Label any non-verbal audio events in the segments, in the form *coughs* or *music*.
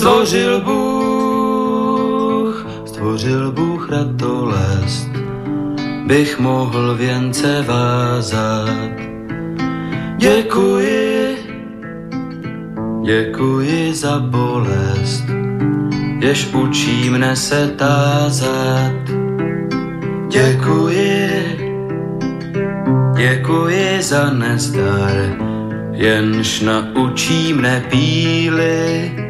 Stvořil Bůh, stvořil Bůh ratolest, bych mohl věnce vázat. Děkuji, děkuji za bolest, jež učí mne se tázat. Děkuji, děkuji za nezdar, jenž naučí mne píly.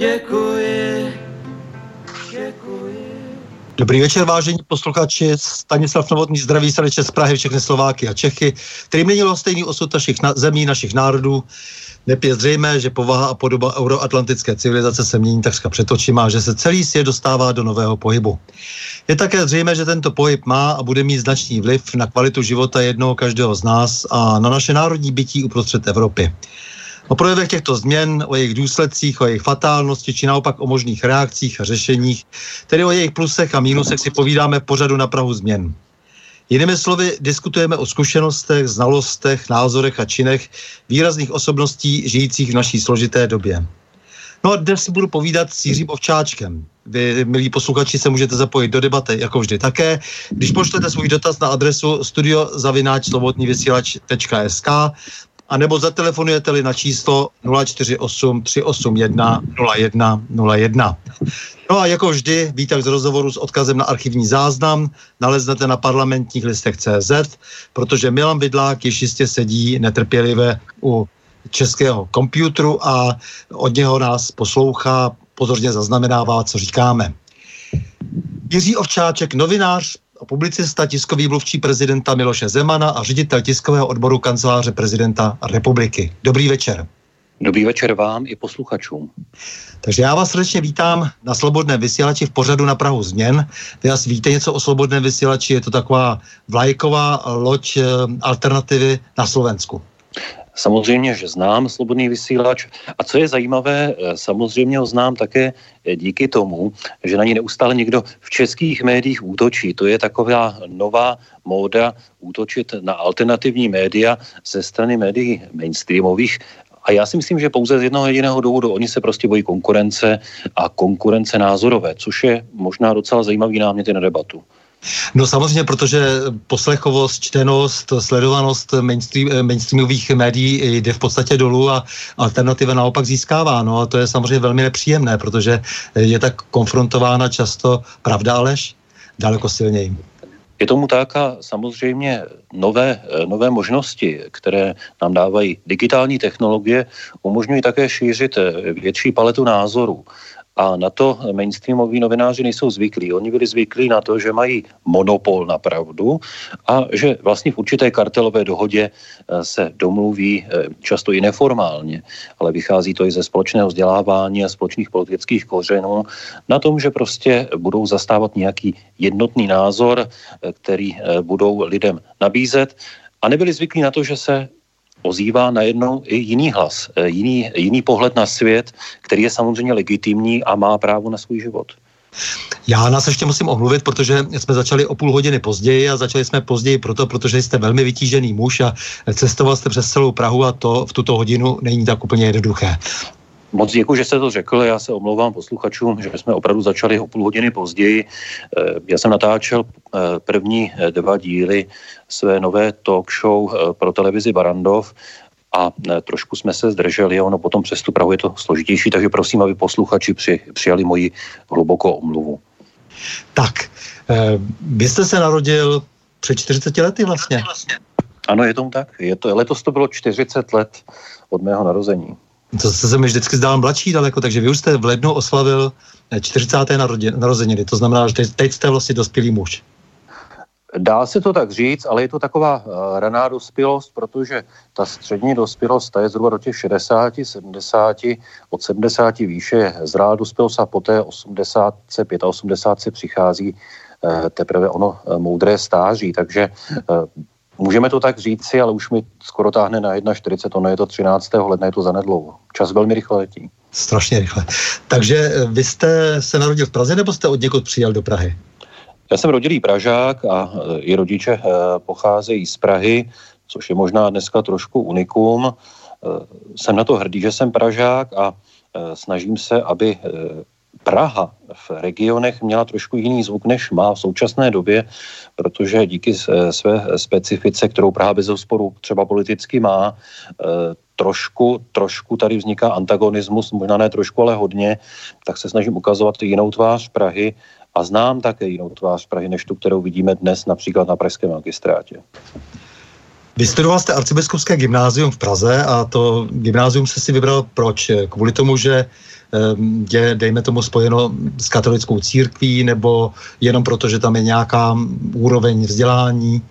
děkuji, děkuji. Dobrý večer, vážení posluchači. Stanislav Novotný zdraví srdečně z Prahy, všechny Slováky a Čechy, kterým není stejný osud našich na- zemí, našich národů. Nep je zřejmé, že povaha a podoba euroatlantické civilizace se mění takřka před očima, že se celý svět dostává do nového pohybu. Je také zřejmé, že tento pohyb má a bude mít značný vliv na kvalitu života jednoho každého z nás a na naše národní bytí uprostřed Evropy. O projevech těchto změn, o jejich důsledcích, o jejich fatálnosti, či naopak o možných reakcích a řešeních, tedy o jejich plusech a mínusech si povídáme pořadu na Prahu změn. Jinými slovy, diskutujeme o zkušenostech, znalostech, názorech a činech výrazných osobností žijících v naší složité době. No a dnes si budu povídat s Jiřím Ovčáčkem. Vy, milí posluchači, se můžete zapojit do debaty, jako vždy také. Když pošlete svůj dotaz na adresu studiozavináčslobodnývysílač.sk a nebo zatelefonujete-li na číslo 048 381 01 01. No a jako vždy, výtah z rozhovoru s odkazem na archivní záznam naleznete na parlamentních listech CZ, protože Milan Vidlák již jistě sedí netrpělivě u českého komputeru a od něho nás poslouchá, pozorně zaznamenává, co říkáme. Jiří Ovčáček, novinář, publicista, tiskový mluvčí prezidenta Miloše Zemana a ředitel tiskového odboru kanceláře prezidenta republiky. Dobrý večer. Dobrý večer vám i posluchačům. Takže já vás srdečně vítám na Slobodném vysílači v pořadu na Prahu změn. Vy asi víte něco o Slobodném vysílači, je to taková vlajková loď eh, alternativy na Slovensku. Samozřejmě, že znám slobodný vysílač a co je zajímavé, eh, samozřejmě ho znám také eh, díky tomu, že na ní neustále někdo v českých médiích útočí. To je taková nová móda útočit na alternativní média ze strany médií mainstreamových. A já si myslím, že pouze z jednoho jediného důvodu, oni se prostě bojí konkurence a konkurence názorové, což je možná docela zajímavý námět na debatu. No samozřejmě, protože poslechovost, čtenost, sledovanost mainstream, mainstreamových médií jde v podstatě dolů a alternativa naopak získává. No a to je samozřejmě velmi nepříjemné, protože je tak konfrontována často pravda a lež daleko silněji. Je tomu tak a samozřejmě nové, nové možnosti, které nám dávají digitální technologie, umožňují také šířit větší paletu názorů. A na to mainstreamoví novináři nejsou zvyklí. Oni byli zvyklí na to, že mají monopol na pravdu a že vlastně v určité kartelové dohodě eh, se domluví eh, často i neformálně, ale vychází to i ze společného vzdělávání a společných politických kořenů na tom, že prostě budou zastávat nějaký jednotný názor, eh, který budou lidem nabízet a nebyli zvyklí na to, že se ozývá najednou i jiný hlas, eh, jiný, jiný pohled na svět, který je samozřejmě legitimní a má právo na svůj život. Já nás ještě musím omluvit, protože jsme začali o půl hodiny později a začali jsme později proto, protože jste velmi vytížený muž a cestoval jste přes celou Prahu a to v tuto hodinu není tak úplně jednoduché. Moc děkuji, že jste to řekl. Já se omlouvám posluchačům, že jsme opravdu začali o půl hodiny později. Eh, já jsem natáčel eh, první dva díly své nové talk show pro televizi Barandov a trošku jsme se zdrželi, ono potom přes tu Prahu je to složitější, takže prosím, aby posluchači při, přijali moji hlubokou omluvu. Tak, vy jste se narodil před 40 lety vlastně. Ano, je tomu tak. Je to, letos to bylo 40 let od mého narození. To se mi vždycky zdál mladší daleko, takže vy už jste v lednu oslavil 40. narozeniny, to znamená, že teď jste vlastně dospělý muž. Dá se to tak říct, ale je to taková uh, raná dospělost, protože ta střední dospělost ta je zhruba do těch 60, 70, od 70 výše je zrá dospělost a poté 80, 85 přichází uh, teprve ono moudré stáří, takže Můžeme to tak říci, ale už mi skoro táhne na 1,40, ono je to 13. ledna, je to zanedlouho. Čas velmi rychle letí. Strašně rychle. Takže vy jste se narodil v Praze nebo jste od někud přijel do Prahy? Já jsem rodilý Pražák a e, i rodiče e, pocházejí z Prahy, což je možná dneska trošku unikum. Jsem na to hrdý, že jsem Pražák a snažím se, aby Praha v regionech měla trošku jiný zvuk, než má v současné době, protože díky své specifice, kterou Praha bez sporu třeba politicky má, trošku, trošku tady vzniká antagonismus, možná ne trošku, ale hodně, tak se snažím ukazovat jinou tvář Prahy a znám také jinou tvář Prahy, než tu, kterou vidíme dnes například na Pražském magistrátě. Vystudoval jste arcibiskupské gymnázium v Praze a to gymnázium se si vybral proč? Kvůli tomu, že je, dejme tomu, spojeno s katolickou církví, nebo jenom proto, že tam je nějaká úroveň vzdělání?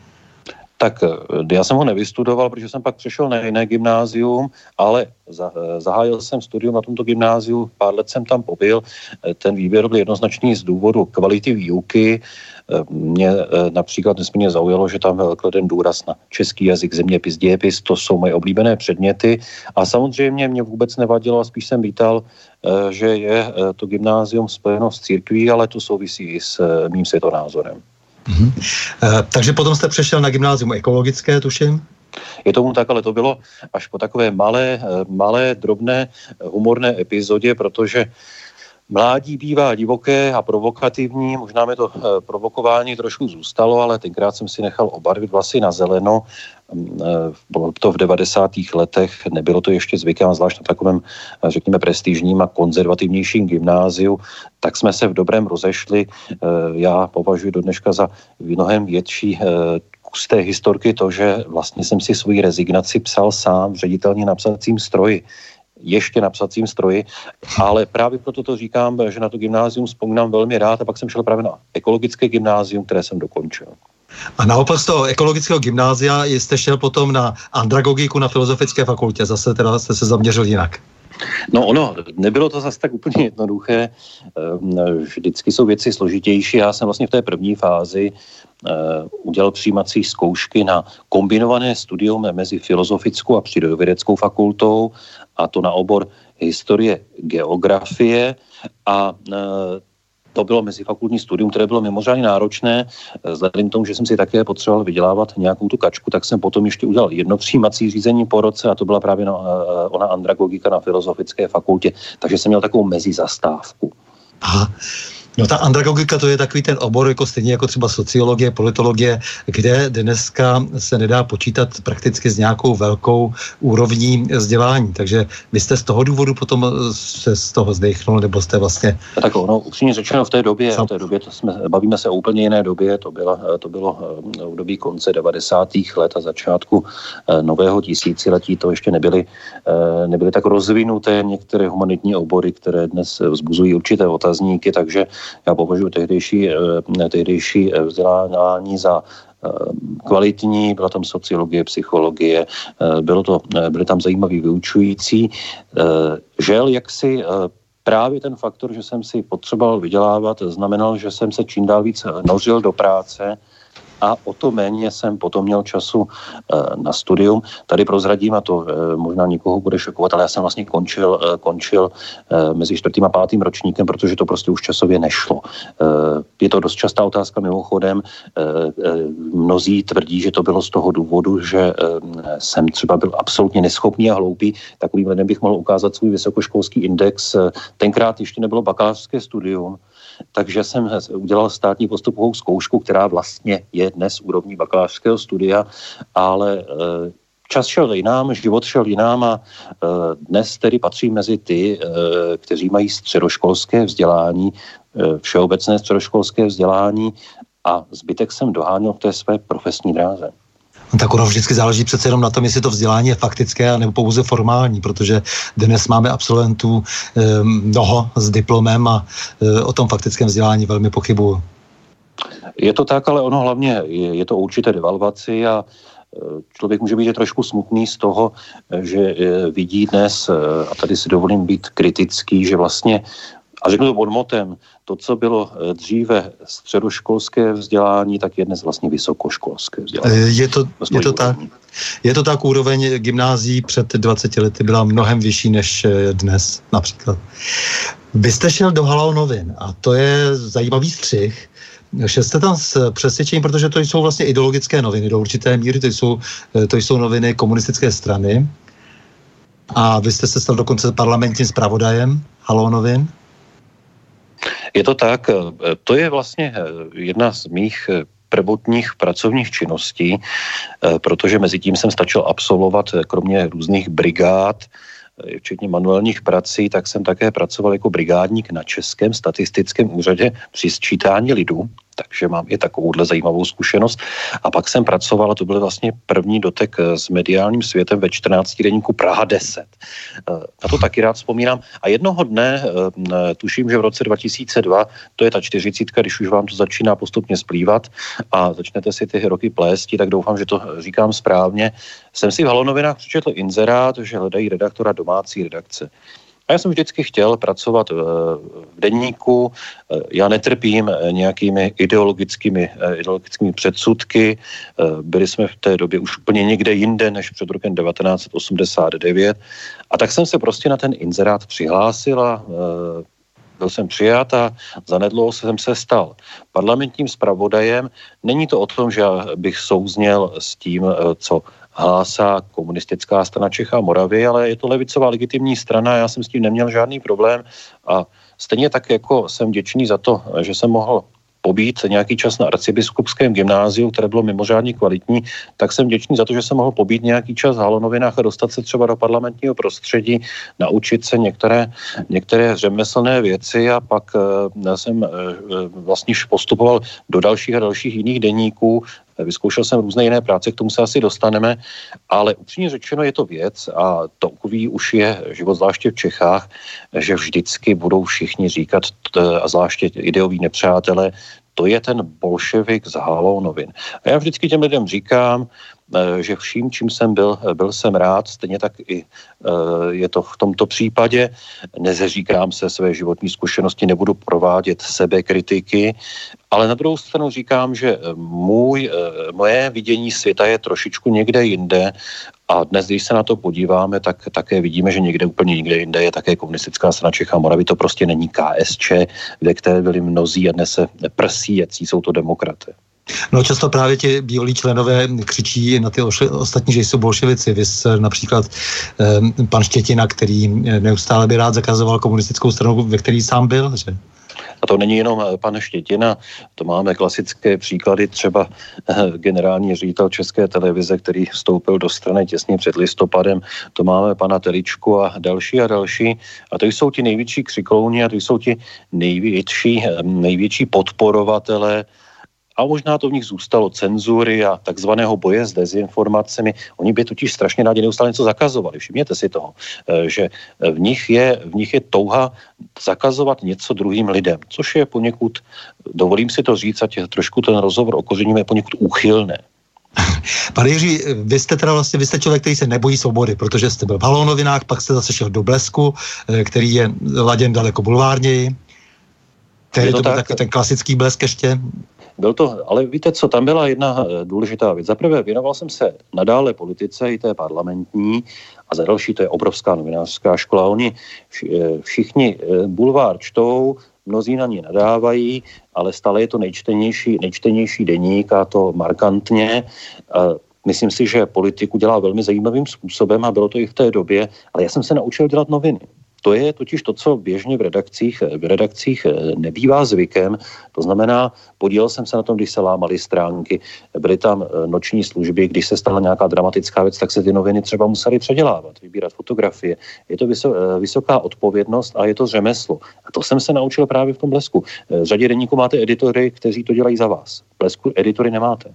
Tak eh, já jsem ho nevystudoval, protože jsem pak přešel na jiné gymnázium, ale eh, zahájil jsem studium na tomto gymnáziu, pár let jsem tam pobyl. Eh, ten výběr byl jednoznačný z důvodu kvality výuky. Mě například nesmírně zaujalo, že tam byl kladen důraz na český jazyk, zeměpis, dějepis, to jsou moje oblíbené předměty. A samozřejmě mě vůbec nevadilo a spíš jsem vítal, že je to gymnázium spojeno s církví, ale to souvisí i s mým světonázorem. Mm-hmm. E, takže potom jste přešel na gymnázium ekologické, tuším? Je tomu tak, ale to bylo až po takové malé, eh, malé, drobné, humorné epizodě, protože Mládí bývá divoké a provokativní, možná mi to e, provokování trošku zůstalo, ale tenkrát jsem si nechal obarvit vlasy na zeleno. E, bylo to v 90. letech, nebylo to ještě zvykem, zvlášť na takovém, řekněme, prestižním a konzervativnějším gymnáziu, tak jsme se v dobrém rozešli. Já považuji do dneška za mnohem větší kus té historky to, že vlastně jsem si svoji rezignaci psal sám v ředitelně napsacím stroji ještě na psacím stroji, ale právě proto to říkám, že na to gymnázium vzpomínám velmi rád a pak jsem šel právě na ekologické gymnázium, které jsem dokončil. A naopak z toho ekologického gymnázia jste šel potom na andragogiku na Filozofické fakultě, zase teda jste se zaměřil jinak. No ono, nebylo to zase tak úplně jednoduché, ehm, vždycky jsou věci složitější. Já jsem vlastně v té první fázi eh, udělal přijímací zkoušky na kombinované studium mezi filozofickou a přírodovědeckou fakultou a to na obor historie geografie a e, to bylo mezifakultní studium, které bylo mimořádně náročné. Vzhledem k tomu, že jsem si také potřeboval vydělávat nějakou tu kačku, tak jsem potom ještě udělal jedno přijímací řízení po roce a to byla právě na, e, ona andragogika na Filozofické fakultě. Takže jsem měl takovou mezizastávku. Aha. No ta andragogika to je takový ten obor, jako stejně jako třeba sociologie, politologie, kde dneska se nedá počítat prakticky s nějakou velkou úrovní vzdělání. Takže vy jste z toho důvodu potom se z toho zdechnul, nebo jste vlastně... Tak ono, upřímně řečeno, v té době, v té době to jsme, bavíme se o úplně jiné době, to, byla, to bylo v eh, době konce 90. let a začátku eh, nového tisíciletí, to ještě nebyly, eh, nebyly tak rozvinuté některé humanitní obory, které dnes vzbuzují určité otazníky, takže já považuji tehdejší, eh, tehdejší eh, vzdělání za eh, kvalitní, byla tam sociologie, psychologie, bylo to, byly tam zajímaví vyučující. Žel, jak si právě ten faktor, že jsem si potřeboval vydělávat, znamenal, že jsem se čím dál víc nořil do práce, a o to méně jsem potom měl času eh, na studium. Tady prozradím, a to eh, možná nikoho bude šokovat, ale já jsem vlastně končil, eh, končil mezi čtvrtým a pátým ročníkem, protože to prostě už časově nešlo. Je to dost častá otázka mimochodem. Mnozí tvrdí, že to bylo z toho důvodu, že jsem třeba byl absolutně neschopný a hloupý. Takovým lidem bych mohl ukázat svůj vysokoškolský index. Tenkrát ještě nebylo bakalářské studium, takže jsem udělal státní postupovou zkoušku, která vlastně je dnes úrovní bakalářského studia, ale eh, čas šel jinám, život šel jinám a dnes tedy patří mezi ty, kteří mají středoškolské vzdělání, všeobecné středoškolské vzdělání a zbytek jsem doháněl v té své profesní dráze. No tak ono vždycky záleží přece jenom na tom, jestli to vzdělání je faktické a nebo pouze formální, protože dnes máme absolventů e, mnoho s diplomem a e, o tom faktickém vzdělání velmi pochybuju. Je to tak, ale ono hlavně je, je to určité devalvaci a eh, člověk může být trošku smutný z toho, že vidí dnes, a tady si dovolím být kritický, že vlastně a řeknu to pod motem, to, co bylo eh, dříve středoškolské vzdělání, tak je dnes vlastně vysokoškolské vzdělání. Eh, je to, je to tak. Je to tak, úroveň gymnází před 20 lety byla mnohem vyšší než eh, dnes například. Vy jste šel do Halal novin a to je zajímavý střih. Šel jste tam s přesvědčením, protože to jsou vlastně ideologické noviny do určité míry, to jsou, to jsou noviny komunistické strany. A vy jste se stal dokonce parlamentním zpravodajem Halo novin. Je to tak, eh, to je vlastně eh, jedna z mých eh, prvotních pracovních činností, protože mezi tím jsem stačil absolvovat kromě různých brigád, včetně manuálních prací, tak jsem také pracoval jako brigádník na Českém statistickém úřadě při sčítání lidů takže mám i takovouhle zajímavou zkušenost. A pak jsem pracoval, a to byl vlastně první dotek eh, s mediálním světem ve 14 denníku Praha 10. Eh, na to taky rád vzpomínám. A jednoho dne, eh, tuším, že v roce 2002, to je ta čtyřicítka, když už vám to začíná postupně splývat a začnete si ty roky plést, tak doufám, že to říkám správně, jsem si v Halonovinách přečetl inzerát, že hledají redaktora domácí redakce. A já jsem vždycky chtěl pracovat eh, v denníku. Eh, já netrpím eh, nějakými ideologickými, ideologickými předsudky. Byli jsme v té době už úplně někde jinde než před rokem 1989. A tak jsem se prostě na ten inzerát přihlásil a byl jsem přijat a zanedlouho jsem se stal parlamentním zpravodajem. Není to o tom, že bych souzněl s tím, co hlásá komunistická strana Čecha a Moravy, ale je to levicová legitimní strana, já jsem s tím neměl žádný problém a stejně tak jako jsem děčný za to, že jsem mohl pobít nějaký čas na arcibiskupském gymnáziu, které bylo mimořádně kvalitní, tak jsem děčný za to, že jsem mohl pobít nějaký čas v halonovinách a dostat se třeba do parlamentního prostředí, naučit se některé, některé řemeslné věci a pak uh, jsem uh, vlastně postupoval do dalších a dalších jiných deníků, vyzkoušel jsem různé jiné práce, k tomu se asi dostaneme, ale upřímně řečeno je to věc a takový už je život zvláště v Čechách, že vždycky budou všichni říkat, a zvláště ideoví nepřátelé, to je ten bolševik z halou novin. A já vždycky těm lidem říkám, že vším, čím jsem byl, eh, byl jsem rád, stejně tak i eh, je to v tomto případě. Nezeříkám se své životní zkušenosti, nebudu provádět sebekritiky, ale na druhou stranu říkám, že můj, moje vidění světa je trošičku někde jinde a dnes, když se na to podíváme, tak také vidíme, že někde úplně někde jinde je také komunistická strana Čech a Moravy. To prostě není KSČ, ve které byli mnozí a dnes se prsí, jaký jsou to demokraté. No často právě ti bílí členové křičí na ty ostatní, že jsou bolševici. Vys například eh, pan Štětina, který neustále by rád zakazoval komunistickou stranu, ve který sám byl, že? A to není jenom eh, pan Štětina, to máme klasické příklady, třeba eh, generální ředitel České televize, který vstoupil do strany těsně před listopadem, to máme pana Teličku a další a další. A to jsou ti největší křiklouni a to jsou ti největší, největší podporovatele a možná to v nich zůstalo cenzury a takzvaného boje s dezinformacemi. Oni by totiž strašně rádi neustále něco zakazovali. Všimněte si toho, eh, že v nich je, v nich je touha zakazovat něco druhým lidem, což je poněkud, dovolím si to říct, ať je trošku ten rozhovor o kořením je poněkud úchylné. *laughs* Pane Jiří, vy jste teda vlastně, vy jste člověk, který se nebojí svobody, protože jste byl v Halonovinách, pak jste zase šel do Blesku, eh, který je laděn daleko bulvárněji. Který to, to byl tak, ten klasický blesk ještě. Byl to, ale víte co, tam byla jedna eh, důležitá věc. Za prvé, věnoval jsem se nadále politice, i té parlamentní, a za další, to je obrovská novinářská škola. Oni eh, všichni eh, bulvár čtou, mnozí na ní nadávají, ale stále je to nejčtenější, nejčtenější deník a to markantně. Myslím si, že politiku dělá velmi zajímavým způsobem a bylo to i v té době, ale já jsem se naučil dělat noviny. To je totiž to, co běžně v redakcích, v redakcích nebývá zvykem. To znamená, podílel jsem se na tom, když se lámaly stránky, byly tam noční služby, když se stala nějaká dramatická věc, tak se ty noviny třeba museli předělávat, vybírat fotografie. Je to vysoká odpovědnost a je to řemeslo. A to jsem se naučil právě v tom blesku. V řadě denníků máte editory, kteří to dělají za vás. V blesku editory nemáte.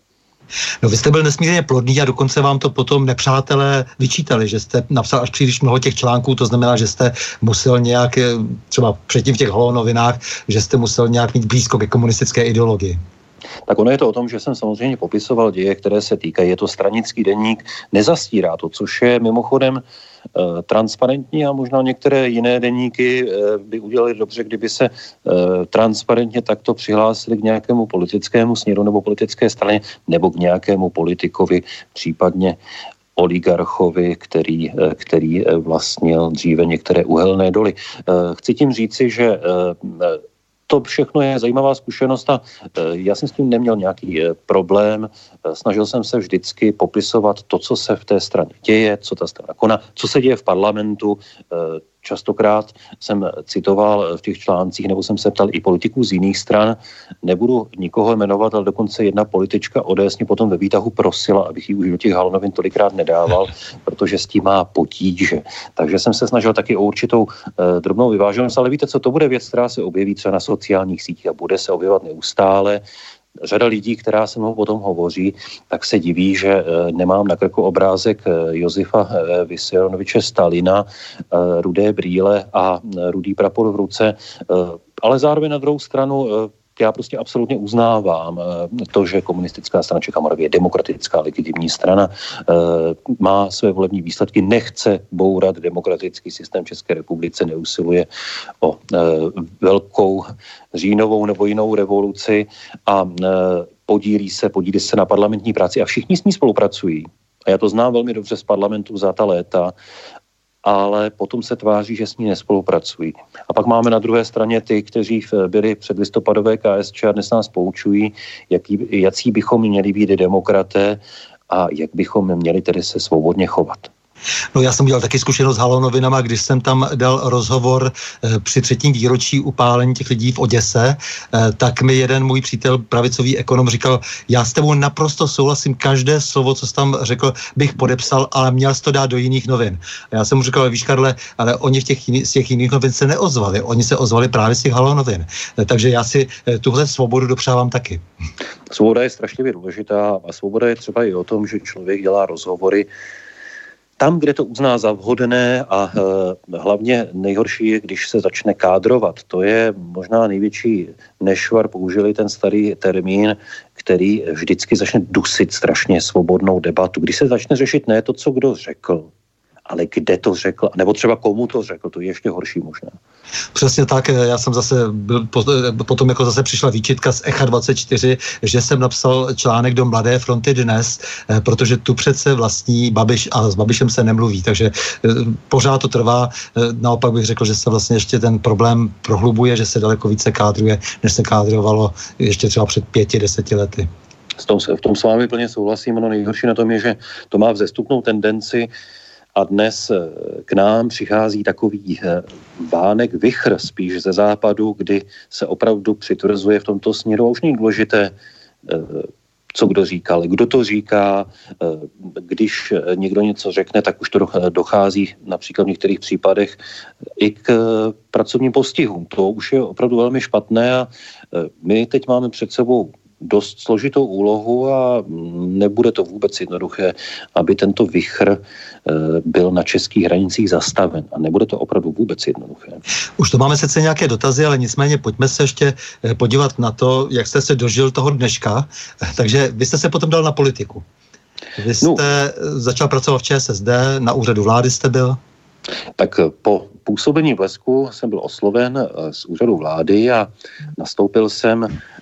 No vy jste byl nesmírně plodný a dokonce vám to potom nepřátelé vyčítali, že jste napsal až příliš mnoho těch článků, to znamená, že jste musel nějak, eh, třeba předtím v těch holonovinách, že jste musel nějak mít blízko ke komunistické ideologii. Tak ono je to o tom, že jsem samozřejmě popisoval děje, které se týkají. Je to stranický denník, nezastírá to, což je mimochodem Eh, transparentní a možná některé jiné deníky eh, by udělali dobře, kdyby se eh, transparentně takto přihlásili k nějakému politickému směru nebo politické straně nebo k nějakému politikovi, případně oligarchovi, který, který vlastnil dříve některé uhelné doly. Chci tím říci, že to všechno je zajímavá zkušenost a e, já jsem s tím neměl nějaký e, problém. E, snažil jsem se vždycky popisovat to, co se v té straně děje, co ta strana koná, co se děje v parlamentu, Častokrát jsem citoval v těch článcích, nebo jsem se ptal i politiků z jiných stran. Nebudu nikoho jmenovat, ale dokonce jedna politička ODS mě potom ve výtahu prosila, abych ji už do těch halonovin tolikrát nedával, protože s tím má potíže. Takže jsem se snažil taky o určitou eh, drobnou vyváženost, ale víte co, to bude věc, která se objeví třeba na sociálních sítích a bude se objevovat neustále řada lidí, která se mnou potom hovoří, tak se diví, že eh, nemám na krku obrázek eh, Josefa eh, Vysiranoviče Stalina, rudé brýle a rudý prapor v ruce, ale zároveň na druhou stranu já prostě absolutně uznávám eh, to, že komunistická strana Čech je demokratická, legitimní strana, eh, má své volební výsledky, nechce bourat demokratický systém České republice, neusiluje o eh, velkou říjnovou nebo jinou revoluci a podílí se, podílí se na parlamentní práci a všichni s ní spolupracují. A já to znám velmi dobře z parlamentu za ta léta ale potom se tváří, že s ní nespolupracují. A pak máme na druhé straně ty, kteří byli před listopadové KSČ a dnes nás poučují, jaký, jací bychom měli být demokraté a jak bychom měli tedy se svobodně chovat. No já jsem udělal taky zkušenost s Halonovinama, když jsem tam dal rozhovor e, při třetím výročí upálení těch lidí v Oděse, e, tak mi jeden můj přítel, pravicový ekonom, říkal, já s tebou naprosto souhlasím, každé slovo, co jsi tam řekl, bych podepsal, ale měl jsi to dát do jiných novin. A já jsem mu říkal, víš Karle, ale oni v těch, z těch jiných novin se neozvali, oni se ozvali právě z těch Halonovin. E, takže já si tuhle svobodu dopřávám taky. Svoboda je strašně důležitá a svoboda je třeba i o tom, že člověk dělá rozhovory tam, kde to uzná za vhodné a e, hlavně nejhorší je, když se začne kádrovat. To je možná největší nešvar, použili ten starý termín, který vždycky začne dusit strašně svobodnou debatu. Když se začne řešit ne to, co kdo řekl, ale kde to řekl, nebo třeba komu to řekl, to je ještě horší možná. Přesně tak, já jsem zase byl, potom jako zase přišla výčitka z Echa 24, že jsem napsal článek do Mladé fronty dnes, eh, protože tu přece vlastní Babiš a s Babišem se nemluví, takže eh, pořád to trvá. Eh, naopak bych řekl, že se vlastně ještě ten problém prohlubuje, že se daleko více kádruje, než se kádrovalo ještě třeba před pěti, deseti lety. V tom, v tom s vámi plně souhlasím, ono nejhorší na tom je, že to má vzestupnou tendenci a dnes eh, k nám přichází takový eh, vánek vychr spíš ze západu, kdy se opravdu přitvrzuje v tomto směru. A už není důležité, eh, co kdo říkal, kdo to říká, když někdo něco řekne, tak už to dochází například v některých případech i k pracovním postihům. To už je opravdu velmi špatné a my teď máme před sebou dost složitou úlohu a nebude to vůbec jednoduché, aby tento vychr eh, byl na českých hranicích zastaven. A nebude to opravdu vůbec jednoduché. Už to máme sice nějaké dotazy, ale nicméně pojďme se ještě eh, podívat na to, jak jste se dožil toho dneška. Takže vy jste se potom dal na politiku. Vy no. jste no. začal pracovat v ČSSD, na úřadu vlády jste byl? Tak po působení v Lesku jsem byl osloven z úřadu vlády a nastoupil jsem Eh,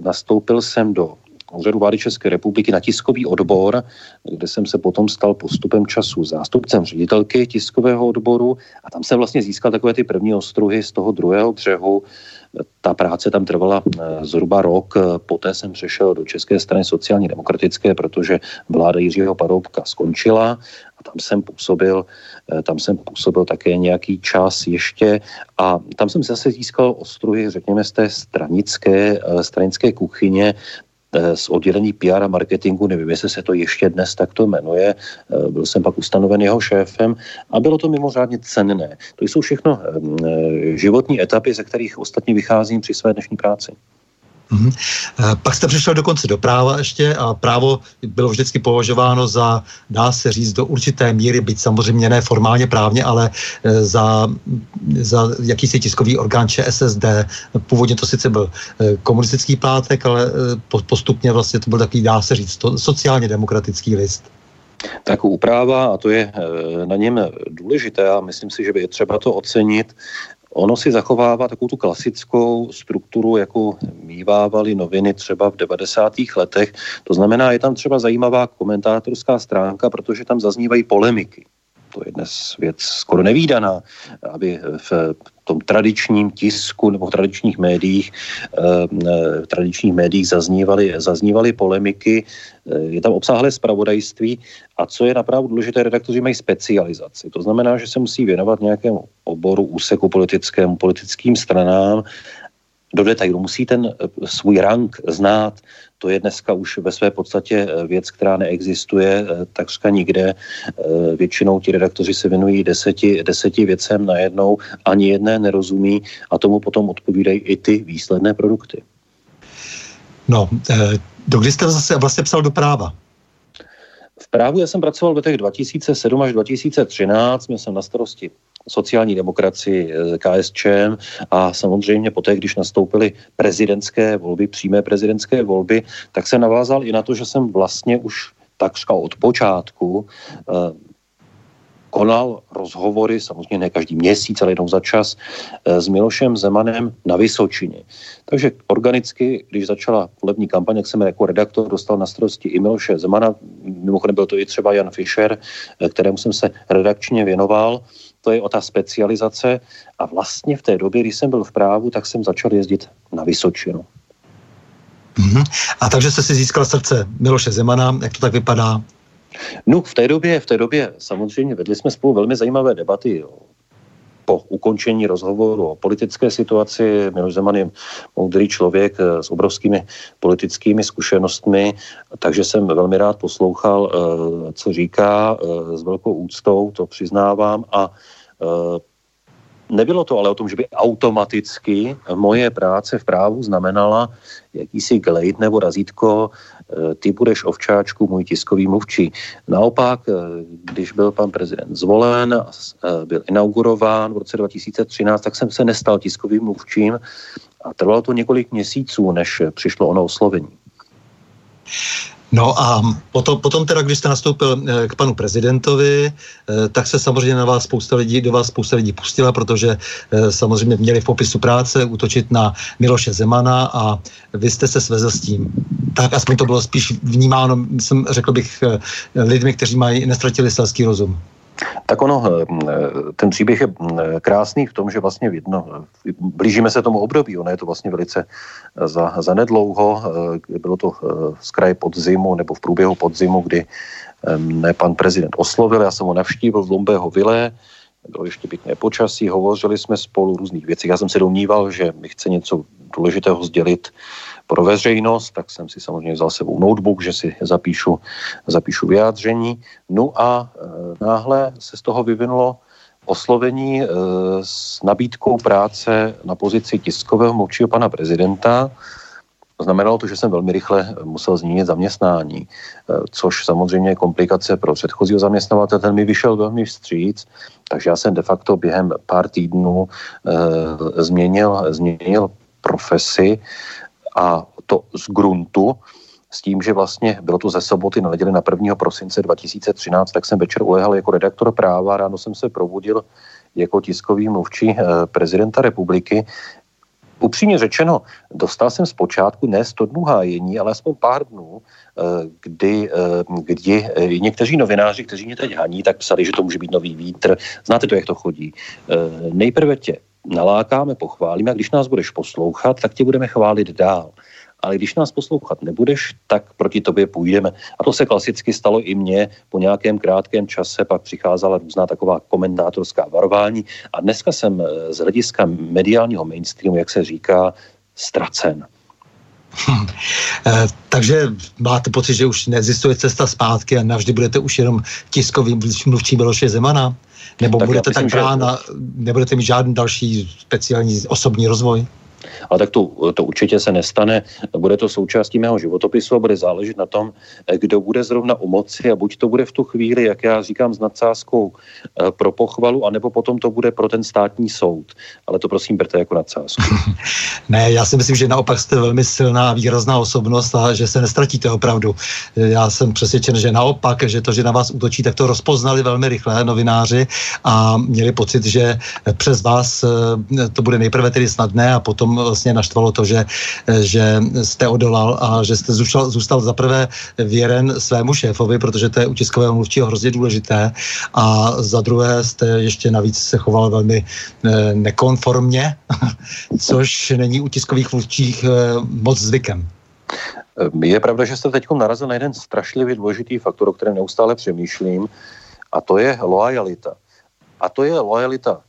nastoupil jsem do úřadu vlády České republiky na tiskový odbor, kde jsem se potom stal postupem času zástupcem ředitelky tiskového odboru a tam jsem vlastně získal takové ty první ostruhy z toho druhého břehu. Ta práce tam trvala eh, zhruba rok, poté jsem přešel do České strany sociálně demokratické, protože vláda Jiřího Paroubka skončila tam jsem působil, tam jsem působil také nějaký čas ještě a tam jsem zase získal ostruhy, řekněme, z té stranické, stranické kuchyně, Eh, z oddělení PR a marketingu, nevím, jestli se to ještě dnes takto jmenuje, eh, byl jsem pak ustanoven jeho šéfem a bylo to mimořádně cenné. To jsou všechno eh, životní etapy, ze kterých ostatně vycházím při své dnešní práci. Mm-hmm. Pak jste přišel dokonce do práva ještě a právo bylo vždycky považováno za, dá se říct, do určité míry, byť samozřejmě ne formálně právně, ale eh, za, za jakýsi tiskový orgán ČSSD. Původně to sice byl eh, komunistický plátek, ale postupně vlastně to byl takový, dá se říct, to, sociálně demokratický list. Tak úpráva, a to je na něm důležité a myslím si, že by je třeba to ocenit, Ono si zachovává takovou tu klasickou strukturu, jako mývávaly noviny třeba v 90. letech. To znamená, je tam třeba zajímavá komentátorská stránka, protože tam zaznívají polemiky. To je dnes věc skoro nevýdaná, aby v tom tradičním tisku nebo v tradičních médiích, eh, v tradičních médiích zaznívaly, zaznívaly polemiky, eh, je tam obsáhlé spravodajství a co je napravdu důležité, redaktoři mají specializaci. To znamená, že se musí věnovat nějakému oboru, úseku politickému, politickým stranám do detailu. Musí ten eh, svůj rang znát, to je dneska už ve své podstatě eh, věc, která neexistuje eh, takřka nikde. Většinou ti redaktoři se věnují deseti, deseti věcem najednou, ani jedné nerozumí a tomu potom odpovídají i ty výsledné produkty. No, do kdy jste zase vlastně psal do práva? V právu já jsem pracoval v letech 2007 až 2013, měl jsem na starosti sociální demokracii eh, KSČM a samozřejmě poté, když nastoupily prezidentské volby, přímé prezidentské volby, tak se navázal i na to, že jsem vlastně už takřka od počátku eh, konal rozhovory, samozřejmě ne každý měsíc, ale jednou za čas, eh, s Milošem Zemanem na Vysočině. Takže organicky, když začala volební kampaň, jak jsem jako redaktor dostal na starosti i Miloše Zemana, mimochodem byl to i třeba Jan Fischer, kterému jsem se redakčně věnoval, to je o ta specializace a vlastně v té době, když jsem byl v právu, tak jsem začal jezdit na Vysočinu. Mm-hmm. A takže jste si získal srdce Miloše Zemana, jak to tak vypadá? No, v té době, v té době samozřejmě vedli jsme spolu velmi zajímavé debaty o po ukončení rozhovoru o politické situaci. Miloš Zeman je moudrý člověk eh, s obrovskými politickými zkušenostmi, takže jsem velmi rád poslouchal, eh, co říká eh, s velkou úctou, to přiznávám a Nebylo to ale o tom, že by automaticky moje práce v právu znamenala jakýsi glade nebo razítko, e, ty budeš ovčáčku, můj tiskový mluvčí. Naopak, e, když byl pan prezident zvolen, e, byl inaugurován v roce 2013, tak jsem se nestal tiskovým mluvčím a trvalo to několik měsíců, než přišlo ono oslovení. No a potom, potom teda, když jste nastoupil eh, k panu prezidentovi, eh, tak se samozřejmě na vás spousta lidí, do vás spousta lidí pustila, protože eh, samozřejmě měli v popisu práce útočit na Miloše Zemana a vy jste se svezl s tím. Tak aspoň to bylo spíš vnímáno, jsem, řekl bych, lidmi, kteří mají, nestratili selský rozum. Tak ono, eh, ten příběh je eh, krásný v tom, že vlastně vidno, eh, blížíme se tomu období, ono je to vlastně velice za, za nedlouho, bylo to z kraje podzimu nebo v průběhu podzimu, kdy ne pan prezident oslovil, já jsem ho navštívil v Lombého vile, bylo ještě pěkné počasí, hovořili jsme spolu různých věcech. Já jsem se domníval, že mi chce něco důležitého sdělit pro veřejnost, tak jsem si samozřejmě vzal sebou notebook, že si zapíšu, zapíšu vyjádření. No a e, náhle se z toho vyvinulo oslovení e, s nabídkou práce na pozici tiskového mluvčího pana prezidenta. Znamenalo to, že jsem velmi rychle musel změnit zaměstnání, e, což samozřejmě je komplikace pro předchozího zaměstnavatele. Ten mi vyšel velmi vstříc, takže já jsem de facto během pár týdnů e, změnil, změnil profesi a to z gruntu, s tím, že vlastně bylo to ze soboty na neděli na 1. prosince 2013, tak jsem večer ulehal jako redaktor práva, ráno jsem se probudil jako tiskový mluvčí eh, prezidenta republiky. Upřímně řečeno, dostal jsem zpočátku ne 100 dnů hájení, ale aspoň pár dnů, eh, kdy, eh, kdy někteří novináři, kteří mě teď haní, tak psali, že to může být nový vítr. Znáte to, jak to chodí. Nejprve tě nalákáme, pochválíme a když nás budeš poslouchat, tak tě budeme chválit dál. ale když nás poslouchat nebudeš, tak proti tobě půjdeme. A to se klasicky stalo i mně. Po nějakém krátkém čase pak přicházela různá taková komentátorská varování a dneska jsem eh, z hlediska mediálního mainstreamu, jak se říká, ztracen. Hm. E, takže máte pocit, že už neexistuje cesta zpátky a navždy budete už jenom tiskovým mluvčí Miloše Zemana? Nebo tak budete myslím, tak brána, že... nebudete mít žádný další speciální osobní rozvoj? Ale tak to, to určitě se nestane. Bude to součástí mého životopisu a bude záležet na tom, kdo bude zrovna u moci a buď to bude v tu chvíli, jak já říkám, s nadsázkou eh, pro pochvalu, anebo potom to bude pro ten státní soud. Ale to prosím berte jako nadsázku. *laughs* ne, já si myslím, že naopak jste velmi silná a výrazná osobnost a že se nestratíte opravdu. Já jsem přesvědčen, že naopak, že to, že na vás útočí, tak to rozpoznali velmi rychle novináři a měli pocit, že přes vás eh, to bude nejprve tedy snadné a potom vlastně naštvalo to, že, že jste odolal a že jste zůstal, zůstal zaprvé věren svému šéfovi, protože to je u tiskového mluvčího hrozně důležité a za druhé jste ještě navíc se choval velmi eh, nekonformně, *laughs* což není u tiskových mluvčích eh, moc zvykem. Je pravda, že jste teď narazil na jeden strašlivý důležitý faktor, o kterém neustále přemýšlím, a to je loajalita. A to je loajalita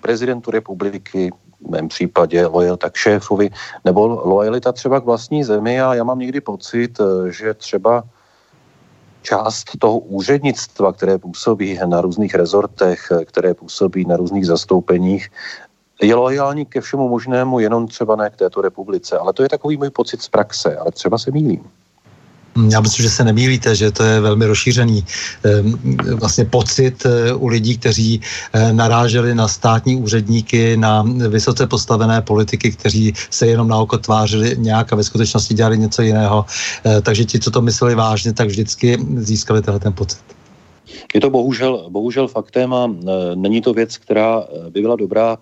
prezidentu republiky, v mém případě lojalita k šéfovi, nebo lojalita třeba k vlastní zemi a já mám někdy pocit, eh, že třeba část toho úřednictva, které působí na různých rezortech, eh, které působí na různých zastoupeních, je loajální ke všemu možnému, jenom třeba ne k této republice. Ale to je takový můj pocit z praxe, ale třeba se mýlím. Já myslím, že se nemýlíte, že to je velmi rozšířený vlastně pocit eh, u lidí, kteří eh, naráželi na státní úředníky, na vysoce postavené politiky, kteří se jenom na oko tvářili nějak a ve skutečnosti dělali něco jiného. Eh, takže ti, co to mysleli vážně, tak vždycky získali tenhle ten pocit. Je to bohužel, bohužel faktem a není to věc, která by byla dobrá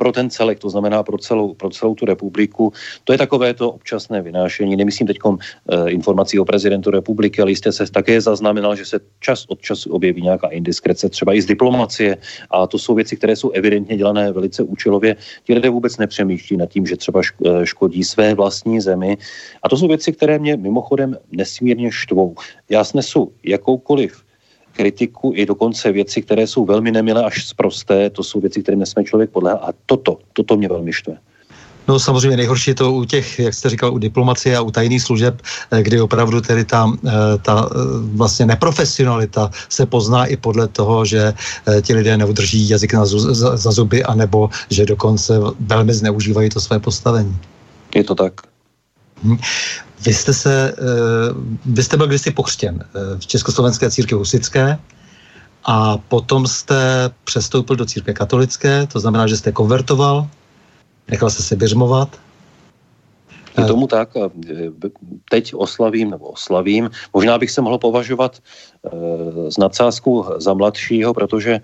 pro ten celek, to znamená pro celou, pro celou tu republiku. To je takové to občasné vynášení. Nemyslím teď uh, informací o prezidentu republiky, ale jistě se také zaznamenal, že se čas od času objeví nějaká indiskrece, třeba i z diplomacie. A to jsou věci, které jsou evidentně dělané velice účelově. Ti lidé vůbec nepřemýšlí nad tím, že třeba eh, škodí své vlastní zemi. A to jsou věci, které mě mimochodem nesmírně štvou. Já snesu jakoukoliv kritiku i dokonce věci, které jsou velmi nemilé až zprosté, to jsou věci, které nesmí člověk podle A toto, toto mě velmi štve. No samozřejmě nejhorší je to u těch, jak jste říkal, u diplomacie a u tajných služeb, eh, kdy opravdu tedy ta, eh, ta eh, vlastně neprofesionalita se pozná i podle toho, že ti lidé neudrží jazyk na, za, za zuby, anebo že dokonce velmi zneužívají to své postavení. Je to tak. Vy jste, se, eh, vy jste byl kdysi pokřtěn eh, v Československé církvi husické a potom jste přestoupil do církve katolické, to znamená, že jste konvertoval, nechal jste se běžmovat. Je tomu tak. Teď oslavím, nebo oslavím, možná bych se mohl považovat z nadsázku za mladšího, protože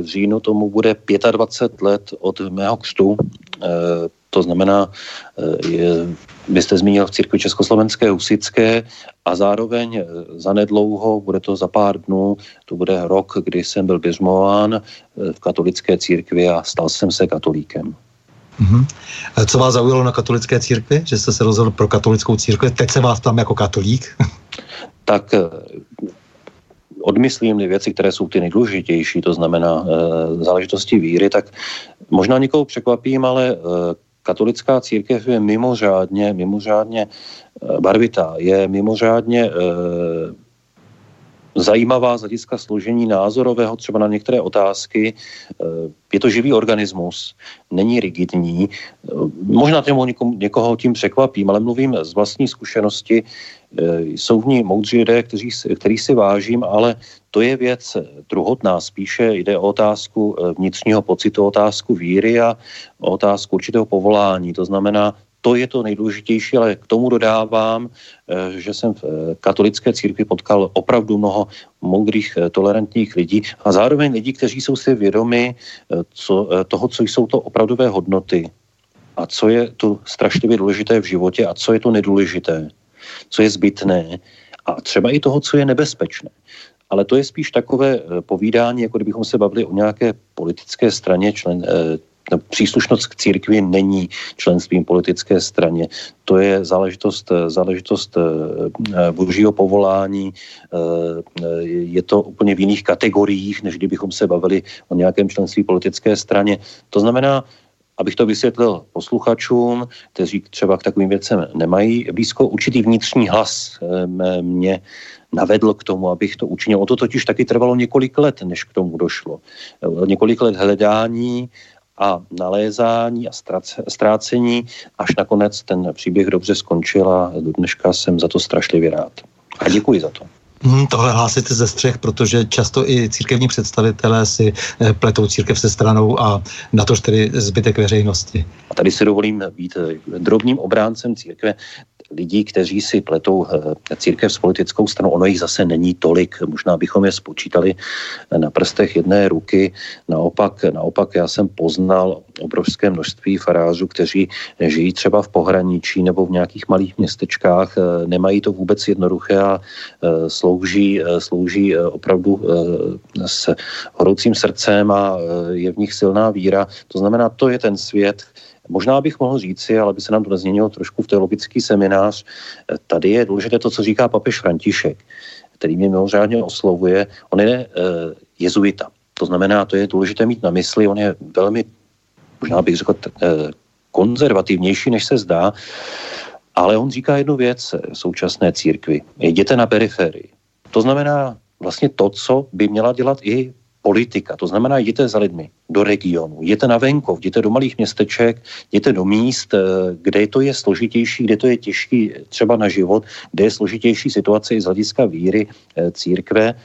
v říjnu tomu bude 25 let od mého křtu. To znamená, je, vy jste zmínil v církvi Československé Husické a zároveň eh, za nedlouho, bude to za pár dnů, to bude rok, kdy jsem byl běžmován eh, v katolické církvi a stal jsem se katolíkem. Mm-hmm. Co vás zaujalo na katolické církvi, že jste se rozhodl pro katolickou církvi? Teď se vás tam jako katolík? *laughs* tak eh, odmyslím věci, které jsou ty nejdůležitější, to znamená e, záležitosti víry, tak možná někoho překvapím, ale e, katolická církev je mimořádně, mimořádně eh, barvitá, je mimořádně e, zajímavá z hlediska složení názorového třeba na některé otázky. Je to živý organismus, není rigidní. Možná těmu někoho tím překvapím, ale mluvím z vlastní zkušenosti. Jsou v ní moudří lidé, kteří, kterých si vážím, ale to je věc druhotná. Spíše jde o otázku eh, vnitřního pocitu, otázku víry a otázku určitého povolání. To znamená, to je to nejdůležitější, ale k tomu dodávám, eh, že jsem v eh, katolické církvi potkal opravdu mnoho moudrých, tolerantních lidí a zároveň lidí, kteří jsou si vědomi co, toho, co jsou to opravdové hodnoty a co je tu strašlivě důležité v životě a co je to nedůležité, co je zbytné a třeba i toho, co je nebezpečné ale to je spíš takové eh, povídání, jako kdybychom se bavili o nějaké politické straně člen, eh, příslušnost k církvi není členstvím politické straně. To je záležitost, záležitost božího povolání. Je to úplně v jiných kategoriích, než kdybychom se bavili o nějakém členství politické straně. To znamená, abych to vysvětlil posluchačům, kteří třeba k takovým věcem nemají blízko, určitý vnitřní hlas mě navedl k tomu, abych to učinil. O to totiž taky trvalo několik let, než k tomu došlo. Několik let hledání a nalézání a ztrácení, až nakonec ten příběh dobře skončil a do dneška jsem za to strašlivě rád. A děkuji za to. Hmm, tohle hlásíte ze střech, protože často i církevní představitelé si eh, pletou církev se stranou a na tož tedy zbytek veřejnosti. A tady si dovolím být eh, drobným obráncem církve lidí, kteří si pletou eh, církev s politickou stranou. Ono jich zase není tolik, možná bychom je spočítali na prstech jedné ruky. Naopak, naopak já jsem poznal obrovské množství farářů, kteří žijí třeba v pohraničí nebo v nějakých malých městečkách, eh, nemají to vůbec jednoduché a eh, slouží, slouží opravdu s horoucím srdcem a je v nich silná víra. To znamená, to je ten svět, Možná bych mohl říci, ale by se nám to nezměnilo trošku v teologický seminář, eh, tady je důležité to, co říká papež František, který mě mimořádně oslovuje. On je e, jezuita. To znamená, to je důležité mít na mysli, on je velmi, možná bych řekl, e, konzervativnější, než se zdá, ale on říká jednu věc současné církvi. Jděte na periferii. To znamená vlastně to, co by měla dělat i politika. To znamená, jděte za lidmi do regionu, jděte na venkov, jděte do malých městeček, jděte do míst, eh, kde to je složitější, kde to je těžký třeba na život, kde je složitější situace i z hlediska víry eh, církve.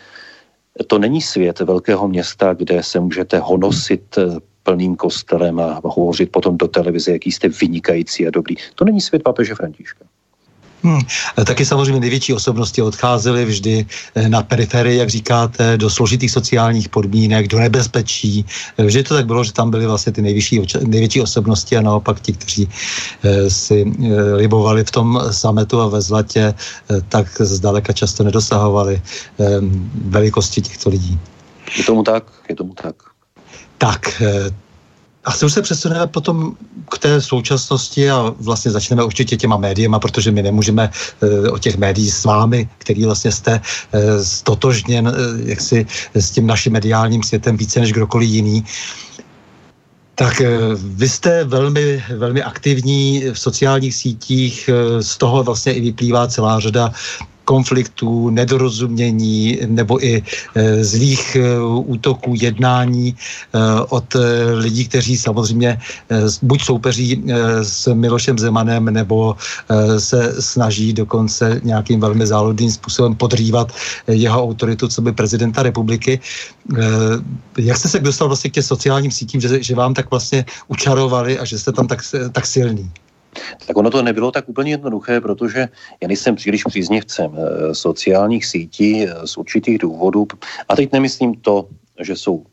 To není svět velkého města, kde se můžete honosit eh, plným kostelem a hovořit potom do televize, jaký jste vynikající a dobrý. To není svět papeže Františka. Hmm. Taky samozřejmě největší osobnosti odcházely vždy eh, na periferii, jak říkáte, do složitých sociálních podmínek, do nebezpečí. Eh, vždy to tak bylo, že tam byly vlastně ty nejvyšší, největší osobnosti a naopak ti, kteří eh, si libovali v tom sametu a ve zlatě, tak zdaleka často nedosahovali velikosti těchto lidí. Je tomu tak, je tomu tak. Tak, asi už se přesuneme potom k té současnosti a vlastně začneme určitě těma médiema, protože my nemůžeme e, o těch médií s vámi, který vlastně jste e, stotožněn e, jaksi s tím naším mediálním světem více než kdokoliv jiný. Tak vy jste velmi, velmi aktivní v sociálních sítích, z toho vlastně i vyplývá celá řada konfliktů, nedorozumění nebo i e, zlých e, útoků, jednání e, od lidí, kteří samozřejmě buď soupeří s Milošem Zemanem nebo se snaží dokonce nějakým velmi záludným způsobem podrývat jeho autoritu, co by prezidenta republiky. Jak jste se dostal vlastně k těm sociálním sítím, že, že vám tak vlastně učarovali a že jste tam tak, tak silný? Tak ono to nebylo tak úplně jednoduché, protože já nejsem příliš příznivcem eh, sociálních sítí eh, z určitých důvodů. A teď nemyslím to, že jsou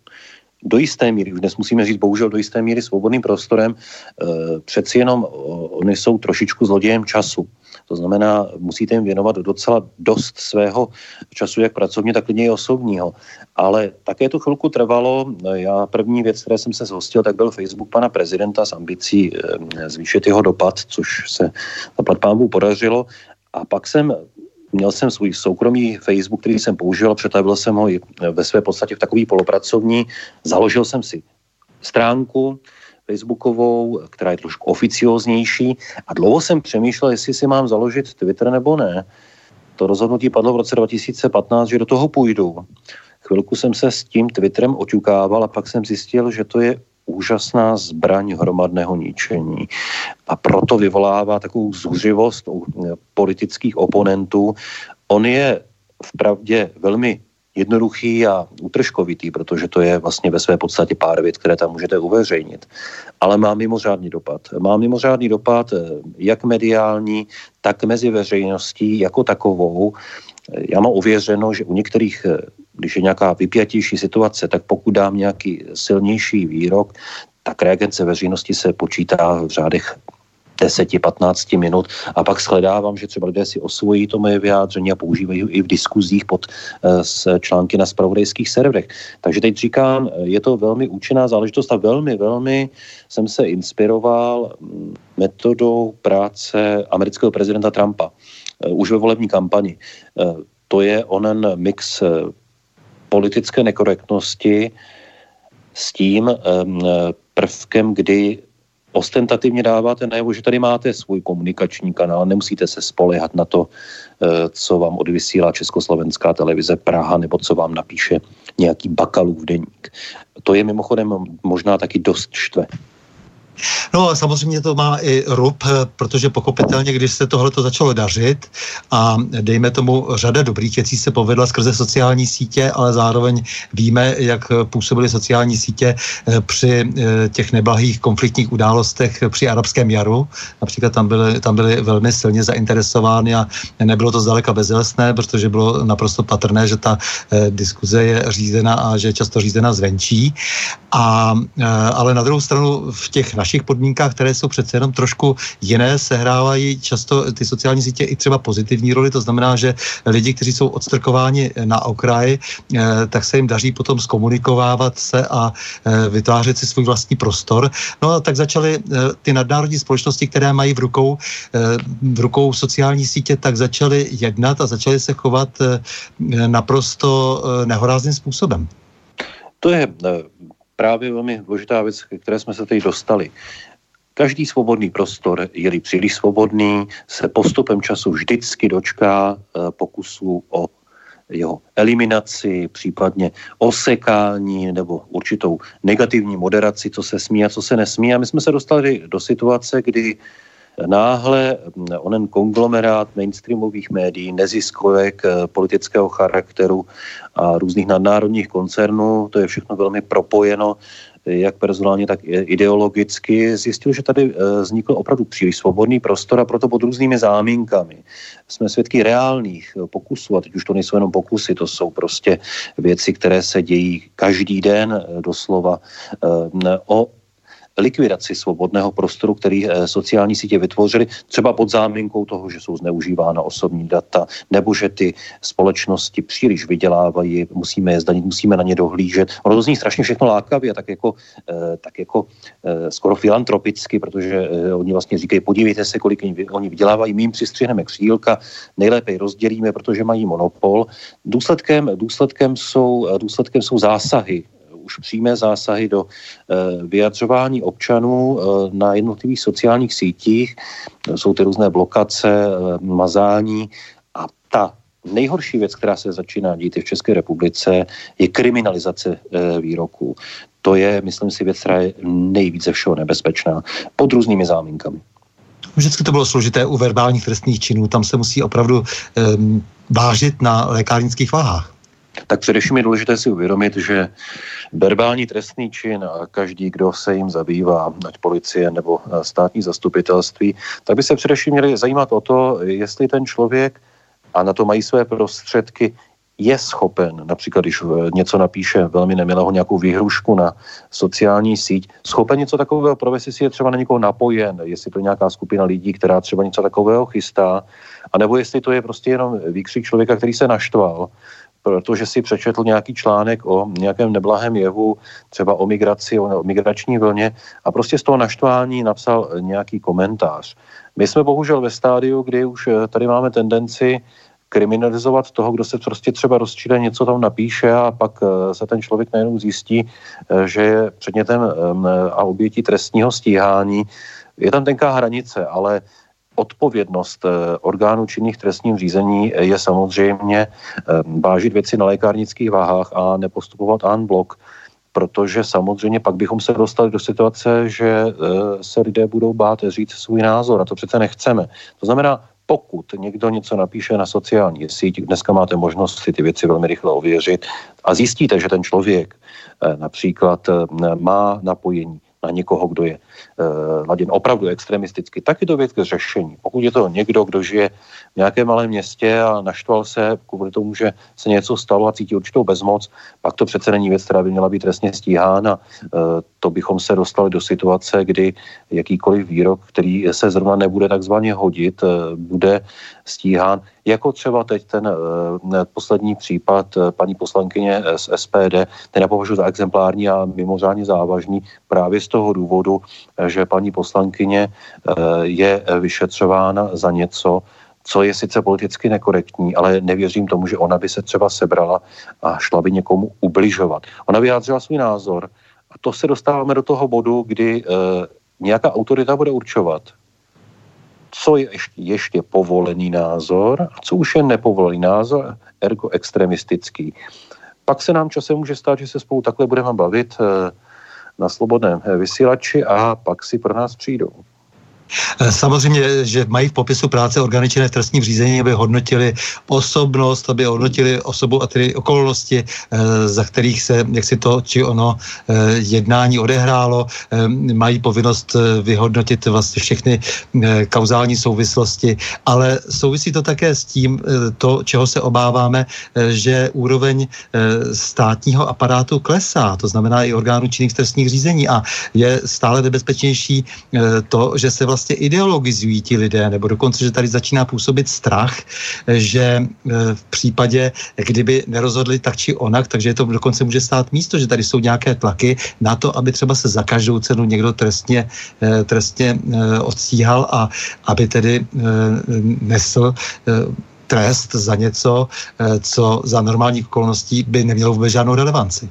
do jisté míry, dnes musíme říct bohužel do jisté míry svobodným prostorem, eh, přeci jenom oni jsou trošičku zlodějem času. To znamená, musíte jim věnovat docela dost svého času, jak pracovně, tak klidně i osobního. Ale také to chvilku trvalo. Já první věc, které jsem se zhostil, tak byl Facebook pana prezidenta s ambicí eh, zvýšit jeho dopad, což se na pámbu podařilo. A pak jsem Měl jsem svůj soukromý Facebook, který jsem použil, přetavil jsem ho i ve své podstatě v takový polopracovní. Založil jsem si stránku, facebookovou, která je trošku oficioznější a dlouho jsem přemýšlel, jestli si mám založit Twitter nebo ne. To rozhodnutí padlo v roce 2015, že do toho půjdu. Chvilku jsem se s tím Twitterem oťukával a pak jsem zjistil, že to je úžasná zbraň hromadného ničení. A proto vyvolává takovou zuřivost u politických oponentů. On je vpravdě velmi jednoduchý a utržkovitý, protože to je vlastně ve své podstatě pár vět, které tam můžete uveřejnit. Ale má mimořádný dopad. Má mimořádný dopad eh, jak mediální, tak mezi veřejností jako takovou. Já mám ověřeno, že u některých, eh, když je nějaká vypjatější situace, tak pokud dám nějaký silnější výrok, tak reagence veřejnosti se počítá v řádech 10-15 minut a pak shledávám, že třeba lidé si osvojí to moje vyjádření a používají ho i v diskuzích pod eh, s články na spravodajských serverech. Takže teď říkám, je to velmi účinná záležitost a velmi, velmi jsem se inspiroval mm, metodou práce amerického prezidenta Trumpa eh, už ve volební kampani. Eh, to je onen mix politické nekorektnosti s tím prvkem, kdy ostentativně dáváte najevo, že tady máte svůj komunikační kanál, nemusíte se spolehat na to, eh, co vám odvysílá Československá televize Praha nebo co vám napíše nějaký bakalův deník. To je mimochodem možná taky dost štve. No a samozřejmě to má i rub, protože pochopitelně, když se tohle to začalo dařit a dejme tomu řada dobrých věcí se povedla skrze sociální sítě, ale zároveň víme, jak působily sociální sítě eh, při eh, těch neblahých konfliktních událostech při arabském jaru. Například tam byly, tam byly velmi silně zainteresovány a nebylo to zdaleka bezjelesné, protože bylo naprosto patrné, že ta eh, diskuze je řízena a že je často řízena zvenčí. A, ale na druhou stranu v těch našich podmínkách, které jsou přece jenom trošku jiné, sehrávají často ty sociální sítě i třeba pozitivní roli. To znamená, že lidi, kteří jsou odstrkováni na okraji, eh, tak se jim daří potom zkomunikovávat se a eh, vytvářet si svůj vlastní prostor. No a tak začaly eh, ty nadnárodní společnosti, které mají v rukou, v rukou sociální sítě, tak začaly jednat a začaly se chovat naprosto nehorázným způsobem. To je právě velmi důležitá věc, ke které jsme se teď dostali. Každý svobodný prostor, je-li příliš svobodný, se postupem času vždycky dočká eh, pokusu o jeho eliminaci, případně osekání nebo určitou negativní moderaci, co se smí a co se nesmí. A my jsme se dostali do situace, kdy náhle onen konglomerát mainstreamových médií, neziskovek eh, politického charakteru a různých nadnárodních koncernů, to je všechno velmi propojeno, jak personálně, tak ideologicky, zjistil, že tady eh, vznikl opravdu příliš svobodný prostor a proto pod různými záminkami jsme svědky reálných pokusů, a teď už to nejsou jenom pokusy, to jsou prostě věci, které se dějí každý den eh, doslova, o likvidaci svobodného prostoru, který eh, sociální sítě vytvořily, třeba pod záminkou toho, že jsou zneužívána osobní data, nebo že ty společnosti příliš vydělávají, musíme je zdanit, musíme na ně dohlížet. Ono to zní strašně všechno lákavě, tak jako, eh, tak jako eh, skoro filantropicky, protože oni vlastně říkají, podívejte se, kolik oni vydělávají, my jim přistřihneme křílka, nejlépe je rozdělíme, protože mají monopol. Důsledkem, důsledkem, jsou, důsledkem jsou zásahy už přímé zásahy do eh, vyjadřování občanů eh, na jednotlivých sociálních sítích. Jsou ty různé blokace, eh, mazání a ta nejhorší věc, která se začíná dít v České republice, je kriminalizace výroků. To je, myslím si, věc, která je nejvíce všeho nebezpečná pod různými záminkami. Vždycky to bylo složité u verbálních trestných činů, tam se musí opravdu um, vážit na lékárnických váhách tak především je důležité si uvědomit, že verbální trestný čin a každý, kdo se jim zabývá, ať policie nebo eh, státní zastupitelství, tak by se především měli zajímat o to, jestli ten člověk, a na to mají své prostředky, je schopen, například když eh, něco napíše velmi nemilého nějakou výhrušku na sociální síť, schopen něco takového provést, jestli je třeba na někoho napojen, jestli to je nějaká skupina lidí, která třeba něco takového chystá, anebo jestli to je prostě jenom výkřik člověka, který se naštval protože si přečetl nějaký článek o nějakém neblahém jevu, třeba o migraci, o migrační vlně a prostě z toho naštvání napsal nějaký komentář. My jsme bohužel ve stádiu, kdy už eh, tady máme tendenci kriminalizovat toho, kdo se prostě třeba rozčíle, něco tam napíše a pak eh, se ten člověk najednou zjistí, eh, že je předmětem a obětí trestního stíhání. Je tam tenká hranice, ale odpovědnost eh, orgánů činných trestním řízení je samozřejmě eh, vážit věci na lékárnických váhách a nepostupovat en blok, protože samozřejmě pak bychom se dostali do situace, že eh, se lidé budou bát říct svůj názor a to přece nechceme. To znamená, pokud někdo něco napíše na sociální síť, dneska máte možnost si ty věci velmi rychle ověřit a zjistíte, že ten člověk například má napojení na někoho, kdo je laděn opravdu extremisticky, tak je to věc k řešení. Pokud je to někdo, kdo žije v nějakém malém městě a naštval se kvůli tomu, že se něco stalo a cítí určitou bezmoc, pak to přece není věc, která by měla být trestně stíhána. Uh, to bychom se dostali do situace, kdy jakýkoliv výrok, který se zrovna nebude takzvaně hodit, uh, bude stíhán. Jako třeba teď ten uh, poslední případ uh, paní poslankyně z SPD, ten já považuji za exemplární a mimořádně závažný právě z toho důvodu, že paní poslankyně je vyšetřována za něco, co je sice politicky nekorektní, ale nevěřím tomu, že ona by se třeba sebrala a šla by někomu ubližovat. Ona vyjádřila svůj názor a to se dostáváme do toho bodu, kdy uh, nějaká autorita bude určovat, co je ještě, ještě povolený názor a co už je nepovolený názor, ergo extremistický. Pak se nám časem může stát, že se spolu takhle budeme bavit eh, na slobodném vysílači a pak si pro nás přijdou. Eh, samozřejmě, že mají v popisu práce orgány činné v trestním řízení, aby hodnotili osobnost, aby hodnotili osobu a tedy okolnosti, eh, za kterých se, jak si to či ono eh, jednání odehrálo. Mají povinnost vyhodnotit vlastně všechny kauzální souvislosti, ale souvisí to také s tím, to, čeho se obáváme, že úroveň státního aparátu klesá, to znamená i orgánů činných trestních řízení a je stále nebezpečnější to, že se vlastně vlastně ideologizují ti lidé, nebo dokonce, že tady začíná působit strach, že e, v případě, kdyby nerozhodli tak či onak, takže to dokonce může stát místo, že tady jsou nějaké tlaky na to, aby třeba se za každou cenu někdo trestně, e, trestně e, odstíhal a aby tedy nesl trest za něco, co za normálních okolností by nemělo vůbec žádnou relevanci.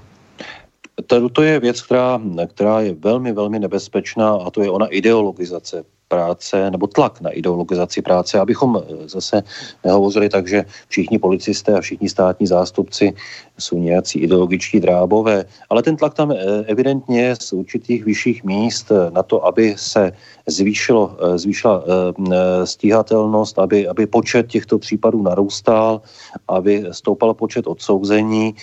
To, to je věc, která, která je velmi, velmi nebezpečná a to je ona ideologizace práce nebo tlak na ideologizaci práce, abychom eh, zase nehovořili tak, že všichni policisté a všichni státní zástupci jsou nějací ideologičtí drábové, ale ten tlak tam eh, evidentně z určitých vyšších míst eh, na to, aby se zvýšilo, zvýšila stíhatelnost, aby, aby počet těchto případů narůstal, aby stoupal počet odsouzení,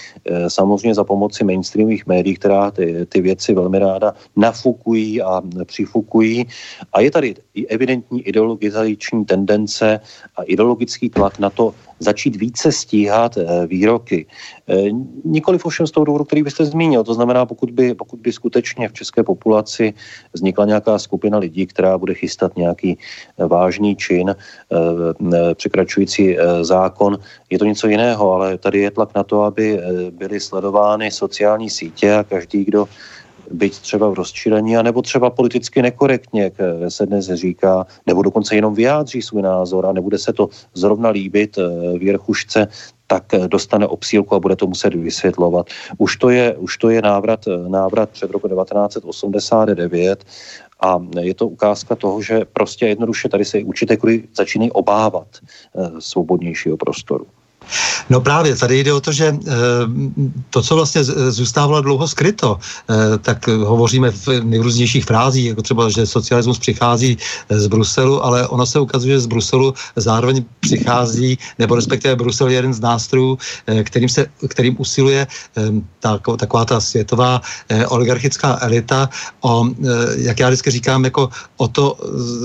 samozřejmě za pomoci mainstreamových médií, která ty, ty věci velmi ráda nafukují a přifukují. A je tady evidentní ideologizační tendence a ideologický tlak na to začít více stíhat eh, výroky. Eh, nikoli ovšem z toho důvodu, který byste zmínil. To znamená, pokud by, pokud by skutečně v české populaci vznikla nějaká skupina lidí, která bude chystat nějaký eh, vážný čin překračující zákon, je to něco jiného, ale tady je tlak na to, aby byly sledovány sociální sítě a každý, kdo být třeba v rozčílení, anebo třeba politicky nekorektně, jak eh, se dnes říká, nebo dokonce jenom vyjádří svůj názor a nebude se to zrovna líbit eh, věrchušce, tak eh, dostane obsílku a bude to muset vysvětlovat. Už to je, už to je návrat, návrat před roku 1989 a je to ukázka toho, že prostě jednoduše tady se určité kruhy začínají obávat svobodnějšího prostoru. No právě, tady jde o to, že eh, to, co vlastně zůstávalo dlouho skryto, eh, tak hovoříme v nejrůznějších frázích, jako třeba, že socialismus přichází eh, z Bruselu, ale ono se ukazuje, že z Bruselu zároveň přichází, nebo respektive Brusel je jeden z nástrojů, kterým, se, kterým usiluje ta, taková ta světová oligarchická elita o, jak já vždycky říkám, jako o to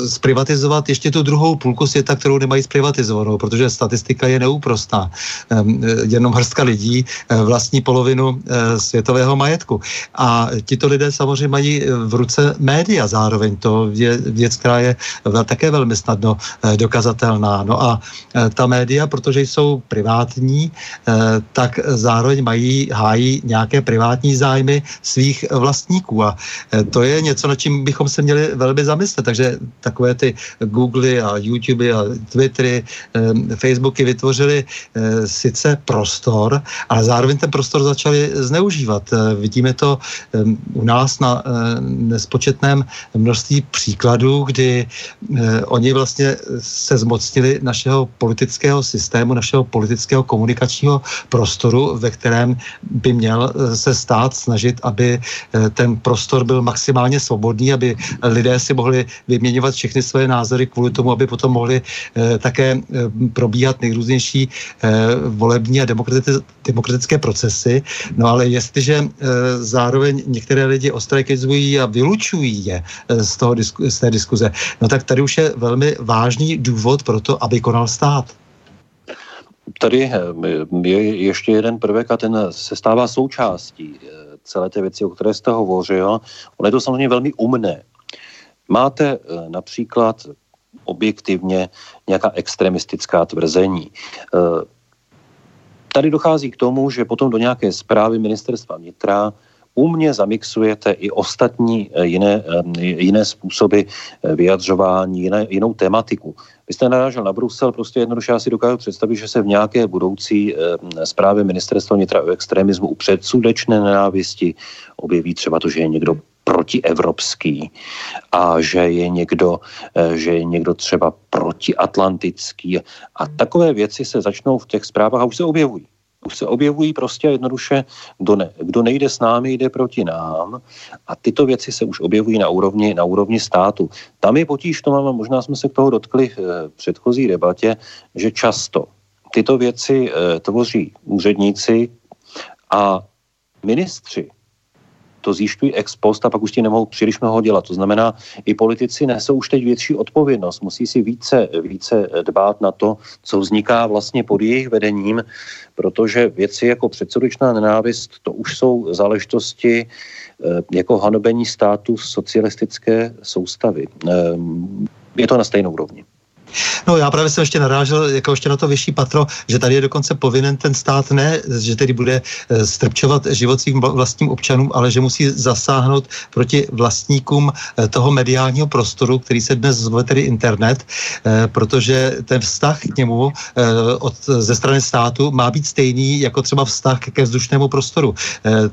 zprivatizovat ještě tu druhou půlku světa, kterou nemají zprivatizovanou, protože statistika je neúprostná. Ehm, jenom hrstka lidí eh, vlastní polovinu eh, světového majetku. A tito lidé samozřejmě mají v ruce média zároveň. To je věc, která je také velmi snadno eh, dokazatelná. No a ta média, protože jsou privátní, tak zároveň mají, hájí nějaké privátní zájmy svých vlastníků. A to je něco, na čím bychom se měli velmi zamyslet. Takže takové ty Google a YouTube a Twittery, Facebooky vytvořily sice prostor, ale zároveň ten prostor začali zneužívat. Eh, vidíme to u nás na eh, nespočetném množství příkladů, kdy eh, oni vlastně se zmocnili našeho politického systému, našeho politického komunikačního prostoru, ve kterém by měl se stát snažit, aby ten prostor byl maximálně svobodný, aby lidé si mohli vyměňovat všechny své názory kvůli tomu, aby potom mohli také probíhat nejrůznější volební a demokratické procesy. No ale jestliže zároveň některé lidi ostrakizují a vylučují je z, toho, z té diskuze, no tak tady už je velmi vážný důvod pro to, aby konal stát. Tady je ještě jeden prvek a ten se stává součástí celé té věci, o které jste hovořil. Ono je to samozřejmě velmi umné. Máte eh, například objektivně nějaká extremistická tvrzení. Eh, tady dochází k tomu, že potom do nějaké zprávy ministerstva vnitra umně zamixujete i ostatní eh, jiné, jiné způsoby vyjadřování, jiné, jinou tematiku. Vy jste narážel na Brusel, prostě jednoduše já si dokážu představit, že se v nějaké budoucí zprávě ministerstva vnitra o extremismu u předsudečné nenávisti objeví třeba to, že je někdo protievropský a že je někdo, eh, že je někdo třeba protiatlantický a takové věci se začnou v těch zprávách a už se objevují. Už se objevují prostě jednoduše, kdo, ne, kdo nejde s námi, jde proti nám a tyto věci se už objevují na úrovni, na úrovni státu. Tam je potíž to máme, možná jsme se k toho dotkli v předchozí debatě, že často tyto věci e, tvoří úředníci a ministři to zjišťují ex post a pak už ti nemohou příliš mnoho dělat. To znamená, i politici nesou už teď větší odpovědnost, musí si více, více dbát na to, co vzniká vlastně pod jejich vedením, protože věci jako předsudečná nenávist, to už jsou záležitosti eh, jako hanobení státu socialistické soustavy. Ehm, je to na stejnou úrovni. No já právě jsem ještě narážel jako ještě na to vyšší patro, že tady je dokonce povinen ten stát ne, že tedy bude eh, strpčovat život svým vlastním občanům, ale že musí zasáhnout proti vlastníkům eh, toho mediálního prostoru, který se dnes zve tedy internet, eh, protože ten vztah k němu od, ze strany státu má být stejný jako třeba vztah ke vzdušnému prostoru.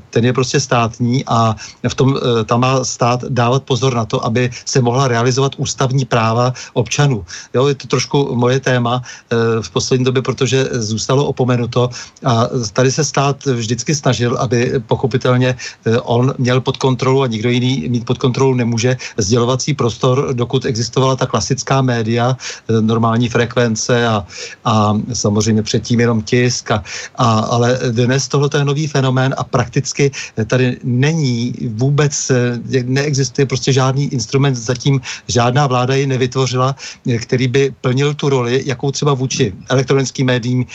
Ten je prostě státní a v tom tam má stát dávat pozor na to, aby se mohla realizovat ústavní práva občanů. Jo, je to trošku moje téma eh, v poslední době, protože zůstalo opomenuto a tady se stát vždycky snažil, aby pochopitelně eh, on měl pod kontrolu a nikdo jiný mít pod kontrolu nemůže sdělovací prostor, dokud existovala ta klasická média, eh, normální frekvence a, a samozřejmě předtím jenom tisk, a, a, ale dnes tohle je nový fenomén a prakticky tady není vůbec, neexistuje prostě žádný instrument, zatím žádná vláda ji nevytvořila, který by plnil tu roli, jakou třeba vůči elektronickým médiím e,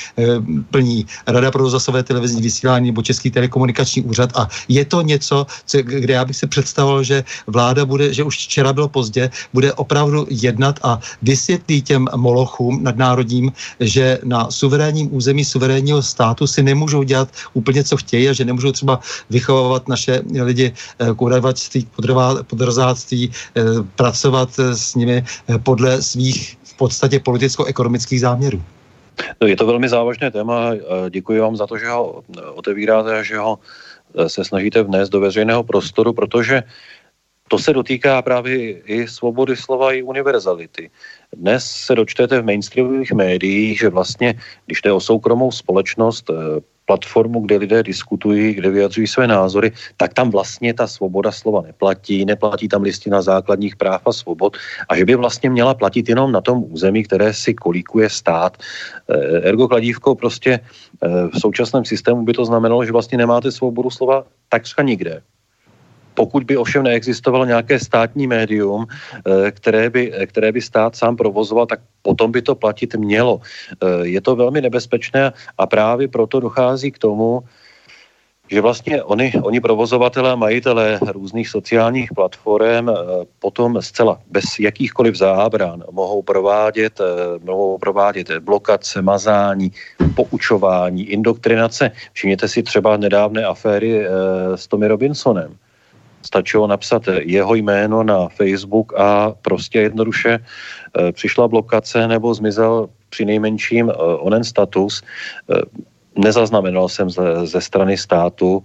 plní Rada pro rozhlasové televizní vysílání nebo Český telekomunikační úřad. A je to něco, co, kde já bych si představoval, že vláda bude, že už včera bylo pozdě, bude opravdu jednat a vysvětlí těm molochům nadnárodním, že na suverénním území suverénního státu si nemůžou dělat úplně, co chtějí a že nemůžou třeba vychovávat naše lidi eh, k udavačství, podrzáctví, eh, pracovat s nimi podle svých podstatě politicko-ekonomických záměrů. No, je to velmi závažné téma. Děkuji vám za to, že ho otevíráte a že ho e, se snažíte vnést do veřejného prostoru, protože to se dotýká právě i svobody slova, i univerzality. Dnes se dočtete v mainstreamových médiích, že vlastně, když jde o soukromou společnost, e, platformu, kde lidé diskutují, kde vyjadřují své názory, tak tam vlastně ta svoboda slova neplatí, neplatí tam listina základních práv a svobod a že by vlastně měla platit jenom na tom území, které si kolíkuje stát. Eh, ergo kladívko prostě eh, v současném systému by to znamenalo, že vlastně nemáte svobodu slova takřka nikde. Pokud by ovšem neexistovalo nějaké státní médium, eh, které by, které by stát sám provozoval, tak potom by to platit mělo. Eh, je to velmi nebezpečné a právě proto dochází k tomu, že vlastně oni, oni provozovatelé a majitelé různých sociálních platform eh, potom zcela bez jakýchkoliv zábran mohou provádět, mohou provádět blokace, mazání, poučování, indoktrinace. Všimněte si třeba nedávné aféry s Tommy Robinsonem stačilo napsat jeho jméno na Facebook a prostě jednoduše eh, přišla blokace nebo zmizel při nejmenším eh, onen status. Eh, nezaznamenal jsem ze, ze strany státu,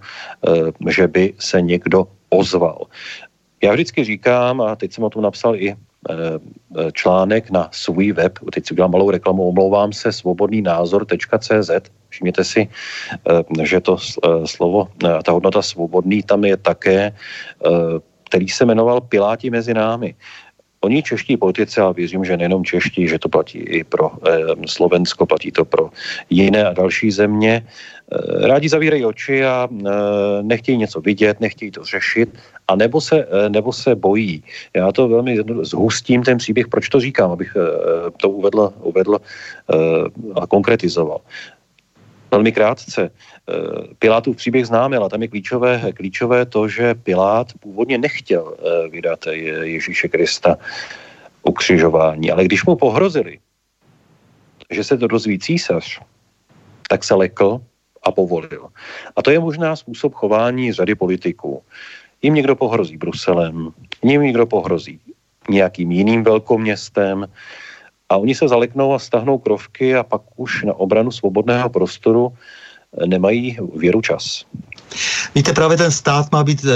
že by se někdo ozval. Já vždycky říkám, a teď jsem o tom napsal i článek na svůj web, teď si udělám malou reklamu, omlouvám se, svobodný názor.cz, Všimněte si, eh, že to eh, slovo, eh, ta hodnota svobodný tam je také, který se jmenoval Piláti mezi námi. Oni čeští politici, a věřím, že nejenom čeští, že to platí i pro eh, Slovensko, platí to pro jiné a další země, eh, rádi zavírají oči a eh, nechtějí něco vidět, nechtějí to řešit, a nebo se, eh, nebo se bojí. Já to velmi zhustím ten příběh, proč to říkám, abych eh, to uvedl, uvedl eh, a konkretizoval. Velmi krátce. Pilátův příběh známe, ale tam je klíčové, klíčové to, že Pilát původně nechtěl vydat Ježíše Krista ukřižování, ale když mu pohrozili, že se to dozví císař, tak se lekl a povolil. A to je možná způsob chování řady politiků. Jim někdo pohrozí Bruselem, jim někdo pohrozí nějakým jiným velkoměstem a oni se zaleknou a stahnou krovky a pak už na obranu svobodného prostoru nemají věru čas. Víte, právě ten stát má být e,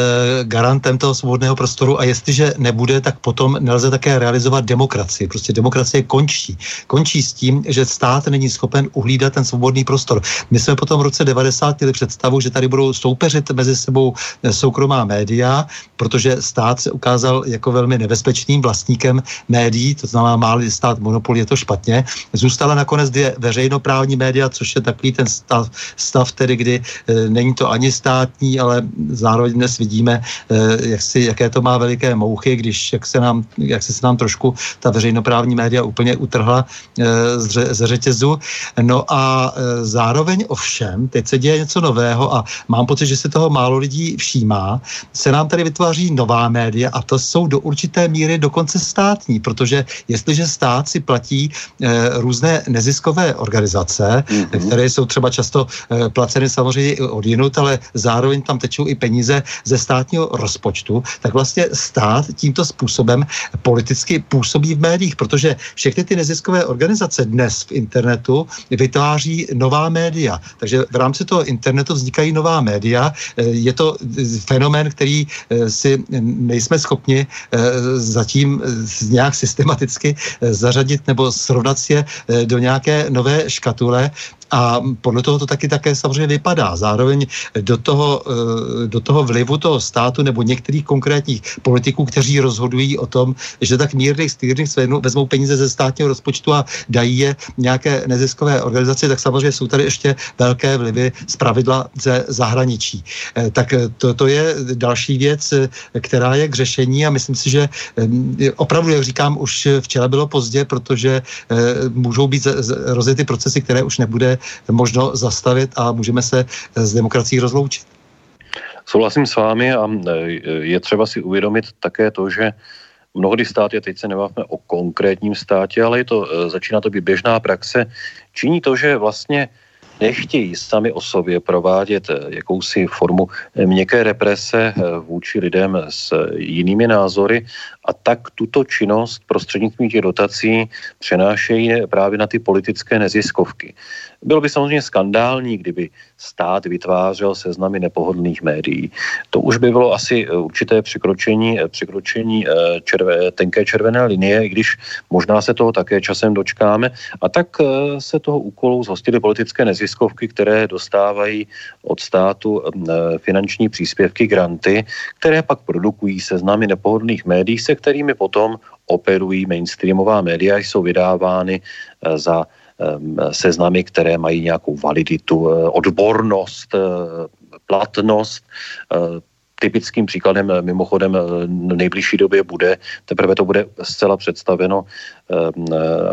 garantem toho svobodného prostoru a jestliže nebude, tak potom nelze také realizovat demokracii. Prostě demokracie končí. Končí s tím, že stát není schopen uhlídat ten svobodný prostor. My jsme potom v roce 90 měli představu, že tady budou soupeřit mezi sebou eh, soukromá média, protože stát se ukázal jako velmi nebezpečným vlastníkem médií, to znamená, má stát monopol, je to špatně. Zůstala nakonec dvě veřejnoprávní média, což je takový ten stav, stav tedy, kdy e, není to ani státní, ale zároveň dnes vidíme, eh, jak si, jaké to má veliké mouchy, když jak se nám, jak se, se nám trošku ta veřejnoprávní média úplně utrhla eh, z, z řetězu. No a eh, zároveň ovšem, teď se děje něco nového a mám pocit, že se toho málo lidí všímá, se nám tady vytváří nová média a to jsou do určité míry dokonce státní, protože jestliže stát si platí různé neziskové organizace, mm-hmm. které jsou třeba často placeny samozřejmě od jinut, ale zároveň tam tečou i peníze ze státního rozpočtu, tak vlastně stát tímto způsobem politicky působí v médiích, protože všechny ty neziskové organizace dnes v internetu vytváří nová média. Takže v rámci toho internetu vznikají nová média. Eh, je to fenomén, který eh, si nejsme schopni eh, zatím nějak systematicky zařadit nebo srovnat je do nějaké nové škatule. A podle toho to taky také samozřejmě vypadá. Zároveň do toho, eh, do toho vlivu toho státu nebo některých konkrétních politiků, kteří rozhodují o tom, že tak mírných stýrných vezmou peníze ze státního rozpočtu a dají je nějaké neziskové organizace, tak samozřejmě jsou tady ještě velké vlivy z pravidla ze zahraničí. Eh, tak to, to je další věc, která je k řešení a myslím si, že eh, opravdu, jak říkám, už včera bylo pozdě, protože můžou být rozjety procesy, které už nebude možno zastavit a můžeme se s demokracií rozloučit. Souhlasím s vámi a e, je třeba si uvědomit také to, že mnohdy státy, teď se nebavíme o konkrétním státě, ale je to, e, začíná to být běžná praxe, činí to, že vlastně nechtějí sami o sobě provádět jakousi formu měkké represe vůči lidem s jinými názory a tak tuto činnost prostřednictvím těch dotací přenášejí právě na ty politické neziskovky. Bylo by samozřejmě skandální, kdyby stát vytvářel seznamy nepohodlných médií. To už by bylo asi eh, určité překročení, eh, překročení eh, červe, tenké červené linie, i když možná se toho také časem dočkáme. A tak se toho úkolu zhostily politické neziskovky, které dostávají od státu finanční příspěvky, granty, které pak produkují seznamy nepohodlných médií, se kterými potom operují mainstreamová média, jsou vydávány za seznamy, které mají nějakou validitu, eh, odbornost, eh, platnost. Eh, typickým příkladem mimochodem v nejbližší době bude, teprve to bude zcela představeno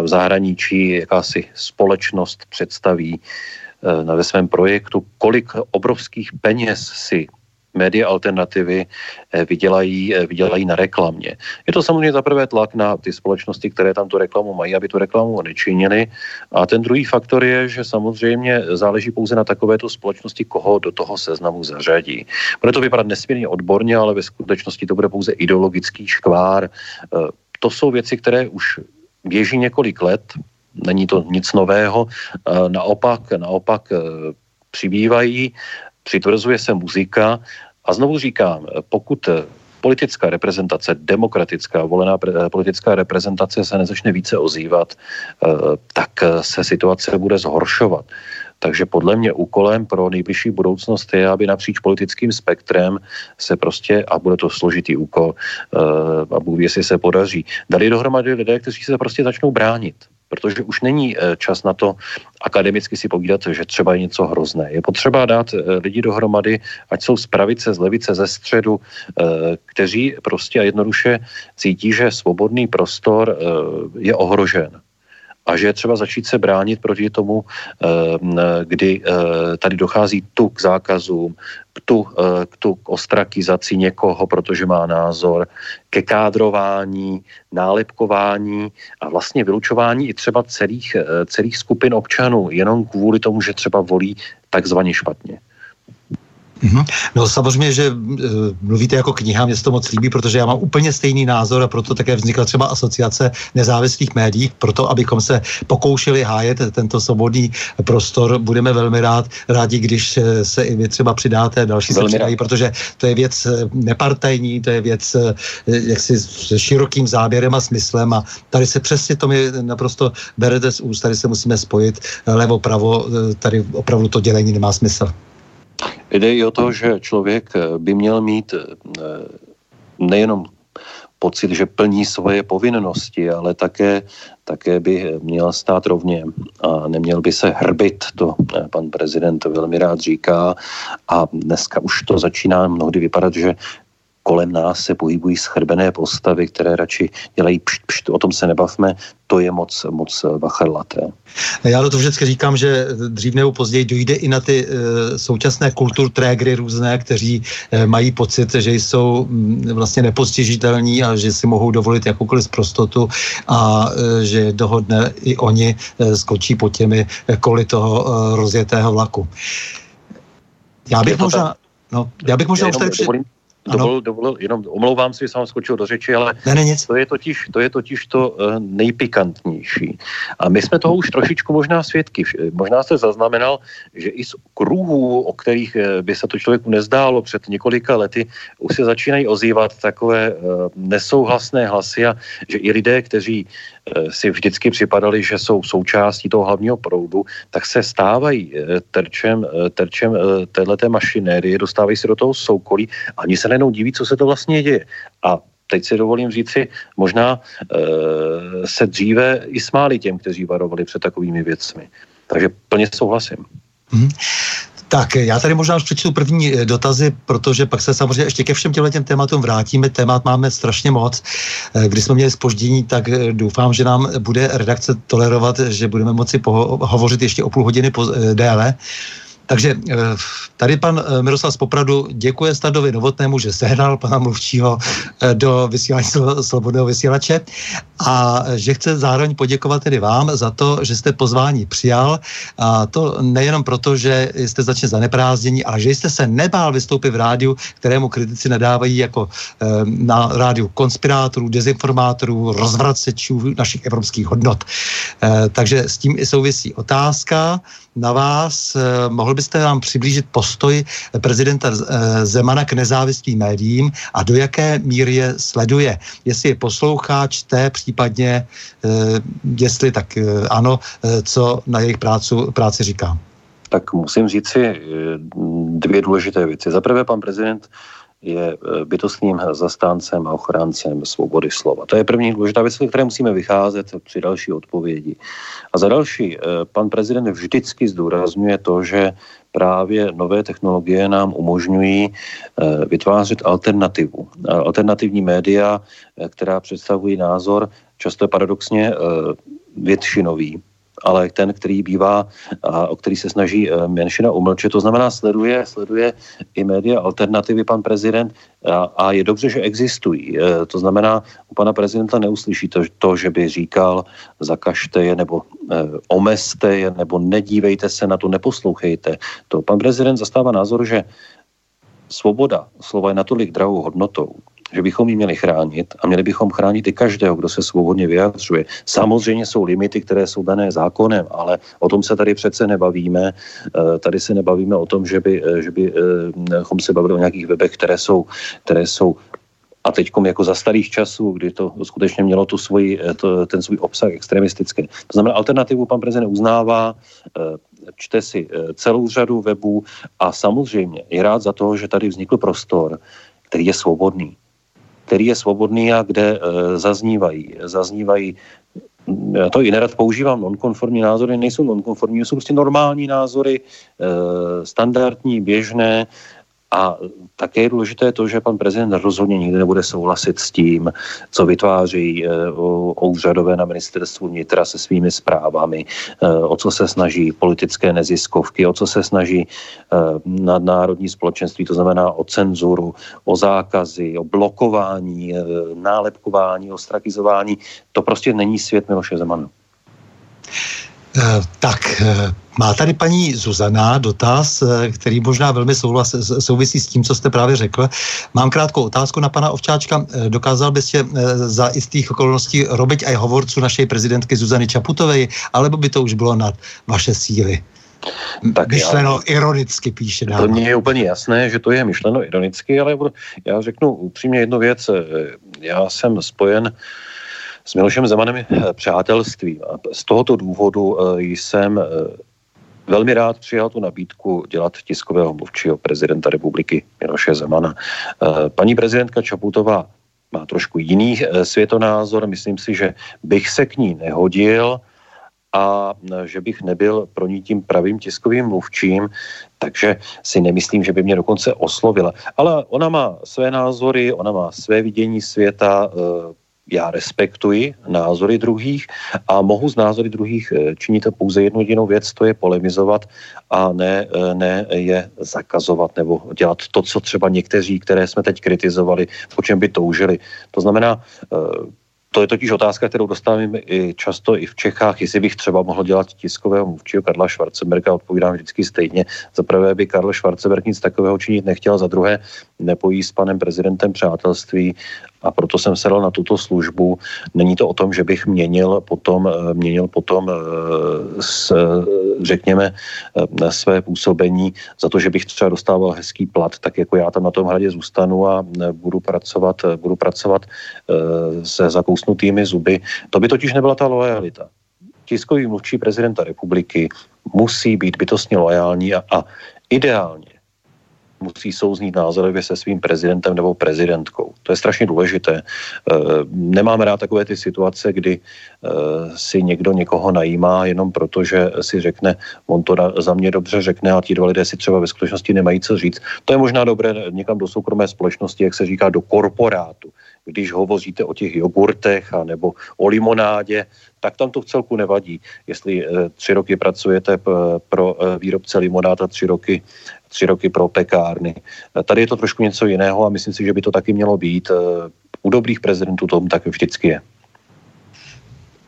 v zahraničí, jakási společnost představí ve svém projektu, kolik obrovských peněz si média alternativy eh, vydělají, eh, vydělají na reklamě. Je to samozřejmě za prvé tlak na ty společnosti, které tam tu reklamu mají, aby tu reklamu nečinili. A ten druhý faktor je, že samozřejmě záleží pouze na takovéto společnosti, koho do toho seznamu zařadí. Bude to vypadat nesmírně odborně, ale ve skutečnosti to bude pouze ideologický škvár. Eh, to jsou věci, které už běží několik let, není to nic nového, naopak, naopak přibývají, přitvrzuje se muzika a znovu říkám, pokud politická reprezentace, demokratická volená politická reprezentace se nezačne více ozývat, eh, tak se situace bude zhoršovat. Takže podle mě úkolem pro nejbližší budoucnost je, aby napříč politickým spektrem se prostě, a bude to složitý úkol, a Bůh jestli se podaří, dali dohromady lidé, kteří se prostě začnou bránit protože už není čas na to akademicky si povídat, že třeba je něco hrozné. Je potřeba dát lidi dohromady, ať jsou z pravice, z levice, ze středu, kteří prostě a jednoduše cítí, že svobodný prostor je ohrožen a že je třeba začít se bránit proti tomu, eh, kdy eh, tady dochází tu k zákazům, tu, eh, tu k ostrakizaci někoho, protože má názor, ke kádrování, nálepkování a vlastně vylučování i třeba celých, celých skupin občanů, jenom kvůli tomu, že třeba volí takzvaně špatně. Mm-hmm. No samozřejmě, že uh, mluvíte jako kniha, mě se to moc líbí, protože já mám úplně stejný názor a proto také vznikla třeba asociace nezávislých médií, proto abychom se pokoušeli hájet tento svobodný prostor. Budeme velmi rád, rádi, když se i vy třeba přidáte, další velmi se přidají, rád. protože to je věc eh, nepartajní, to je věc jaksi s širokým záběrem a smyslem a tady se přesně to mi naprosto berete z úst, tady se musíme spojit levo, pravo, tady opravdu to dělení nemá smysl. Jde i o to, že člověk eh, by měl mít eh, nejenom pocit, že plní svoje povinnosti, ale také, také by měl stát rovně a neměl by se hrbit, to eh, pan prezident velmi rád říká. A dneska už to začíná mnohdy vypadat, že kolem nás se pohybují schrbené postavy, které radši dělají pšt, pšt, o tom se nebavme, to je moc, moc vachrlaté. Já to vždycky říkám, že dřív nebo později dojde i na ty e, současné kulturtrégry různé, kteří e, mají pocit, že jsou m, mm, vlastně nepostižitelní a že si mohou dovolit jakoukoliv prostotu a e, že dohodne i oni e, skočí po těmi koly toho e, rozjetého vlaku. Já bych možná... No, já bych možná už tady... Při dovolil, dovolil, jenom omlouvám si, že jsem skočil do řeči, ale ne, ne, nic. To, je totiž, to je totiž to uh, nejpikantnější. A my jsme toho už trošičku možná svědky. Možná jste zaznamenal, že i z kruhů, o kterých eh, by se to člověku nezdálo před několika lety, už se začínají ozývat takové uh, nesouhlasné hlasy a že i lidé, kteří Eh, si vždycky připadali, že jsou součástí toho hlavního proudu, tak se stávají eh, terčem, eh, terčem téhleté mašinérie, dostávají se do toho soukolí a oni se nejenom diví, co se to vlastně děje. A teď si dovolím říci, možná e, se dříve i smáli těm, kteří varovali před takovými věcmi. Takže plně souhlasím. Mm-hmm. Tak já tady možná už přečtu první eh, dotazy, protože pak se samozřejmě ještě ke všem těmhle těm tématům vrátíme. Témat máme strašně moc. Eh, když jsme měli spoždění, tak eh, doufám, že nám bude redakce tolerovat, že budeme moci poho- hovořit ještě o půl hodiny po- déle. Takže eh, tady pan eh, Miroslav z Popradu děkuje Stadovi Novotnému, že sehnal pana mluvčího eh, do vysílání Slobodného vysílače a že chce zároveň poděkovat tedy vám za to, že jste pozvání přijal a to nejenom proto, že jste začne zaneprázdnění, ale že jste se nebál vystoupit v rádiu, kterému kritici nadávají jako na rádiu konspirátorů, dezinformátorů, rozvracečů našich evropských hodnot. Takže s tím i souvisí otázka na vás. Mohl byste nám přiblížit postoj prezidenta eh, Zemana k nezávislým médiím a do jaké míry je sleduje? Jestli je poslouchá, čte, případně eh, jestli tak eh, ano, co na jejich prácu, práci říká? Tak musím říct si dvě důležité věci. Za prvé, pan prezident je bytostným zastáncem a ochráncem svobody slova. To je první důležitá věc, které musíme vycházet při další odpovědi. A za další, pan prezident vždycky zdůrazňuje to, že právě nové technologie nám umožňují eh, vytvářet alternativu. Alternativní média, eh, která představují názor často paradoxně eh, většinový, ale ten, který bývá a o který se snaží eh, menšina umlčet. To znamená, sleduje, sleduje i média alternativy pan prezident a, a je dobře, že existují. Eh, to znamená, u pana prezidenta neuslyší to, to že by říkal, zakažte je nebo eh, omezte je nebo nedívejte se na to, neposlouchejte. To pan prezident zastává názor, že svoboda slova je natolik drahou hodnotou, že bychom ji měli chránit a měli bychom chránit i každého, kdo se svobodně vyjadřuje. Samozřejmě jsou limity, které jsou dané zákonem, ale o tom se tady přece nebavíme. Eh, tady se nebavíme o tom, že, by, eh, že bychom eh, se bavili o nějakých webech, které jsou, které jsou a teď jako za starých časů, kdy to skutečně mělo tu svoji, to, ten svůj obsah extremistický. To znamená, alternativu pan prezident uznává, čte si celou řadu webů a samozřejmě je rád za to, že tady vznikl prostor, který je svobodný. Který je svobodný a kde zaznívají, zaznívají já to i nerad používám, nonkonformní názory nejsou nonkonformní, jsou prostě normální názory, standardní, běžné, a také je důležité to, že pan prezident rozhodně nikdy nebude souhlasit s tím, co vytváří e, úřadové na ministerstvu vnitra se svými zprávami, e, o co se snaží politické neziskovky, o co se snaží e, nadnárodní společenství, to znamená o cenzuru, o zákazy, o blokování, nálepkování, ostrakizování. To prostě není svět Miloše Zemana. Eh, tak, eh, má tady paní Zuzana dotaz, eh, který možná velmi souhlas, souvisí s tím, co jste právě řekl. Mám krátkou otázku na pana Ovčáčka. Dokázal byste za istých okolností robiť aj hovorcu našej prezidentky Zuzany Čaputovej, alebo by to už bylo nad vaše síly? Tak myšleno já, ironicky, píše dáma. To mně je úplně jasné, že to je myšleno ironicky, ale já řeknu upřímně jednu věc. Já jsem spojen uh, s Milošem Zemanem eh, přátelství. A z tohoto důvodu eh, jsem eh, velmi rád přijal tu nabídku dělat tiskového mluvčího prezidenta republiky Miloše Zemana. Paní prezidentka Čaputová má trošku jiný světonázor. Myslím si, že bych se k ní nehodil a že bych nebyl pro ní tím pravým tiskovým mluvčím, takže si nemyslím, že by mě dokonce oslovila. Ale ona má své názory, ona má své vidění světa, já respektuji názory druhých a mohu z názory druhých eh, činit pouze jednu jedinou věc, to je polemizovat a ne, eh, ne je zakazovat nebo dělat to, co třeba někteří, které jsme teď kritizovali, po čem by toužili. To znamená, eh, to je totiž otázka, kterou dostávám i často i v Čechách, jestli bych třeba mohl dělat tiskového mluvčího Karla Schwarzenberga, odpovídám vždycky stejně. Za prvé by Karl Schwarzenberg nic takového činit nechtěl, za druhé nepojí s panem prezidentem přátelství a proto jsem sedl na tuto službu. Není to o tom, že bych měnil potom, eh, měnil potom eh, s, řekněme, eh, své působení za to, že bych třeba dostával hezký plat, tak jako já tam na tom hradě zůstanu a budu pracovat, budu pracovat se zakousnutými zuby. To by totiž nebyla ta lojalita. Tiskový mluvčí prezidenta republiky musí být bytostně lojální a, a ideálně musí souznít názorově se svým prezidentem nebo prezidentkou. To je strašně důležité. Eh, Nemáme rád takové ty situace, kdy eh, si někdo někoho najímá jenom proto, že si řekne, on to za mě dobře řekne a ti dva lidé si třeba ve skutečnosti nemají co říct. To je možná dobré někam do soukromé společnosti, jak se říká, do korporátu. Když hovoříte o těch jogurtech a nebo o limonádě, tak tam to v celku nevadí. Jestli eh, tři roky pracujete pro výrobce limonád a tři roky tři roky pro pekárny. Tady je to trošku něco jiného a myslím si, že by to taky mělo být. U dobrých prezidentů tom tak vždycky je.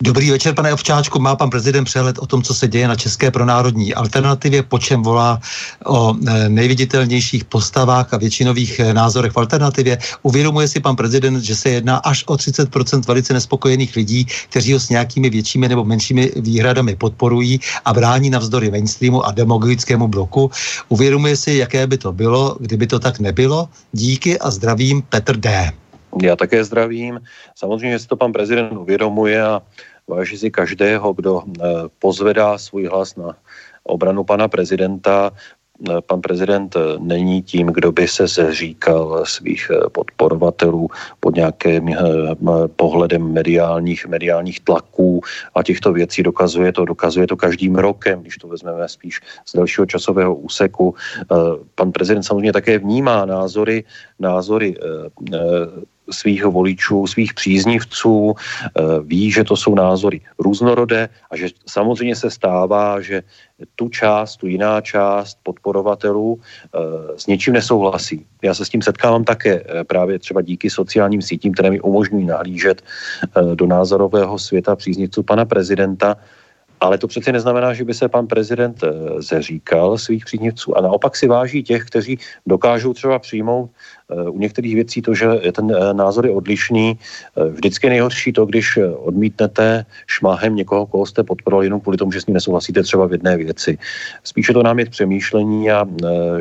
Dobrý večer, pane Ovčáčku. Má pan prezident přehled o tom, co se děje na České pronárodní alternativě, po čem volá o e, nejviditelnějších postavách a většinových e, názorech v alternativě. Uvědomuje si pan prezident, že se jedná až o 30% velice nespokojených lidí, kteří ho s nějakými většími nebo menšími výhradami podporují a brání navzdory mainstreamu a demagogickému bloku. Uvědomuje si, jaké by to bylo, kdyby to tak nebylo. Díky a zdravím Petr D. Já také zdravím. Samozřejmě, si to pan prezident uvědomuje a váží si každého, kdo eh, pozvedá svůj hlas na obranu pana prezidenta. Eh, pan prezident eh, není tím, kdo by se zříkal svých podporovatelů pod nějakým pohledem mediálních, mediálních tlaků a těchto věcí dokazuje to, dokazuje to každým rokem, když to vezmeme spíš z dalšího časového úseku. Pan prezident samozřejmě také vnímá názory, názory svých voličů, svých příznivců, eh, ví, že to jsou názory různorodé a že samozřejmě se stává, že tu část, tu jiná část podporovatelů eh, s něčím nesouhlasí. Já se s tím setkávám také eh, právě třeba díky sociálním sítím, které mi umožňují nahlížet do názorového světa příznivců pana prezidenta, ale to přece neznamená, že by se pan prezident zeříkal svých příznivců a naopak si váží těch, kteří dokážou třeba přijmout u některých věcí to, že ten eh, názor je odlišný. Eh, vždycky je nejhorší to, když eh, odmítnete šmáhem někoho, koho jste podporovali jenom kvůli tomu, že s ním nesouhlasíte třeba v jedné věci. Spíše to nám je přemýšlení a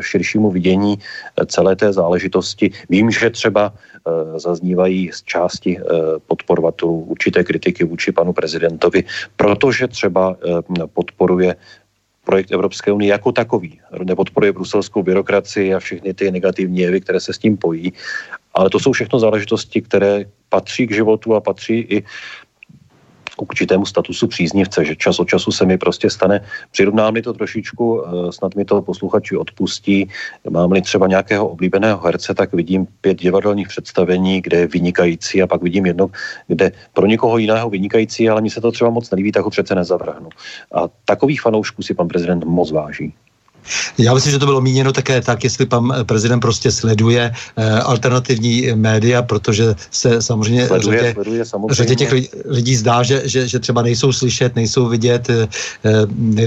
širšímu vidění celé té záležitosti. Vím, že třeba zaznívají z části podporovatelů určité kritiky vůči panu prezidentovi, protože třeba podporuje projekt Evropské unie jako takový. Nepodporuje bruselskou byrokracii a všechny ty negativní jevy, které se s tím pojí. Ale to jsou všechno záležitosti, které patří k životu a patří i k určitému statusu příznivce, že čas od času se mi prostě stane, přirovnám mi to trošičku, eh, snad mi to posluchači odpustí, mám-li třeba nějakého oblíbeného herce, tak vidím pět divadelních představení, kde je vynikající a pak vidím jedno, kde pro někoho jiného vynikající, ale mi se to třeba moc nelíbí, tak ho přece nezavrhnu. A takových fanoušků si pan prezident moc váží. Já myslím, že to bylo míněno také tak, jestli pan prezident prostě sleduje eh, alternativní média, protože se samozřejmě sleduje, řadě, sleduje samozřejmě. řadě těch lidí zdá, že, že, že třeba nejsou slyšet, nejsou vidět, eh,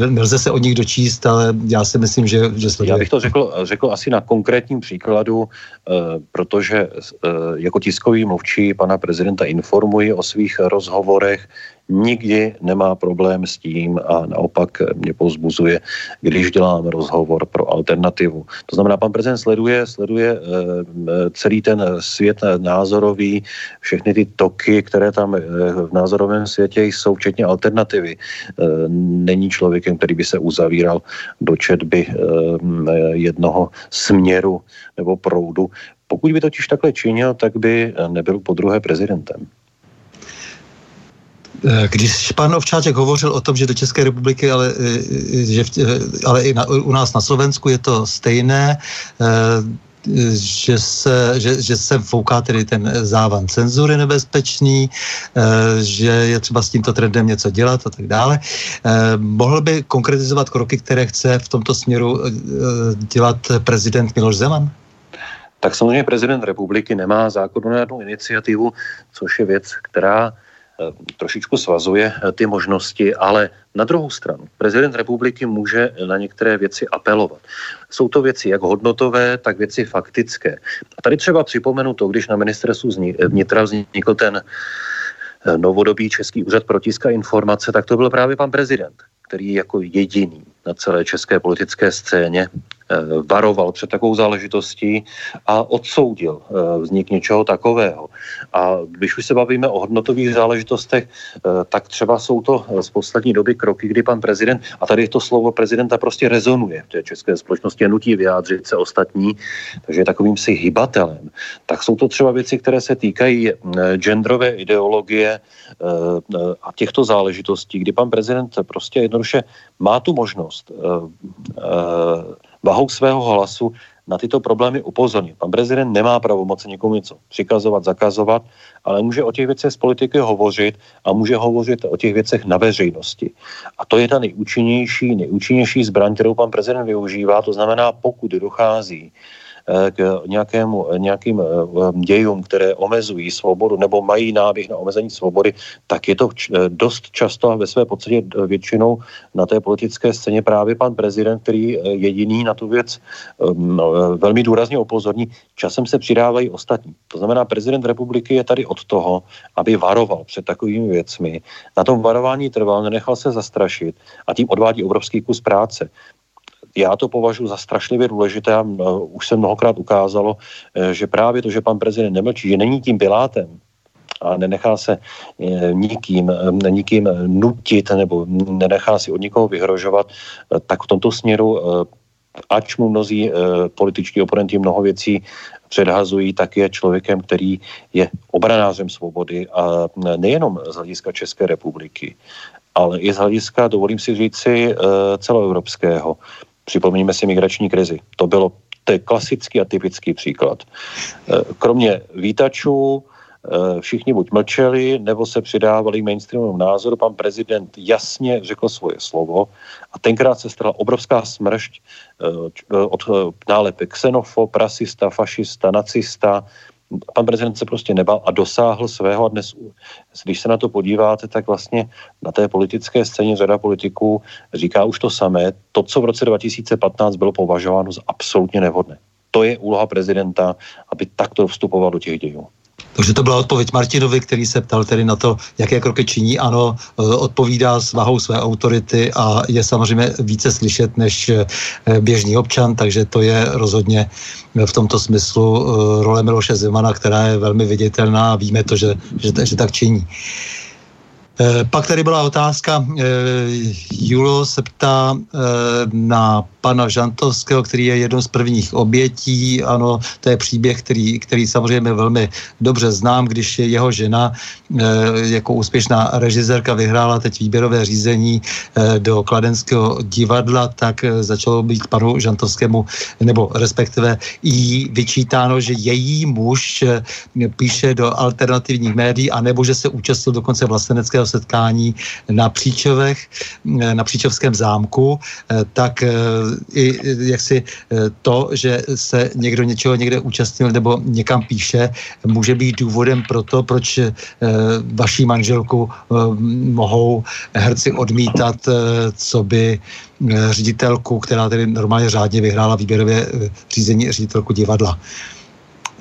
nelze se o nich dočíst, ale já si myslím, že, že sleduje. Já bych to řekl, řekl asi na konkrétním příkladu, eh, protože eh, jako tiskový mluvčí pana prezidenta informuji o svých rozhovorech, nikdy nemá problém s tím a naopak mě pozbuzuje, když dělám rozhovor pro alternativu. To znamená, pan prezident sleduje, sleduje eh, celý ten svět názorový, všechny ty toky, které tam eh, v názorovém světě jsou, včetně alternativy. Eh, není člověkem, který by se uzavíral do četby jednoho směru nebo proudu. Pokud by totiž takhle činil, tak by nebyl po druhé prezidentem. Eh, když pan Ovčáček hovořil o tom, že do České republiky, ale, eh, že, eh, ale i na, u nás na Slovensku je to stejné, že se, že, že se fouká tedy ten závan cenzury nebezpečný, že je třeba s tímto trendem něco dělat a tak dále. Mohl by konkretizovat kroky, které chce v tomto směru dělat prezident Miloš Zeman? Tak samozřejmě prezident republiky nemá zákonodárnou iniciativu, což je věc, která trošičku svazuje eh, ty možnosti, ale na druhou stranu prezident republiky může na některé věci apelovat. Jsou to věci jak hodnotové, tak věci faktické. A tady třeba připomenu to, když na ministerstvu vnitra vznikl ten eh, novodobý Český úřad pro tisk a informace, tak to byl právě pan prezident, který jako jediný na celé české politické scéně Eh, varoval před takovou záležitostí a odsoudil eh, vznik něčeho takového. A když už se bavíme o hodnotových záležitostech, eh, tak třeba jsou to z poslední doby kroky, kdy pan prezident, a tady to slovo prezidenta prostě rezonuje v té české společnosti, nutí vyjádřit se ostatní, takže je takovým si hybatelem. Tak jsou to třeba věci, které se týkají genderové ideologie a těchto záležitostí, kdy pan prezident prostě jednoduše má tu možnost vahou svého hlasu na tyto problémy upozornit. Pan prezident nemá pravomoc někomu něco přikazovat, zakazovat, ale může o těch věcech z politiky hovořit a může hovořit o těch věcech na veřejnosti. A to je ta nejúčinnější, nejúčinnější zbraň, kterou pan prezident využívá. To znamená, pokud dochází Eh, k nějakému, eh, nějakým eh, dějům, které omezují svobodu nebo mají náběh na omezení svobody, tak je to dost často a ve své podstatě většinou na té politické scéně právě pan prezident, který jediný na tu věc no, velmi důrazně upozorní. Časem se přidávají ostatní. To znamená, prezident republiky je tady od toho, aby varoval před takovými věcmi. Na tom varování trval, nenechal se zastrašit a tím odvádí obrovský kus práce já to považuji za strašlivě důležité a už se mnohokrát ukázalo, eh, že právě to, že pan prezident nemlčí, že není tím pilátem, a nenechá se eh, nikým, eh, nikým nutit nebo nenechá si od nikoho vyhrožovat, tak v tomto směru, ač mu mnozí političtí oponenti mnoho věcí předhazují, tak je člověkem, který je obranářem svobody a nejenom z hlediska České republiky, ale i z hlediska, dovolím si říci, celoevropského. Připomeňme si migrační krizi. To bylo to je klasický a typický příklad. Eh, kromě výtačů eh, všichni buď mlčeli, nebo se přidávali mainstreamovému názoru. Pan prezident jasně řekl svoje slovo a tenkrát se stala obrovská smršť eh, od nálepek xenofob, rasista, fašista, nacista, pan prezident se prostě nebal a dosáhl svého a dnes, když se na to podíváte, tak vlastně na té politické scéně řada politiků říká už to samé. To, co v roce 2015 bylo považováno za absolutně nevhodné. To je úloha prezidenta, aby takto vstupoval do těch dějů. Takže to byla odpověď Martinovi, který se ptal tedy na to, jaké kroky činí. Ano, e, odpovídá s vahou své autority a je samozřejmě více slyšet než e, běžný občan, takže to je rozhodně v tomto smyslu role Miloše Zemana, která je velmi viditelná a víme to, že, že, že tak činí. Eh, pak tady byla otázka, eh, Julo se ptá eh, na pana Žantovského, který je jednou z prvních obětí. Ano, to je příběh, který, který samozřejmě velmi dobře znám, když je jeho žena jako úspěšná režisérka vyhrála teď výběrové řízení do Kladenského divadla, tak začalo být panu Žantovskému, nebo respektive jí vyčítáno, že její muž píše do alternativních médií, anebo že se účastnil dokonce vlasteneckého setkání na Příčovech, eh, na Příčovském zámku, eh, tak eh, i jaksi to, že se někdo něčeho někde účastnil nebo někam píše, může být důvodem pro to, proč vaší manželku mohou herci odmítat, co by ředitelku, která tedy normálně řádně vyhrála výběrové řízení ředitelku divadla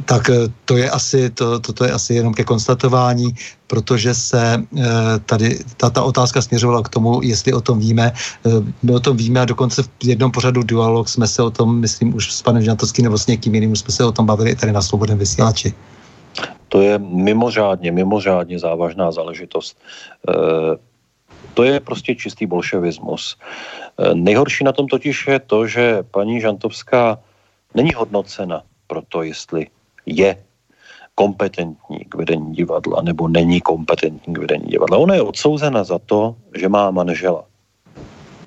tak eh, to je asi, to, to, to je asi jenom ke konstatování, protože se eh, tady ta, ta otázka směřovala k tomu, jestli o tom víme. Eh, my o tom víme a dokonce v jednom pořadu Dualog jsme se o tom, myslím, už s panem Žantovským nebo s někým jiným, jsme se o tom bavili tady na Svobodném vysílači. To je mimořádně, mimořádně závažná záležitost. To je prostě čistý bolševismus. Nejhorší na tom totiž je to, že paní Žantovská není hodnocena pro to, jestli je kompetentní k vedení divadla nebo není kompetentní k vedení divadla. Ona je odsouzena za to, že má manžela.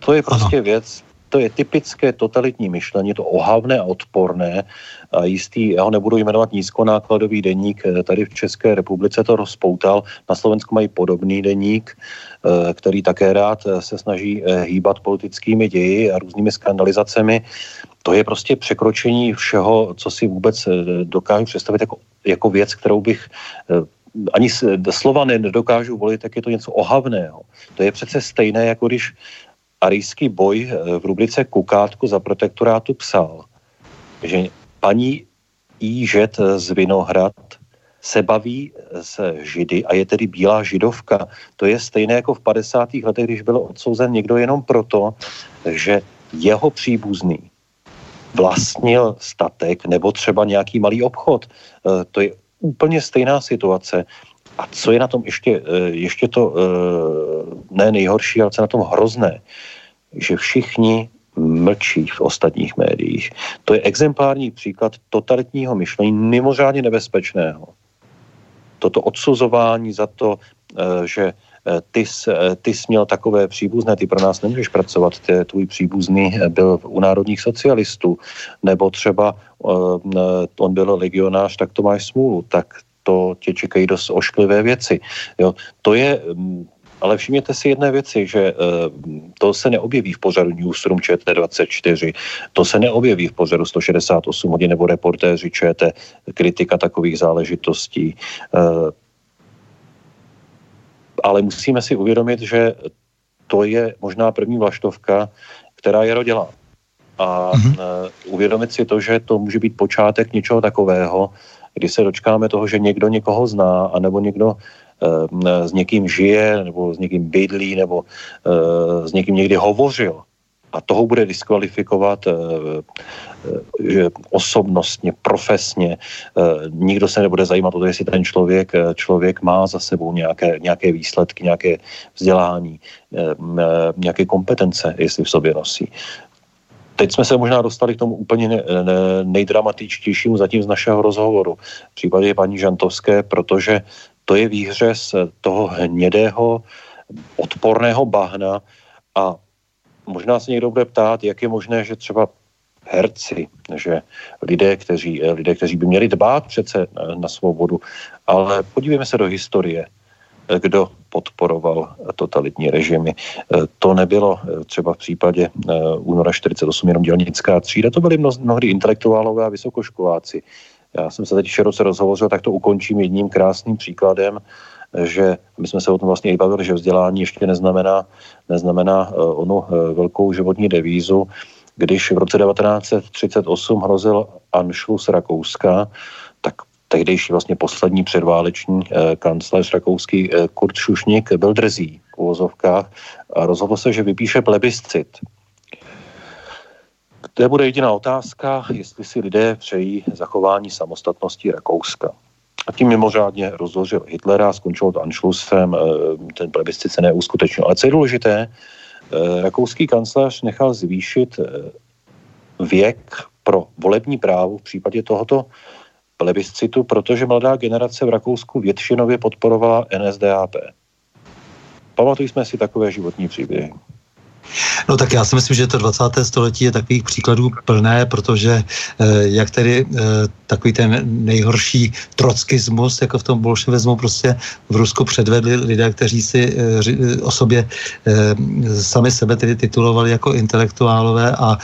To je prostě Aha. věc, to je typické totalitní myšlení, to ohavné a odporné a jistý, já ho nebudu jmenovat nízkonákladový deník, eh, tady v České republice to rozpoutal, na Slovensku mají podobný deník, eh, který také rád eh, se snaží hýbat politickými ději a různými skandalizacemi to je prostě překročení všeho, co si vůbec eh, dokážu představit jako, jako věc, kterou bych eh, ani slova nedokážu volit, tak je to něco ohavného. To je přece stejné, jako když arijský boj eh, v rubrice Kukátku za protektorátu psal, že paní Jížet z Vinohrad se baví se židy a je tedy bílá židovka. To je stejné jako v 50. letech, když byl odsouzen někdo jenom proto, že jeho příbuzný vlastnil statek nebo třeba nějaký malý obchod. Eh, to je úplně stejná situace. A co je na tom ještě, eh, ještě to eh, ne nejhorší, ale co je na tom hrozné, že všichni mlčí v ostatních médiích. To je exemplární příklad totalitního myšlení, mimořádně nebezpečného. Toto odsuzování za to, že ty, jsi, eh, ty jsi měl takové příbuzné, ty pro nás nemůžeš pracovat, ty, tvůj příbuzný eh, byl u národních socialistů, nebo třeba on byl legionář, tak to máš smůlu, tak to tě čekají dost ošklivé věci. Jo, to je, mm, ale všimněte si jedné věci, že to se neobjeví v pořadu Newsroom ČT24, to se neobjeví v pořadu 168 hodin nebo reportéři ČT, kritika takových záležitostí ale musíme si uvědomit, že to je možná první vlaštovka, která je rodila. A mm-hmm. uvědomit si to, že to může být počátek něčeho takového, kdy se dočkáme toho, že někdo někoho zná, anebo někdo e, s někým žije, nebo s někým bydlí, nebo e, s někým někdy hovořil a toho bude diskvalifikovat eh, eh, osobnostně, profesně. Eh, nikdo se nebude zajímat o to, jestli ten člověk, člověk má za sebou nějaké, nějaké výsledky, nějaké vzdělání, nějaké kompetence, jestli v sobě nosí. Teď jsme se možná dostali k tomu úplně ne, ne, nejdramatičtějšímu zatím z našeho rozhovoru. V případě paní Žantovské, protože to je výhřez toho hnědého, odporného bahna a Možná se někdo bude ptát, jak je možné, že třeba herci, že lidé, kteří, lidé, kteří by měli dbát přece na svobodu, ale podívejme se do historie, kdo podporoval totalitní režimy. To nebylo třeba v případě února 48 jenom dělnická třída, to byli mnohdy intelektuálové a vysokoškoláci. Já jsem se teď široce rozhovořil, tak to ukončím jedním krásným příkladem že my jsme se o tom vlastně i bavili, že vzdělání ještě neznamená, neznamená uh, onu uh, velkou životní devízu. Když v roce 1938 hrozil Anschluss Rakouska, tak tehdejší vlastně poslední předváleční uh, kancléř rakouský Kurt Šušník byl drzí v uvozovkách a rozhodl se, že vypíše plebiscit. To bude jediná otázka, jestli si lidé přejí zachování samostatnosti Rakouska. A tím mimořádně rozložil Hitlera, skončilo to Anschlussem, ten plebiscit se neuskutečnil. Ale co je důležité, rakouský kancléř nechal zvýšit věk pro volební právo v případě tohoto plebiscitu, protože mladá generace v Rakousku většinově podporovala NSDAP. Pamatujme si takové životní příběhy. No tak já si myslím, že to 20. století je takových příkladů plné, protože eh, jak tedy eh, takový ten nejhorší trockismus, jako v tom bolševismu prostě v Rusku předvedli lidé, kteří si eh, o sobě sami sebe tedy titulovali jako intelektuálové a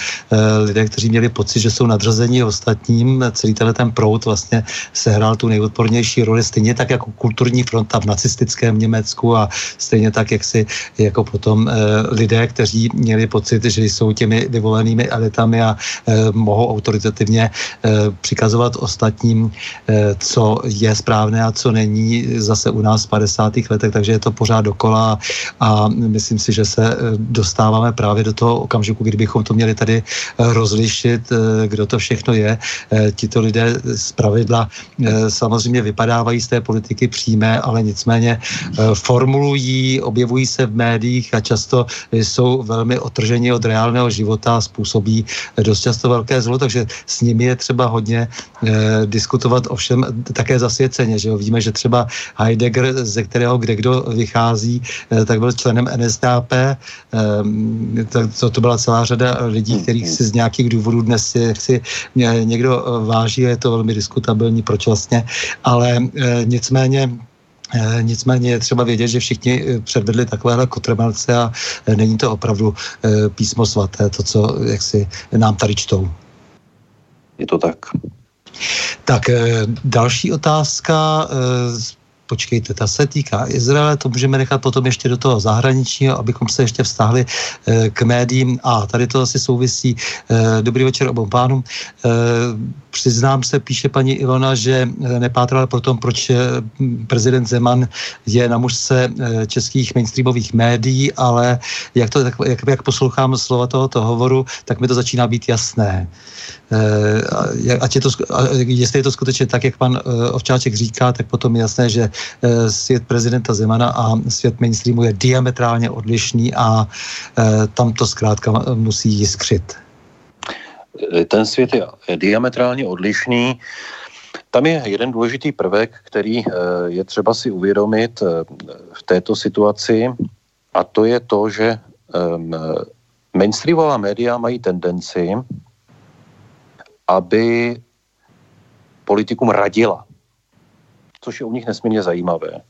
lidé, kteří měli pocit, že jsou nadřazení ostatním. Celý tenhle ten prout vlastně sehrál tu nejodpornější roli, stejně tak jako kulturní fronta v nacistickém Německu a stejně tak, jak si jako potom lidé, kteří kteří měli pocit, že jsou těmi vyvolenými elitami a e, mohou autoritativně e, přikazovat ostatním, e, co je správné a co není zase u nás v 50. letech, takže je to pořád dokola a myslím si, že se dostáváme právě do toho okamžiku, kdybychom to měli tady rozlišit, e, kdo to všechno je. E, tito lidé z pravidla e, samozřejmě vypadávají z té politiky přímé, ale nicméně e, formulují, objevují se v médiích a často jsou velmi otržení od reálného života způsobí dost často velké zlo, takže s nimi je třeba hodně eh, diskutovat ovšem také zasvěceně, že jo? Víme, že třeba Heidegger, ze kterého kde kdo vychází, eh, tak byl členem NSDAP, eh, to, to byla celá řada lidí, kterých si z nějakých důvodů dnes si, si eh, někdo váží a je to velmi diskutabilní, proč vlastně, ale eh, nicméně Eh, nicméně je třeba vědět, že všichni eh, předvedli takovéhle kotremelce a eh, není to opravdu písmo svaté, to, co jak si nám tady čtou. Je to tak. Tak další otázka počkejte, ta se týká Izraele, to můžeme nechat potom ještě do toho zahraničního, abychom se ještě vztahli k médiím. A tady to asi souvisí. dobrý večer obou pánům. Přiznám se, píše paní Ilona, že nepátrala po tom, proč prezident Zeman je na mužce českých mainstreamových médií, ale jak, to, jak, jak poslouchám slova tohoto hovoru, tak mi to začíná být jasné. Ať je to, jestli je to skutečně tak, jak pan Ovčáček říká, tak potom je jasné, že svět prezidenta Zemana a svět mainstreamu je diametrálně odlišný a tam to zkrátka musí jiskřit ten svět je diametrálně odlišný. Tam je jeden důležitý prvek, který eh, je třeba si uvědomit eh, v této situaci, a to je to, že ehm, mainstreamová média mají tendenci, aby politikům radila, což je u nich nesmírně zajímavé.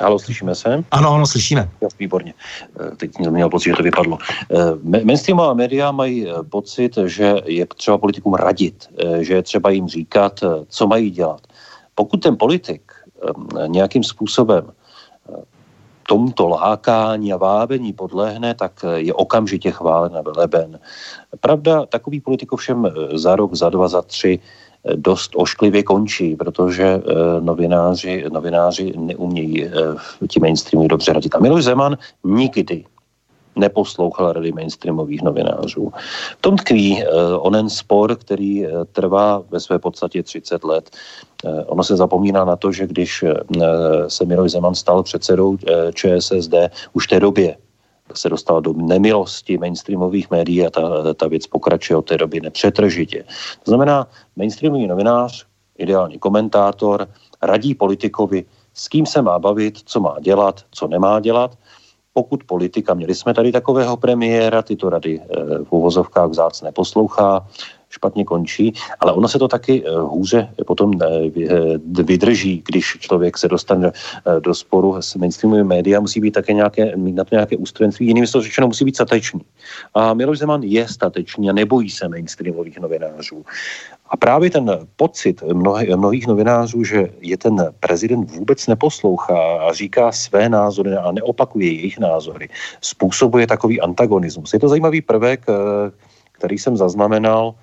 Halo, slyšíme se? Ano, ano, slyšíme. Jo, výborně. Eh, teď jsem měl pocit, že to vypadlo. Eh, mainstreamová média mají eh, pocit, že je třeba politikům radit, že je třeba jim říkat, co mají dělat. Pokud ten politik nějakým způsobem tomuto lákání a vábení podlehne, tak je okamžitě chválen a veleben. Pravda, takový politik ovšem za rok, za dva, za tři dost ošklivě končí, protože eh, novináři, novináři neumějí eh, ti mainstreamu dobře radit. A Miloš Zeman nikdy neposlouchal rady mainstreamových novinářů. V tom tkví onen spor, který trvá ve své podstatě 30 let. Ono se zapomíná na to, že když se Miloš Zeman stal předsedou ČSSD, už v té době se dostala do nemilosti mainstreamových médií a ta, ta věc pokračuje od té doby nepřetržitě. To znamená, mainstreamový novinář, ideální komentátor, radí politikovi, s kým se má bavit, co má dělat, co nemá dělat. Pokud politika, měli jsme tady takového premiéra, tyto rady eh, v uvozovkách vzácné poslouchá, špatně končí, ale ono se to taky eh, hůře potom eh, eh, vydrží, když člověk se dostane do sporu s mainstreamovými média, musí být také nějaké, mít na to nějaké ústrojenství, jinými slovy řečeno musí být statečný. A Miloš Zeman je statečný a nebojí se mainstreamových novinářů. A právě ten pocit mnohých, mnohých novinářů, že je ten prezident vůbec neposlouchá a říká své názory a neopakuje jejich názory, způsobuje takový antagonismus. Je to zajímavý prvek, který jsem zaznamenal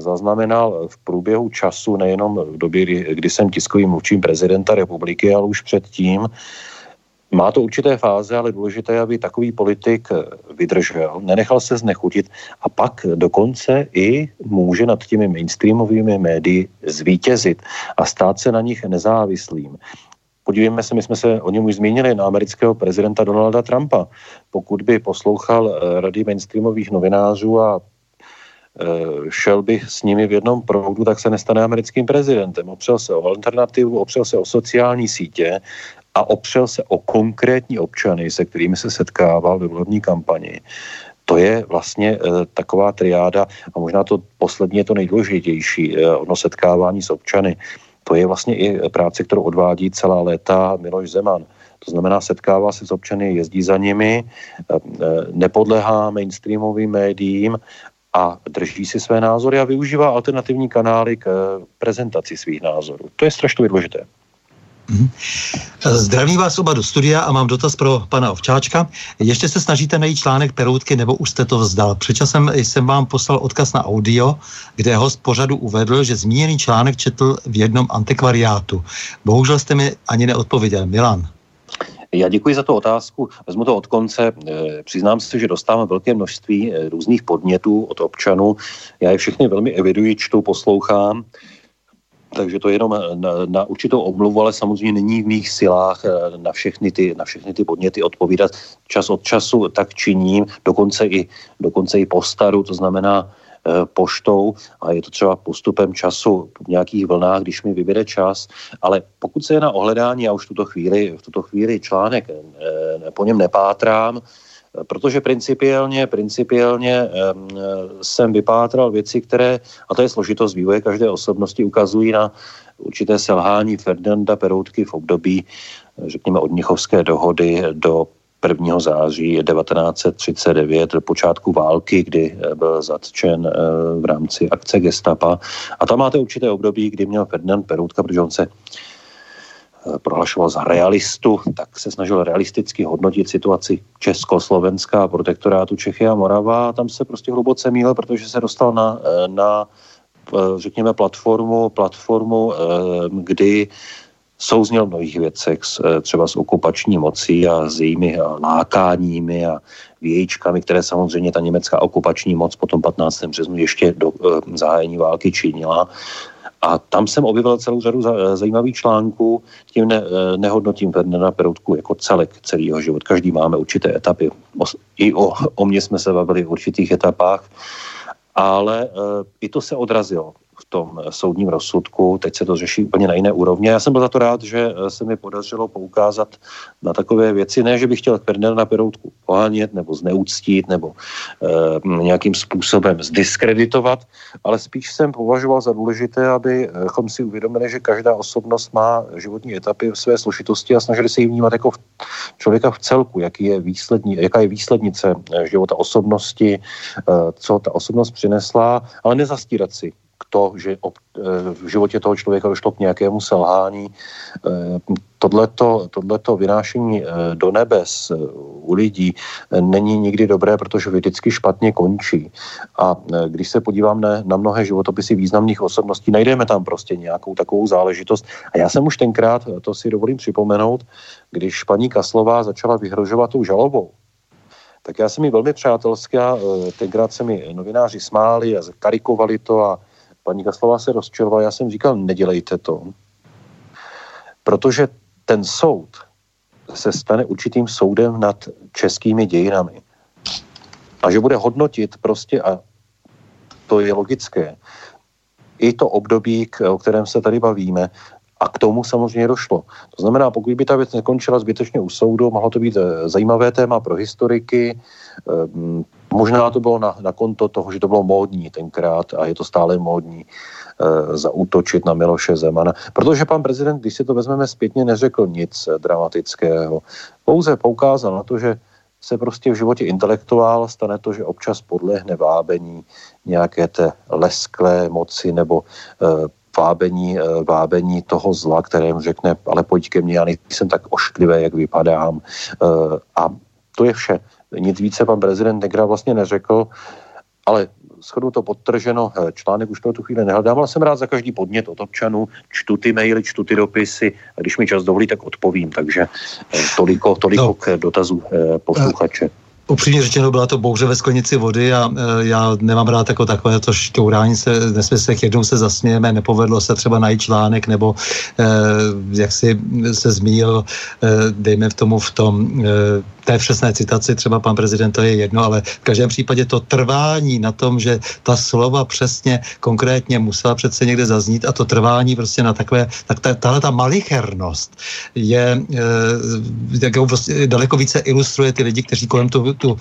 zaznamenal v průběhu času, nejenom v době, kdy, kdy jsem tiskovým mluvčím prezidenta republiky, ale už předtím, Má to určité fáze, ale důležité aby takový politik vydržel, nenechal se znechutit a pak dokonce i může nad těmi mainstreamovými médii zvítězit a stát se na nich nezávislým. Podívejme se, my jsme se o něm už zmínili na amerického prezidenta Donalda Trumpa. Pokud by poslouchal eh, rady mainstreamových novinářů a eh, šel by s nimi v jednom proudu, tak se nestane americkým prezidentem. Opřel se o alternativu, opřel se o sociální sítě a opřel se o konkrétní občany, se kterými se setkával ve volební kampani. To je vlastně e, taková triáda a možná to poslední je to nejdůležitější, e, ono setkávání s občany. To je vlastně i práce, kterou odvádí celá léta Miloš Zeman. To znamená, setkává se s občany, jezdí za nimi, nepodlehá mainstreamovým médiím a drží si své názory a využívá alternativní kanály k prezentaci svých názorů. To je strašně důležité. Mhm. Zdravím vás oba do studia a mám dotaz pro pana Ovčáčka. Ještě se snažíte najít článek Peroutky nebo už jste to vzdal? Předčasem jsem vám poslal odkaz na audio, kde host pořadu uvedl, že zmíněný článek četl v jednom antikvariátu. Bohužel jste mi ani neodpověděl. Milan. Já děkuji za tu otázku. Vezmu to od konce. Eh, přiznám se, že dostávám velké množství eh, různých podnětů od občanů. Já je všechny velmi eviduji, čtu, poslouchám takže to jenom na, na určitou omluvu, ale samozřejmě není v mých silách eh, na všechny ty, na všechny ty podněty odpovídat. Čas od času tak činím, dokonce i, dokonce i po staru, to znamená eh, poštou a je to třeba postupem času v nějakých vlnách, když mi vybude čas, ale pokud se je na ohledání, já už tuto chvíli, v tuto chvíli článek eh, po něm nepátrám, protože principiálně, principiálně jsem vypátral věci, které, a to je složitost vývoje každé osobnosti, ukazují na určité selhání Ferdinanda Peroutky v období, řekněme, od Mnichovské dohody do 1. září 1939, do počátku války, kdy byl zatčen eh, v rámci akce Gestapa. A tam máte určité období, kdy měl Ferdinand Peroutka, protože on se Eh, prohlašoval za realistu, tak se snažil realisticky hodnotit situaci Československa a protektorátu Čechy a Morava. A tam se prostě hluboce míl, protože se dostal na, eh, na eh, řekněme, platformu, platformu, kdy souzněl v mnohých věcech, třeba s okupační mocí a s jejími lákáními a vějíčkami, které samozřejmě ta německá okupační moc po tom 15. březnu ještě do zahájení války činila. A tam jsem objevil celou řadu zajímavých článků, tím ne, nehodnotím Ferdinanda Peroutku jako celek celého život. Každý máme určité etapy. I o, o mě jsme se bavili v určitých etapách, ale i to se odrazilo tom soudním rozsudku. Teď se to řeší úplně na jiné úrovni. Já jsem byl za to rád, že se mi podařilo poukázat na takové věci. Ne, že bych chtěl Ferdinanda Peroutku pohánět nebo zneúctít nebo e, nějakým způsobem zdiskreditovat, ale spíš jsem považoval za důležité, abychom si uvědomili, že každá osobnost má životní etapy v své složitosti a snažili se ji vnímat jako člověka v celku, jaký je výslední, jaká je výslednice života osobnosti, co ta osobnost přinesla, ale nezastírat si to, že eh, v životě toho člověka došlo k nějakému selhání. Eh, tohleto, tohleto vynášení eh, do nebes u lidí není nikdy dobré, protože vždycky špatně končí. A když se podívám na, na mnohé životopisy významných osobností, najdeme tam prostě nějakou takovou záležitost. A já jsem už tenkrát, to si dovolím připomenout, když paní Kaslová začala vyhrožovat tou žalobou, tak já jsem mi velmi přátelská, tenkrát se mi novináři smáli a karikovali to a paní Kaslová se rozčilovala, já jsem říkal, nedělejte to, protože ten soud se stane určitým soudem nad českými dějinami. A že bude hodnotit prostě, a to je logické, i to období, o kterém se tady bavíme, a k tomu samozřejmě došlo. To znamená, pokud by ta věc nekončila zbytečně u soudu, mohlo to být eh, zajímavé téma pro historiky, ehm, Možná to bylo na, na konto toho, že to bylo módní tenkrát a je to stále módní e, zaútočit na Miloše Zemana. Protože pan prezident, když si to vezmeme zpětně, neřekl nic dramatického. Pouze poukázal na to, že se prostě v životě intelektuál stane to, že občas podlehne vábení nějaké té lesklé moci nebo e, vábení, vábení toho zla, které mu řekne, ale pojď ke mně, já nejsem tak ošklivý, jak vypadám. A to je vše. Nic více pan prezident Negra vlastně neřekl, ale schodu to podtrženo, článek už pro tu chvíli nehledám, ale jsem rád za každý podnět od občanů, čtu ty maily, čtu ty dopisy, a když mi čas dovolí, tak odpovím, takže toliko, toliko no. k dotazu posluchače upřímně řečeno, byla to bouře ve sklenici vody a e, já nemám rád jako takové to šťourání se nesmyslech. Jednou se zasmějeme, nepovedlo se třeba najít článek, nebo e, jak si se zmínil, e, dejme v tomu v tom e, té přesné citaci třeba pan prezident, to je jedno, ale v každém případě to trvání na tom, že ta slova přesně konkrétně musela přece někde zaznít a to trvání prostě na takové, tak ta, tahle ta malichernost je e, prostě daleko více ilustruje ty lidi, kteří kolem tu, tu,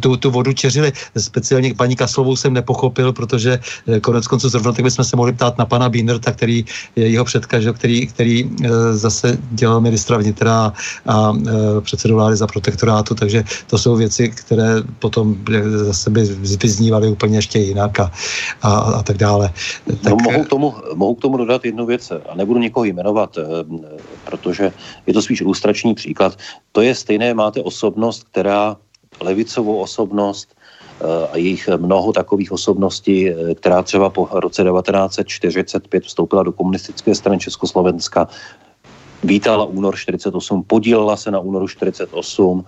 tu, tu vodu čeřili. Speciálně paní Kaslovou jsem nepochopil, protože eh, konec konců zrovna tak bychom se mohli ptát na pana Bínerta, který je jeho předka, který, který e, zase dělal ministra vnitra a, a předsedu vlády za protektor protektorátu, takže to jsou věci, které potom zase by vyznívaly úplně ještě jinak a, a, a tak dále. Tak... No, mohu, k tomu, mohu k tomu dodat jednu věc a nebudu nikoho jmenovat, eh, protože je to spíš ilustrační příklad. To je stejné, máte osobnost, která levicovou osobnost, eh, a jejich mnoho takových osobností, eh, která třeba po roce 1945 vstoupila do komunistické strany Československa, vítala únor 48, podílela se na únoru 48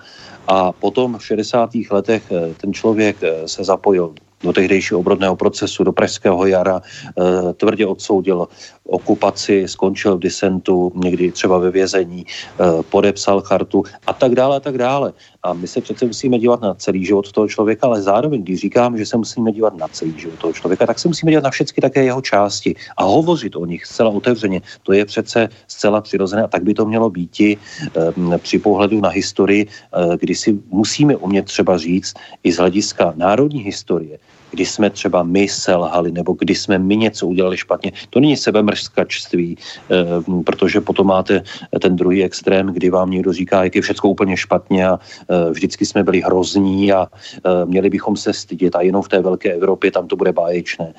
a potom v 60. letech eh, ten člověk eh, se zapojil do tehdejšího obrodného procesu, do Pražského jara, e, tvrdě odsoudil okupaci, skončil v disentu, někdy třeba ve vězení, e, podepsal chartu a tak dále a tak dále. A my se přece musíme dívat na celý život toho člověka, ale zároveň, když říkám, že se musíme dívat na celý život toho člověka, tak se musíme dívat na všechny také jeho části a hovořit o nich zcela otevřeně. To je přece zcela přirozené a tak by to mělo být i e, při pohledu na historii, kdy si musíme umět třeba říct i z hlediska národní historie, kdy jsme třeba my selhali, nebo kdy jsme my něco udělali špatně. To není sebemrskačství, eh, protože potom máte ten druhý extrém, kdy vám někdo říká, jak je všechno úplně špatně a eh, vždycky jsme byli hrozní a eh, měli bychom se stydět a jenom v té velké Evropě tam to bude báječné.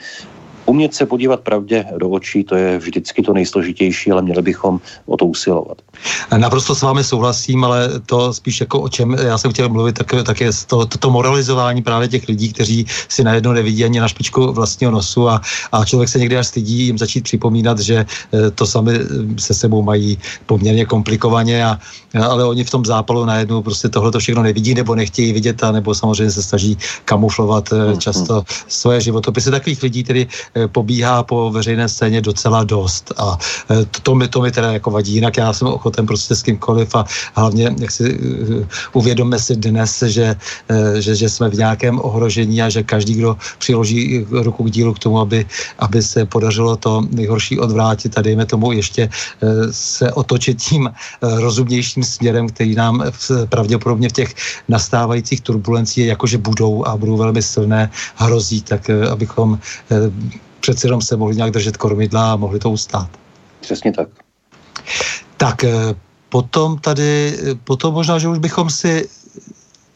Umět se podívat pravdě do očí, to je vždycky to nejsložitější, ale měli bychom o to usilovat. Naprosto s vámi souhlasím, ale to spíš jako o čem já jsem chtěl mluvit, tak, tak je to, to, to moralizování právě těch lidí, kteří si najednou nevidí ani na špičku vlastního nosu a, a člověk se někdy až stydí jim začít připomínat, že eh, to sami eh, se sebou mají poměrně komplikovaně, a, ale oni v tom zápalu najednou prostě tohle to všechno nevidí nebo nechtějí vidět, a nebo samozřejmě se snaží kamuflovat eh, často svoje životopisy. Takových lidí tedy pobíhá po veřejné scéně docela dost. A eh, to, to, mi, to mi teda jako vadí, jinak já jsem ochoten prostě s kýmkoliv a hlavně, jak si uh, uvědomme si dnes, že, že, že jsme v nějakém ohrožení a že každý, kdo přiloží ruku k dílu k tomu, aby, aby se podařilo to nejhorší odvrátit a dejme tomu ještě se otočit tím rozumnějším směrem, který nám pravděpodobně v těch nastávajících turbulencích jakože budou a budou velmi silné, hrozí, tak abychom přeci jenom se mohli nějak držet kormidla a mohli to ustát. Přesně tak. Tak eh, potom tady, eh, potom možná, že už bychom si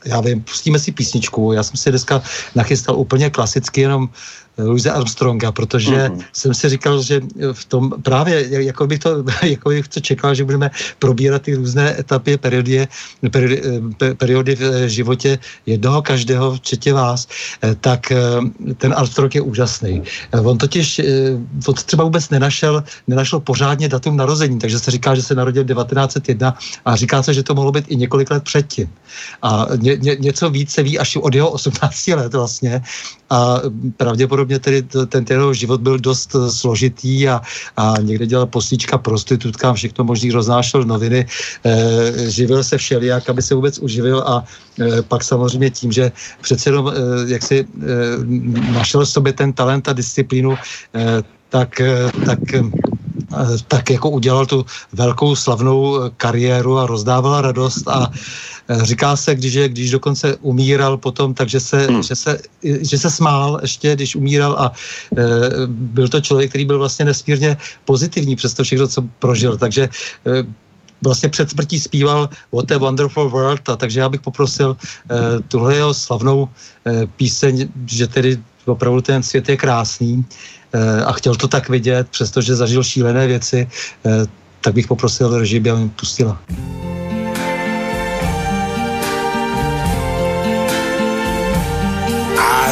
já vím, pustíme si písničku. Já jsem si dneska nachystal úplně klasicky jenom Louise Armstronga, protože mm-hmm. jsem si říkal, že v tom právě, jako bych to, *laughs* jako bych to čekal, že budeme probírat ty různé etapy, periody, periody, periody v životě jednoho každého, včetně vás, eh, tak eh, ten Armstrong je úžasný. Eh, on totiž, on třeba vůbec nenašel, nenašel pořádně datum narození, takže se říká, že se narodil 1901 a říká se, že to mohlo být i několik let předtím. A ně, ně, něco víc se ví až od jeho 18 let vlastně a pravděpodobně tedy ten jeho život byl dost eh, složitý a, a někde dělal poslíčka prostitutkám, všechno možný roznášel noviny, e, živil se všelijak, aby se vůbec uživil a e, pak samozřejmě tím, že přece jenom e, jak si e, našel v sobě ten talent a disciplínu, e, tak, tak tak jako udělal tu velkou slavnou kariéru a rozdával radost a říká se, když, je, když dokonce umíral potom, takže se, hmm. že, se, že se smál ještě, když umíral a e, byl to člověk, který byl vlastně nesmírně pozitivní přes to všechno, co prožil. Takže e, vlastně před smrtí zpíval What a Wonderful World, a takže já bych poprosil e, tuhle jeho slavnou e, píseň, že tedy opravdu ten svět je krásný e, a chtěl to tak vidět, přestože zažil šílené věci, e, tak bych poprosil režii, aby mi pustila.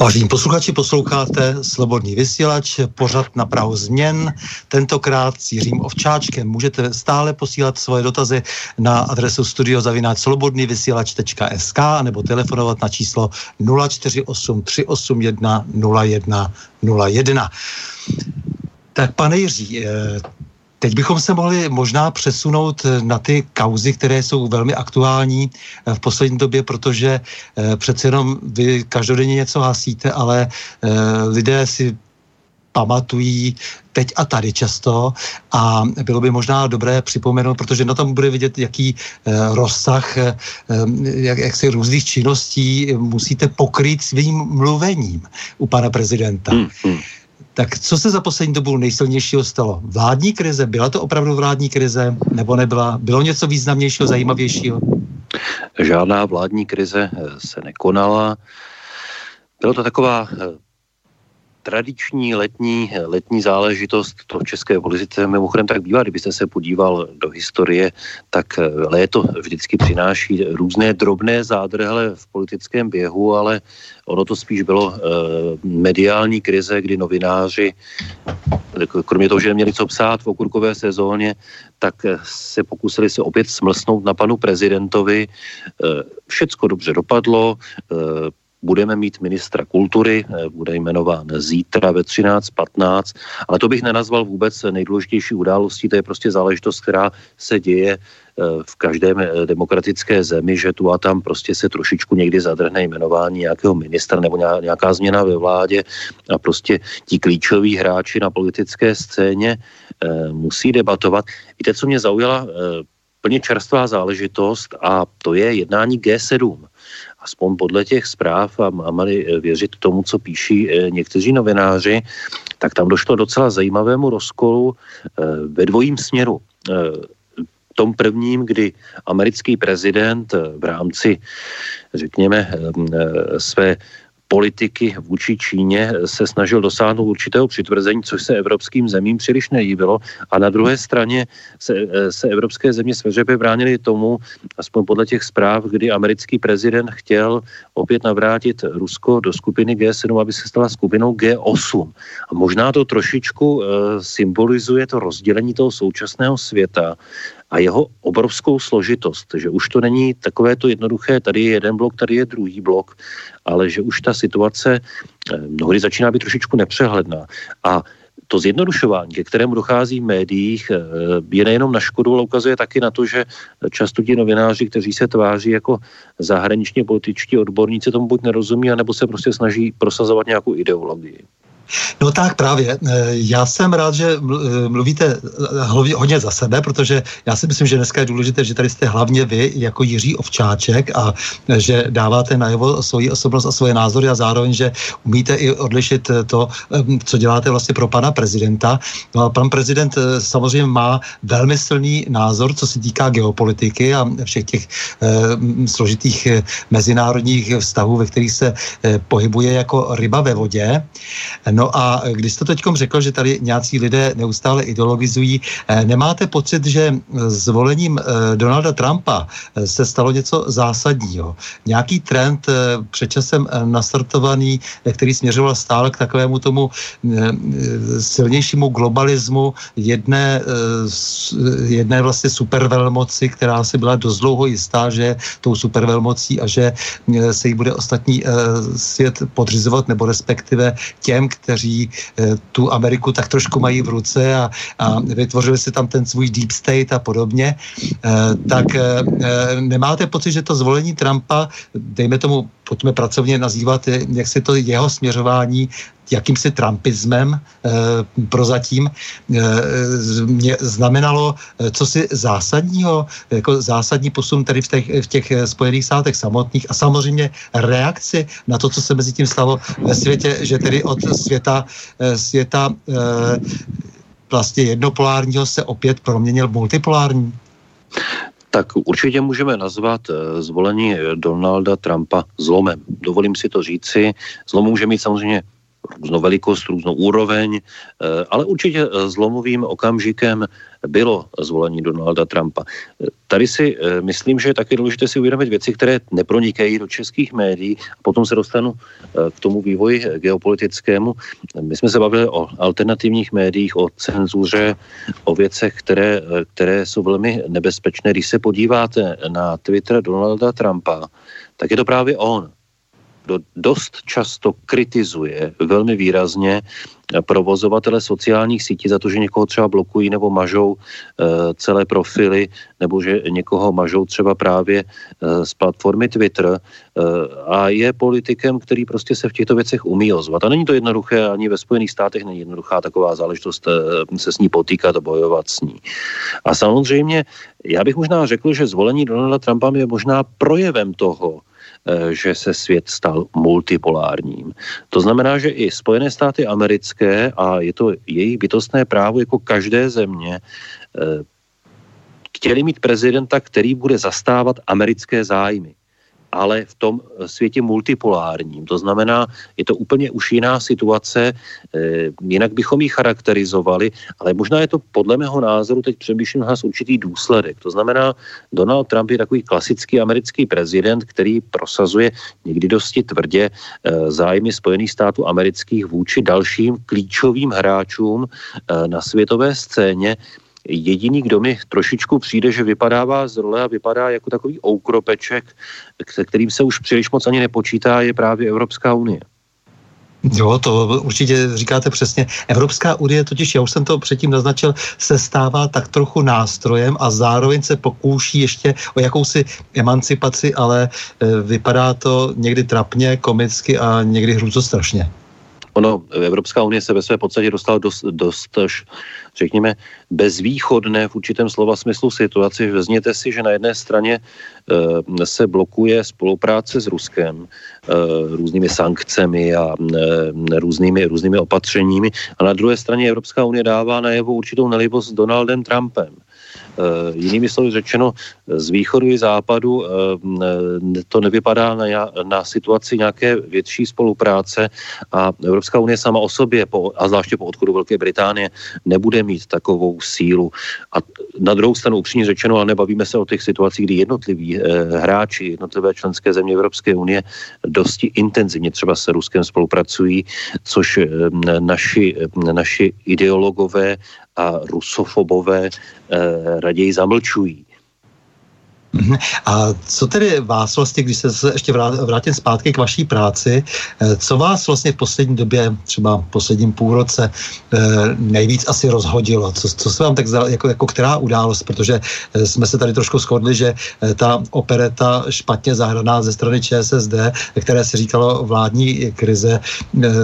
Vážení posluchači, posloucháte Slobodný vysílač, pořad na Prahu změn, tentokrát s Jiřím Ovčáčkem. Můžete stále posílat svoje dotazy na adresu studiozavináč.slobodnývysílač.sk nebo telefonovat na číslo 048 381 01 01. Tak pane Jiří, eh, Teď bychom se mohli možná přesunout eh, na ty kauzy, které jsou velmi aktuální eh, v poslední době, protože eh, přece jenom vy každodenně něco hasíte, ale lidé si pamatují teď a tady často a bylo by možná dobré připomenout, protože na tom bude vidět, jaký rozsah jak, jak se různých činností musíte pokrýt svým mluvením u pana prezidenta. Hmm, hmm. Tak co se za poslední dobu nejsilnějšího stalo? Vládní krize? Byla to opravdu vládní krize nebo nebyla? Bylo něco významnějšího, zajímavějšího? Žádná vládní krize eh, se nekonala. Bylo to taková eh, tradiční letní, letní záležitost to české politice mimochodem tak bývá, kdybyste se podíval do historie, tak eh, léto vždycky přináší různé drobné zádrhele v politickém běhu, ale ono to spíš bylo uh, mediální krize, kdy novináři, kromě toho, že neměli co psát v okurkové sezóně, tak eh, se pokusili se opět smlsnout na panu prezidentovi. Uh, všecko dobře dopadlo, uh, budeme mít ministra kultury, eh, bude jmenován zítra ve 13.15, ale to bych nenazval vůbec nejdůležitější událostí, to je prostě záležitost, která se děje eh, v každém eh, demokratické zemi, že tu a tam prostě se trošičku někdy zadrhne jmenování nějakého ministra nebo nějaká změna ve vládě a prostě ti klíčoví hráči na politické scéně musí debatovat. Víte, co mě zaujala plně čerstvá záležitost a to je jednání G7 aspoň podle těch zpráv a, mali eh, věřit tomu, co píší e, někteří novináři, tak tam došlo docela zajímavému rozkolu e, ve dvojím směru. Tom prvním, kdy americký prezident v rámci, řekněme, své politiky vůči Číně se snažil dosáhnout určitého přitvrzení, což se evropským zemím příliš nelíbilo. A na druhé straně se, se evropské země sveřepě bránili tomu, aspoň podle těch zpráv, kdy americký prezident chtěl opět navrátit Rusko do skupiny G7, aby se stala skupinou G8. A možná to trošičku uh, symbolizuje to rozdělení toho současného světa a jeho obrovskou složitost, že už to není takové to jednoduché, tady je jeden blok, tady je druhý blok, ale že už ta situace eh, mnohdy začíná být trošičku nepřehledná. A to zjednodušování, ke kterému dochází v médiích, je nejenom na škodu, ale ukazuje taky na to, že často ti novináři, kteří se tváří jako zahraničně političtí odborníci, tomu buď nerozumí, anebo se prostě snaží prosazovat nějakou ideologii. No tak právě. Eh, já jsem rád, že eh, mluvíte eh, hodně za sebe, protože já si myslím, že dneska je důležité, že tady jste hlavně vy jako Jiří Ovčáček a že dáváte najevo svoji osobnost a svoje názory a zároveň, že umíte i odlišit to, co děláte vlastně pro pana prezidenta. No a pan prezident samozřejmě má velmi silný názor, co se týká geopolitiky a všech těch eh, složitých mezinárodních vztahů, ve kterých se eh, pohybuje jako ryba ve vodě. No a když jste teď řekl, že tady nějací lidé neustále ideologizují, eh, nemáte pocit, že zvolením eh, Donalda Trumpa eh, se stalo něco zásadního? Nějaký trend předčasem nastartovaný, který směřoval stále k takovému tomu silnějšímu globalismu jedné, jedné vlastně supervelmoci, která si byla dost dlouho jistá, že tou supervelmocí a že se jí bude ostatní svět podřizovat nebo respektive těm, kteří eh, tu Ameriku tak trošku mají v ruce a, a vytvořili si tam ten svůj deep state a podobně, eh, tak eh, nemáte pocit, že to zvolení Trumpa, dejme tomu, pojďme pracovně nazývat, jak se to jeho směřování jakýmsi trumpismem e, prozatím e, znamenalo e, co si zásadního, jako zásadní posun tady v těch, v těch Spojených státech samotných a samozřejmě reakci na to, co se mezi tím stalo ve světě, že tedy od světa, světa e, vlastně jednopolárního se opět proměnil multipolární? Tak určitě můžeme nazvat zvolení Donalda Trumpa zlomem. Dovolím si to říci. Zlom může mít samozřejmě různou velikost, různou úroveň, eh, ale určitě eh, zlomovým okamžikem bylo zvolení Donalda Trumpa. Eh, tady si myslím, že je taky důležité si uvědomit věci, které nepronikají do českých médií potom se dostanu k tomu vývoji geopolitickému. My jsme se bavili o alternativních médiích, o cenzuře, o věcech, které, které jsou velmi nebezpečné. Když se podíváte na Twitter Donalda Trumpa, tak je to právě on, kdo dost často kritizuje velmi výrazně provozovatele sociálních sítí za to, že někoho třeba blokují nebo mažou e, celé profily, nebo že někoho mažou třeba právě e, z platformy Twitter e, a je politikem, který prostě se v těchto věcech umí ozvat. A není to jednoduché, ani ve Spojených státech není jednoduchá taková záležitost se s ní potýkat a bojovat s ní. A samozřejmě, já bych možná řekl, že zvolení Donalda Trumpa je možná projevem toho, Eh, že se svět stal multipolárním. To znamená, že i Spojené státy americké, a je to jejich bytostné právo jako každé země, eh, chtěli mít prezidenta, který bude zastávat americké zájmy ale v tom eh, světě multipolárním. To znamená, je to úplně už jiná situace, eh, jinak bychom ji charakterizovali, ale možná je to podle mého názoru, teď přemýšlím nás určitý důsledek. To znamená, Donald Trump je takový klasický americký prezident, který prosazuje někdy dosti tvrdě eh, zájmy Spojených států amerických vůči dalším klíčovým hráčům na světové scéně, Jediný, kdo mi trošičku přijde, že vypadává z role a vypadá jako takový oukropeček, se kterým se už příliš moc ani nepočítá, je právě Evropská unie. Jo, to určitě říkáte přesně. Evropská unie totiž, já už jsem to předtím naznačil, se stává tak trochu nástrojem a zároveň se pokouší ještě o jakousi emancipaci, ale e, vypadá to někdy trapně, komicky a někdy hrůzostrašně. Ono, Evropská unie se ve své podstatě dostala dost, dost řekněme, bezvýchodné v určitém slova smyslu situaci. Vezměte si, že na jedné straně e, se blokuje spolupráce s Ruskem e, různými sankcemi a e, různými, různými opatřeními a na druhé straně Evropská unie dává najevo určitou nelibost s Donaldem Trumpem. Eh, jinými slovy řečeno, z východu i západu eh, to nevypadá na, na situaci nějaké větší spolupráce a Evropská unie sama o sobě, po, a zvláště po odchodu Velké Británie, nebude mít takovou sílu. A na druhou stranu upřímně řečeno, ale nebavíme se o těch situacích, kdy jednotliví eh, hráči, jednotlivé členské země Evropské unie dosti intenzivně třeba se Ruskem spolupracují, což naši, naši ideologové a rusofobové eh, raději zamlčují. Mhm. A co tedy vás vlastně, když se ještě vrátím zpátky k vaší práci, eh, co vás vlastně v poslední době, třeba v posledním půlroce, eh, nejvíc asi rozhodilo? Co, co se vám tak zdalo, jako, jako která událost? Protože jsme se tady trošku shodli, že ta opereta špatně zahraná ze strany ČSSD, které se říkalo vládní krize,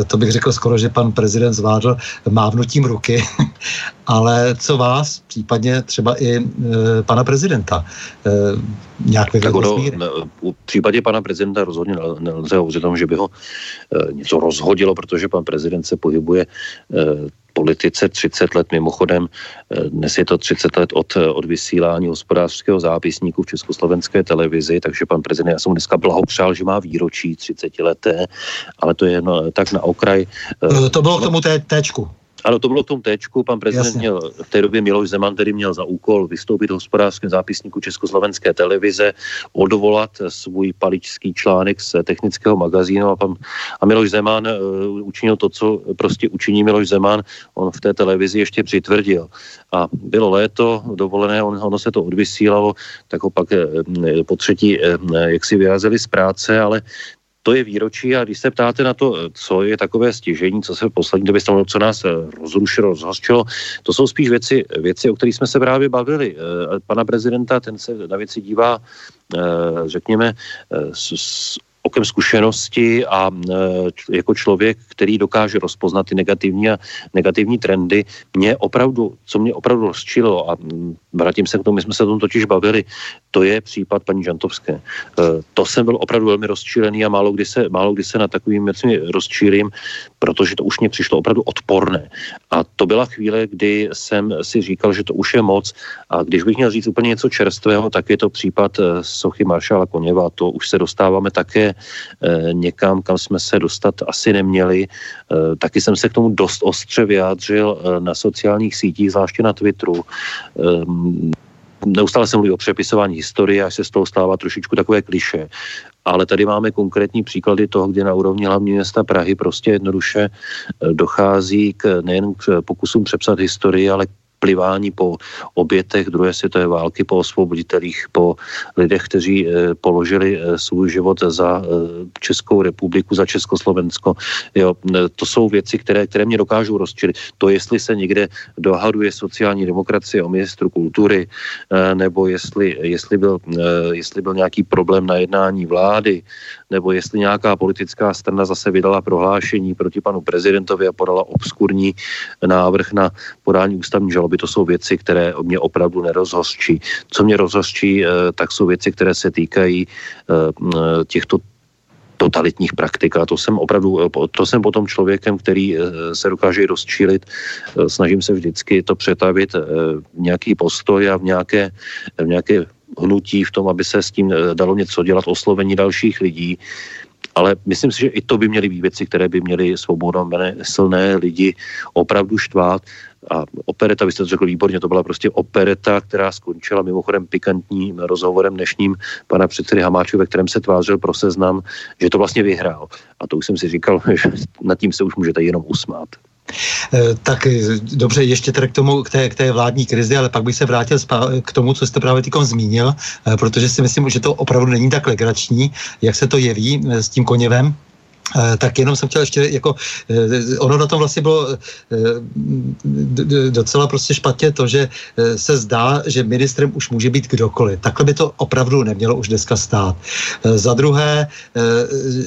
to bych řekl skoro, že pan prezident zvládl mávnutím ruky. *laughs* Ale co vás, případně třeba i e, pana prezidenta, e, nějak tak ono, v případě pana prezidenta rozhodně nelze hovořit o tom, že by ho e, něco rozhodilo, protože pan prezident se pohybuje e, politice 30 let mimochodem. E, dnes je to 30 let od, od vysílání hospodářského zápisníku v Československé televizi, takže pan prezident, já jsem dneska blahopřál, že má výročí 30 leté, ale to je no, tak na okraj. E, to bylo k tomu té téčku. Ano, to bylo v tom téčku. Pan prezident Jasně. měl v té době Miloš Zeman, který měl za úkol vystoupit v hospodářském zápisníku Československé televize, odvolat svůj paličský článek z technického magazínu a, pan, a Miloš Zeman uh, učinil to, co prostě učiní Miloš Zeman. On v té televizi ještě přitvrdil. A bylo léto, dovolené, on, ono se to odvysílalo, tak ho pak uh, po třetí, uh, jak si vyrazili z práce, ale to je výročí a když se ptáte na to, co je takové stěžení, co se v poslední době stalo, co nás eh, rozrušilo, rozhořčilo, to jsou spíš věci, věci, o kterých jsme se právě bavili. Eh, pana prezidenta, ten se na věci dívá, eh, řekněme, s, s okem zkušenosti a e, jako člověk, který dokáže rozpoznat ty negativní a negativní trendy, mě opravdu, co mě opravdu rozčilo a vrátím se k tomu, my jsme se o tom totiž bavili, to je případ paní Žantovské. E, to jsem byl opravdu velmi rozčílený a málo kdy se, málo kdy se na takovým věcmi rozčílím, protože to už mě přišlo opravdu odporné. A to byla chvíle, kdy jsem si říkal, že to už je moc a když bych měl říct úplně něco čerstvého, tak je to případ e, Sochy Maršala Koněva. To už se dostáváme také Eh, někam, kam jsme se dostat asi neměli. Eh, taky jsem se k tomu dost ostře vyjádřil eh, na sociálních sítích, zvláště na Twitteru neustále se mluví o přepisování historie, až se z toho stává trošičku takové kliše. Ale tady máme konkrétní příklady toho, kdy na úrovni hlavní města Prahy prostě jednoduše dochází k nejen k pokusům přepsat historii, ale plivání po obětech druhé světové války, po osvoboditelích, po lidech, kteří eh, položili eh, svůj život za eh, Českou republiku, za Československo. Jo, to jsou věci, které, které mě dokážou rozčilit. To, jestli se někde dohaduje sociální demokracie o ministru kultury, nebo jestli, jestli, byl, jestli byl nějaký problém na jednání vlády, nebo jestli nějaká politická strana zase vydala prohlášení proti panu prezidentovi a podala obskurní návrh na podání ústavní žaloby, to jsou věci, které mě opravdu nerozhořčí. Co mě rozhořčí, eh, tak jsou věci, které se týkají eh, těchto totalitních praktik. A to jsem opravdu, eh, to jsem potom člověkem, který se dokáže rozčílit. Snažím se vždycky to přetavit v nějaký postoj a v nějaké, v nějaké hnutí v tom, aby se s tím eh, dalo něco dělat, oslovení dalších lidí. Ale myslím si, že i to by měly být věci, které by měly svobodomné, silné lidi opravdu štvát. A opereta, vy jste to řekl výborně, to byla prostě opereta, která skončila mimochodem pikantním rozhovorem dnešním pana předsedy Hamáčů, ve kterém se tvářil pro seznam, že to vlastně vyhrál. A to už jsem si říkal, *laughs* že nad tím se už můžete jenom usmát. Eh, tak eh, dobře, ještě tedy k tomu, k té, k té vládní krizi, ale pak bych se vrátil k tomu, co jste právě týkom zmínil, eh, protože si myslím, že to opravdu není tak legrační, jak se to jeví s tím koněvem. Eh, tak jenom jsem chtěl ještě, jako, eh, ono na tom vlastně bylo eh, docela prostě špatně to, že se zdá, že ministrem už může být kdokoliv. Takhle by to opravdu nemělo už dneska stát. Za druhé,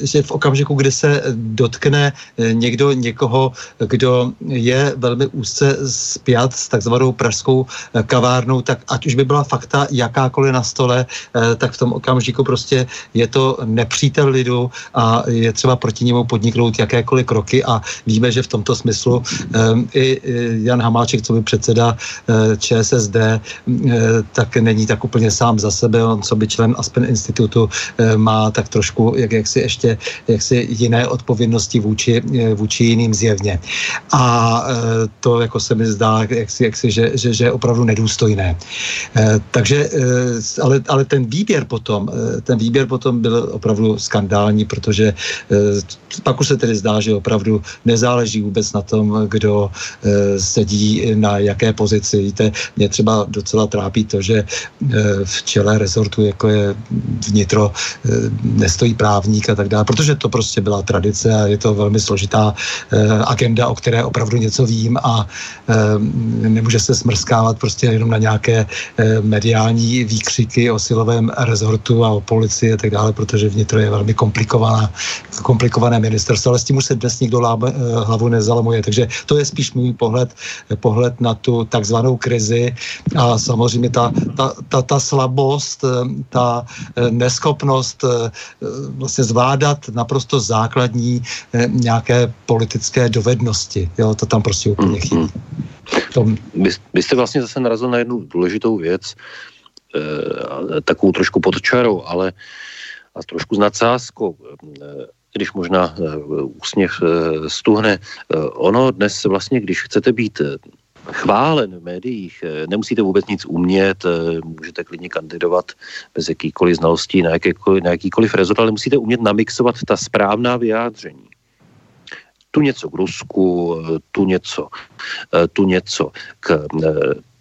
že v okamžiku, kdy se dotkne někdo někoho, kdo je velmi úzce spjat s takzvanou pražskou kavárnou, tak ať už by byla fakta jakákoliv na stole, tak v tom okamžiku prostě je to nepřítel lidu a je třeba pro proti němu podniknout jakékoliv kroky a víme, že v tomto smyslu um, i Jan Hamáček, co by předseda uh, ČSSD, uh, tak není tak úplně sám za sebe, on co by člen Aspen institutu uh, má tak trošku jak, jak si ještě jak si jiné odpovědnosti vůči, vůči jiným zjevně. A to jako se mi zdá, jak si, jak si, že, že, že je opravdu nedůstojné. Takže, ale, ale ten výběr potom, ten výběr potom byl opravdu skandální, protože pak už se tedy zdá, že opravdu nezáleží vůbec na tom, kdo sedí na jaké pozici. Víte, mě třeba docela trápí to, že v čele rezortu, jako je vnitro, nestojí právník a tak dále, protože to prostě byla tradice a je to velmi složitá agenda, o které opravdu něco vím a nemůže se smrskávat prostě jenom na nějaké mediální výkřiky o silovém rezortu a o policii a tak dále, protože vnitro je velmi komplikovaná, komplikované ministerstvo, ale s tím už se dnes nikdo lábe, eh, hlavu nezalamuje. Takže to je spíš můj pohled, pohled na tu takzvanou krizi a samozřejmě ta, ta, ta, ta slabost, eh, ta eh, neschopnost vlastně zvládat naprosto základní nějaké politické dovednosti. Jo, to tam prostě úplně mhm. chybí. Tom... Vy, vy jste vlastně zase narazil na jednu důležitou věc, e, takovou trošku pod čarou, ale a trošku s nadsázkou, e, když možná e, úsměv e, stuhne. E, ono dnes vlastně, když chcete být chválen v médiích, nemusíte vůbec nic umět, můžete klidně kandidovat bez jakýkoliv znalostí na, jakékoliv, na jakýkoliv rezort, ale musíte umět namixovat ta správná vyjádření tu něco k Rusku, tu něco, tu něco k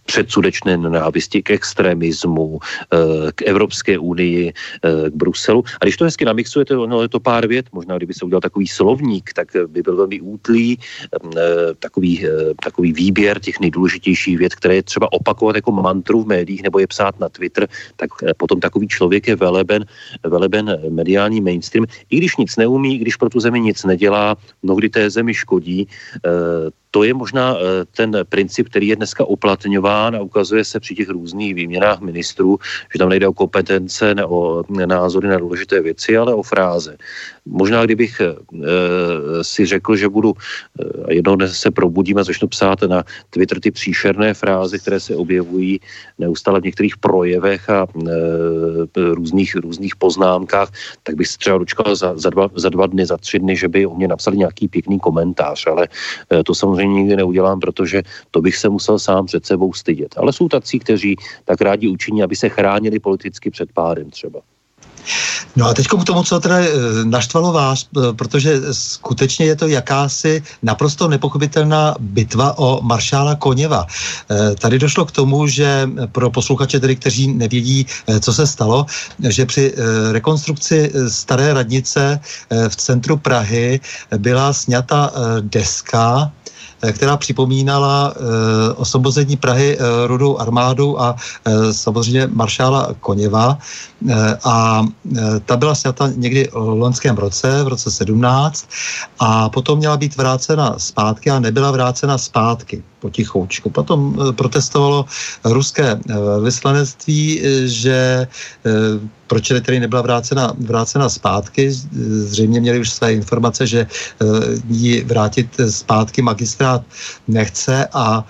předsudečné nenávisti, k extremismu, eh, k Evropské unii, eh, k Bruselu. A když to hezky namixujete, no je to pár vět, možná kdyby se udělal takový slovník, tak by byl velmi útlý, eh, takový, takový výběr těch nejdůležitějších vět, které je třeba opakovat jako mantru v médiích nebo je psát na Twitter, tak potom takový člověk je veleben, veleben mediální mainstream. I když nic neumí, i když pro tu zemi nic nedělá, mnohdy té zemi škodí, to je možná eh, ten princip, který je dneska uplatňován a ukazuje se při těch různých výměnách ministrů, že tam nejde o kompetence, ne o názory na důležité věci, ale o fráze. Možná kdybych e, si řekl, že budu e, jednou dnes se probudím a začnu psát na Twitter ty příšerné fráze, které se objevují neustále v některých projevech a různých, různých poznámkách, tak bych se třeba dočkal za, za, dva, za dva dny, za tři dny, že by o mě napsali nějaký pěkný komentář, ale to samozřejmě nikdy neudělám, protože to bych se musel sám před sebou stydět. Ale jsou tací, kteří tak rádi učiní, aby se chránili politicky před pádem třeba. No a teď k tomu, co teda eh, naštvalo vás, eh, protože skutečně je to jakási naprosto nepochopitelná bitva o maršála Koněva. Eh, tady došlo k tomu, že pro posluchače, tedy, kteří nevědí, co se stalo, že při rekonstrukci staré radnice v centru Prahy byla sněta deska, která připomínala eh, osvobození Prahy eh, rudou armádou a samozřejmě maršála Koněva. A ta byla sněta někdy v loňském roce, v roce 17, a potom měla být vrácena zpátky a nebyla vrácena zpátky potichoučku. Potom protestovalo ruské vyslanectví, že proč tedy nebyla vrácena, vrácena zpátky. Zřejmě měli už své informace, že ji vrátit zpátky magistrát nechce a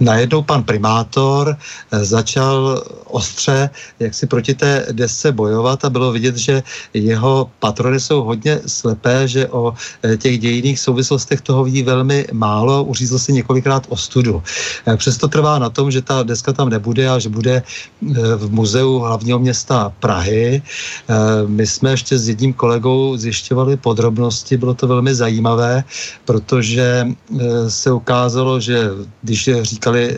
najednou pan primátor začal ostře jak si proti té desce bojovat a bylo vidět, že jeho patrony jsou hodně slepé, že o těch dějiných souvislostech toho ví velmi málo, uřízl si několikrát ostudu. Uh, přesto trvá na tom, že ta deska tam nebude a že bude uh, v muzeu hlavního města Prahy. Eh, my jsme ještě s jedním kolegou zjišťovali podrobnosti, bylo to velmi zajímavé, protože eh, se ukázalo, že když říkali eh,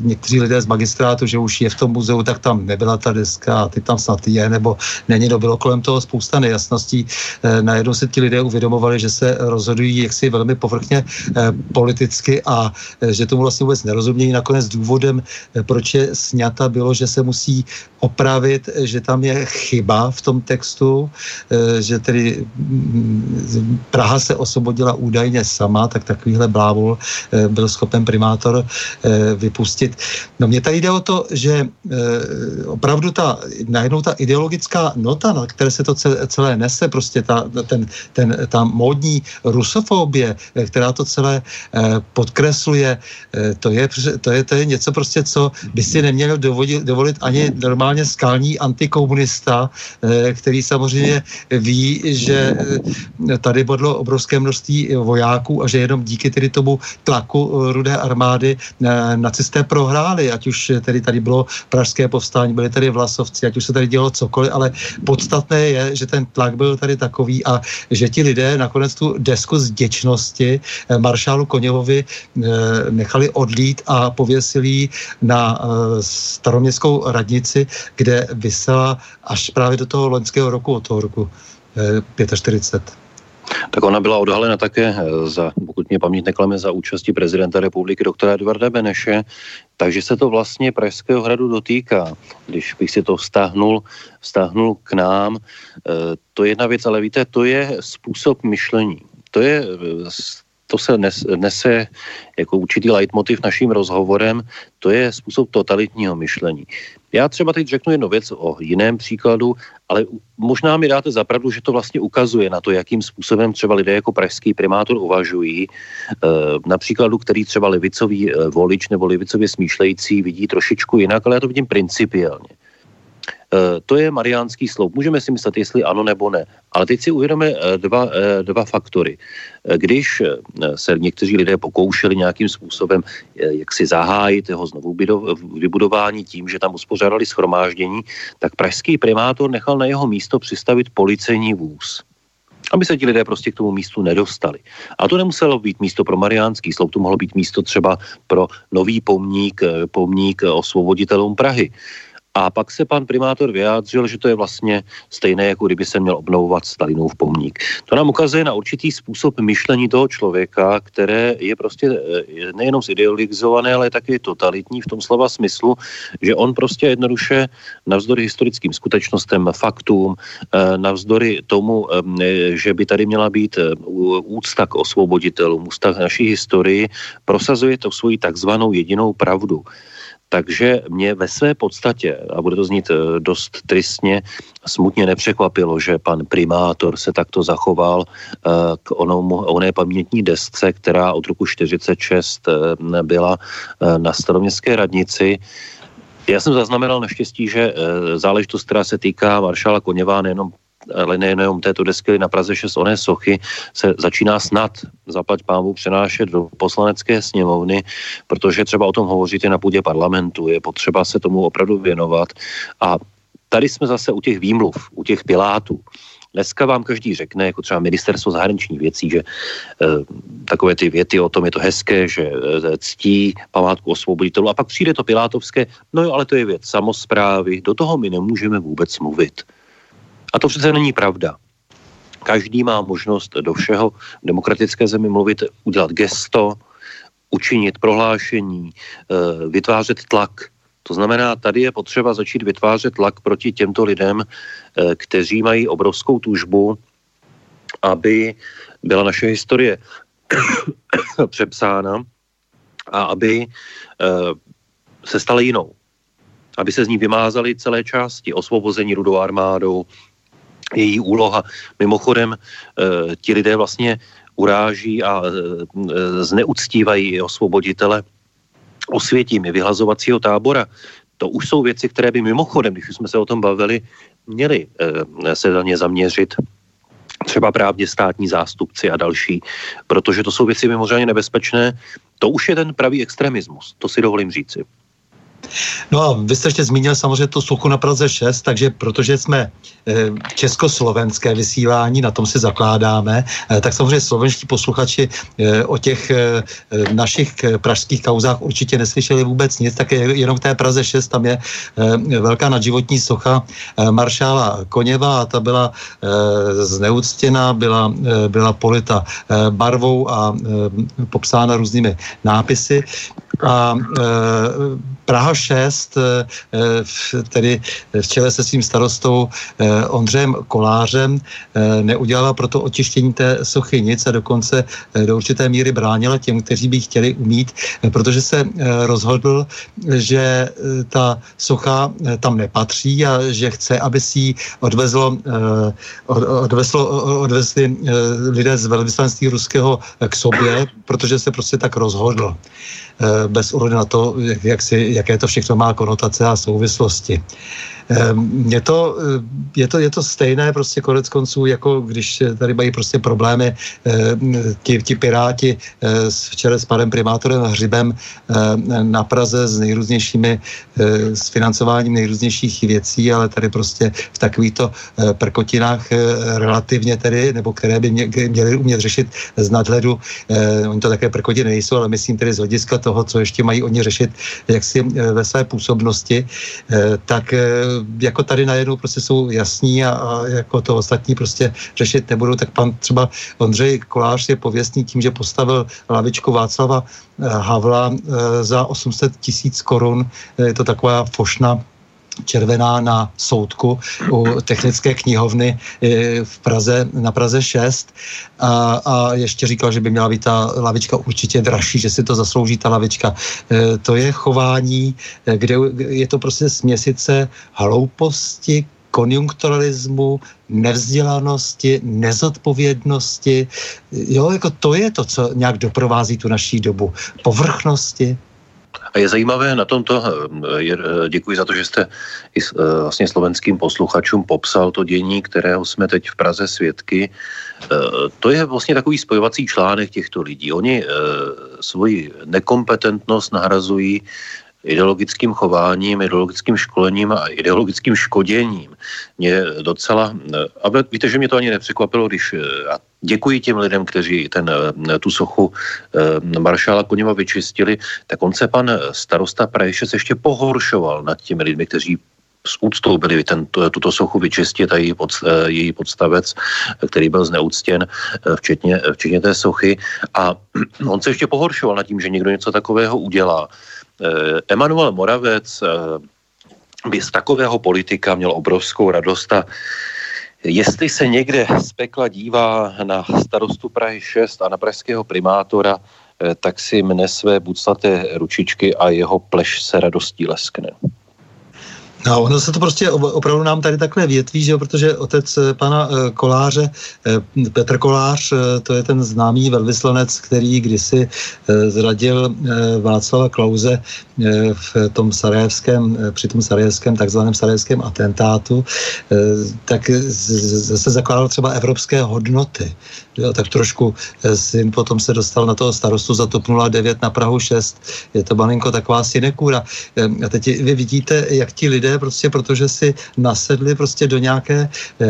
někteří lidé z magistrátu, že už je v tom muzeu, tak tam nebyla ta deska a ty tam snad je, nebo není, no bylo kolem toho spousta nejasností. Najednou se ti lidé uvědomovali, že se rozhodují jaksi velmi povrchně politicky a že tomu vlastně vůbec nerozumějí. Nakonec důvodem, proč je sněta, bylo, že se musí opravit, že tam je chyba v tom textu, eh, že tedy mm, Praha se osvobodila údajně sama, tak takovýhle blávul eh, byl schopen primátor eh, vypustit. No mě tady jde o to, že opravdu ta, najednou ta ideologická nota, na které se to celé nese, prostě ta, ten, ten, ta módní rusofobie, která to celé podkresluje, to je, to je, to je něco prostě, co by si neměl dovolit, dovolit ani normální totálně skalní antikomunista, který samozřejmě ví, že tady bodlo obrovské množství vojáků a že jenom díky tedy tomu tlaku rudé armády nacisté prohráli, ať už tedy tady bylo pražské povstání, byli tady vlasovci, ať už se tady dělo cokoliv, ale podstatné je, že ten tlak byl tady takový a že ti lidé nakonec tu desku z děčnosti maršálu Koněvovi nechali odlít a pověsili na staroměstskou radnici, kde vysela až právě do toho loňského roku, od toho roku 45. Tak ona byla odhalena také eh, za, pokud mě paměť neklame, za účasti prezidenta republiky doktora Edvarda Beneše, takže se to vlastně Pražského hradu dotýká. Když bych si to vztahnul, vztahnul k nám, eh, to je jedna věc, ale víte, to je způsob myšlení. To je eh, to se nese jako určitý leitmotiv naším rozhovorem, to je způsob totalitního myšlení. Já třeba teď řeknu jednu věc o jiném příkladu, ale možná mi dáte zapravdu, že to vlastně ukazuje na to, jakým způsobem třeba lidé jako pražský primátor uvažují. E, na příkladu, který třeba levicový e, volič nebo levicově smýšlející vidí trošičku jinak, ale já to vidím principiálně. Eh, to je mariánský sloup. Můžeme si myslet, jestli ano nebo ne. Ale teď si uvědomíme eh, dva, eh, dva faktory. Když se někteří lidé pokoušeli nějakým způsobem jak si zahájit jeho znovu vybudování tím, že tam uspořádali schromáždění, tak pražský primátor nechal na jeho místo přistavit policejní vůz aby se ti lidé prostě k tomu místu nedostali. A to nemuselo být místo pro Mariánský sloup, to mohlo být místo třeba pro nový pomník, pomník osvoboditelům Prahy. A pak se pan primátor vyjádřil, že to je vlastně stejné, jako kdyby se měl obnovovat Stalinův pomník. To nám ukazuje na určitý způsob myšlení toho člověka, které je prostě eh, nejenom zideologizované, ale také totalitní v tom slova smyslu, že on prostě jednoduše navzdory historickým skutečnostem, faktům, eh, navzdory tomu, eh, že by tady měla být úcta k osvoboditelům, úcta k naší historii, prosazuje to svoji takzvanou jedinou pravdu. Takže mě ve své podstatě, a bude to znít eh, dost tristně, smutně nepřekvapilo, že pan primátor se takto zachoval eh, k onomu, oné pamětní desce, která od roku 46 eh, byla na staroměstské radnici. Já jsem zaznamenal naštěstí, že záležitost, která se týká maršála Koněva, nejenom ale nejenom této desky na Praze 6 oné sochy, se začíná snad zaplať pámu přenášet do poslanecké sněmovny, protože třeba o tom hovoříte na půdě parlamentu, je potřeba se tomu opravdu věnovat. A tady jsme zase u těch výmluv, u těch pilátů. Dneska vám každý řekne, jako třeba ministerstvo zahraničních věcí, že e, takové ty věty o tom je to hezké, že e, ctí památku osvoboditelů a pak přijde to pilátovské, no jo, ale to je věc samozprávy, do toho my nemůžeme vůbec mluvit. A to přece není pravda. Každý má možnost do všeho v demokratické zemi mluvit, udělat gesto, učinit prohlášení, eh, vytvářet tlak. To znamená, tady je potřeba začít vytvářet tlak proti těmto lidem, eh, kteří mají obrovskou tužbu, aby byla naše historie *coughs* přepsána a aby eh, se stala jinou. Aby se z ní vymázaly celé části osvobození rudou armádou, její úloha. Mimochodem, eh, ti lidé vlastně uráží a eh, zneuctívají osvoboditele osvětím vyhlazovacího tábora. To už jsou věci, které by mimochodem, když jsme se o tom bavili, měli eh, se za ně zaměřit třeba právě státní zástupci a další, protože to jsou věci mimořádně nebezpečné. To už je ten pravý extremismus, to si dovolím říci. No a vy jste ještě zmínil samozřejmě tu suchu na Praze 6, takže protože jsme e, československé vysílání, na tom si zakládáme, e, tak samozřejmě slovenští posluchači e, o těch našich pražských kauzách určitě neslyšeli vůbec nic, tak je, jenom k té Praze 6 tam je velká nadživotní socha maršála Koněva a ta byla zneuctěna, byla, byla polita barvou a popsána různými nápisy a e, Praha 6, e, tedy v čele se svým starostou e, Ondřejem Kolářem, e, neudělala pro to očištění té sochy nic a dokonce e, do určité míry bránila těm, kteří by chtěli umít, e, protože se e, rozhodl, že e, ta socha e, tam nepatří a že chce, aby si ji odvezlo, e, od, odvezlo, odvezli e, lidé z velvyslanství ruského k sobě, protože se prostě tak rozhodl. Eh, bez ohledu na to, jak si, jaké to všechno má konotace a souvislosti. Je to, je, to, je to stejné prostě konec konců, jako když tady mají prostě problémy ti, ti piráti včera s panem primátorem Hřibem na Praze s nejrůznějšími, s financováním nejrůznějších věcí, ale tady prostě v takovýchto prkotinách relativně tedy, nebo které by měly umět řešit z nadhledu, oni to také prkotiny nejsou, ale myslím tedy z hlediska toho, co ještě mají oni řešit jaksi ve své působnosti, tak jako tady najednou prostě jsou jasní a, a jako to ostatní prostě řešit nebudou, tak pan třeba Ondřej Kolář je pověstný tím, že postavil lavičku Václava eh, Havla eh, za 800 tisíc korun. Je to taková fošna červená na soudku u technické knihovny eh, v Praze, na Praze 6 a, a ještě říkal, že by měla být ta lavička určitě dražší, že si to zaslouží ta lavička. E, to je chování, eh, kde je to prostě směsice hlouposti, konjunkturalismu, nevzdělanosti, nezodpovědnosti. Jo, jako to je to, co nějak doprovází tu naší dobu. Povrchnosti, a je zajímavé na tomto, eh, eh, děkuji za to, že jste i eh, vlastně slovenským posluchačům popsal to dění, kterého jsme teď v Praze svědky. To je vlastně takový spojovací článek těchto lidí. Oni svoji nekompetentnost nahrazují ideologickým chováním, ideologickým školením a ideologickým škoděním. Mě docela, a víte, že mě to ani nepřekvapilo, když a děkuji těm lidem, kteří ten, tu sochu maršála Koněva vyčistili, tak on se pan starosta Prajšec ještě pohoršoval nad těmi lidmi, kteří s úctou byli ten, tuto sochu vyčistit a její, pod, její podstavec, který byl zneúctěn, včetně, včetně té sochy. A *clears throat* on se ještě pohoršoval nad tím, že někdo něco takového udělá. Eh, Emanuel Moravec eh, by z takového politika měl obrovskou radost a jestli se někde z pekla dívá na starostu Prahy 6 a na pražského primátora, eh, tak si mne své buclaté ručičky a jeho pleš se radostí leskne. No, ono se to prostě opravdu nám tady takhle větví, že jo, protože otec eh, pana eh, Koláře, eh, Petr Kolář, to je ten známý velvyslanec, který kdysi zradil Václava Klauze v tom sarajevském, při tom sarajevském, takzvaném sarajevském atentátu, tak zase zakládal třeba evropské hodnoty. Jo, tak trošku syn potom se dostal na toho starostu za TOP 09 na Prahu 6. Je to malinko taková sinekůra. A teď vy vidíte, jak ti lidé prostě protože si nasedli prostě do nějaké eh,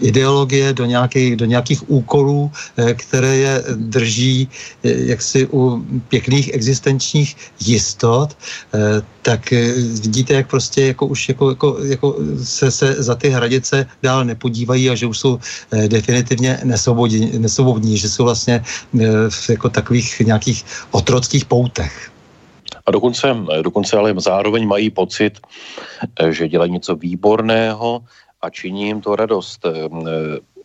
ideologie, do nějakých, do nějakých úkolů, eh, které je drží eh, jaksi u pěkných existenčních jistot, eh, tak eh, vidíte, jak prostě jako už jako, jako, jako se, se za ty hradice dál nepodívají a že už jsou eh, definitivně nesvobodní, nesvobodní že jsou vlastně eh, v jako takových nějakých otrockých poutech. A dokonce, dokonce ale zároveň mají pocit, eh, že dělají něco výborného a činí jim to radost. Eh,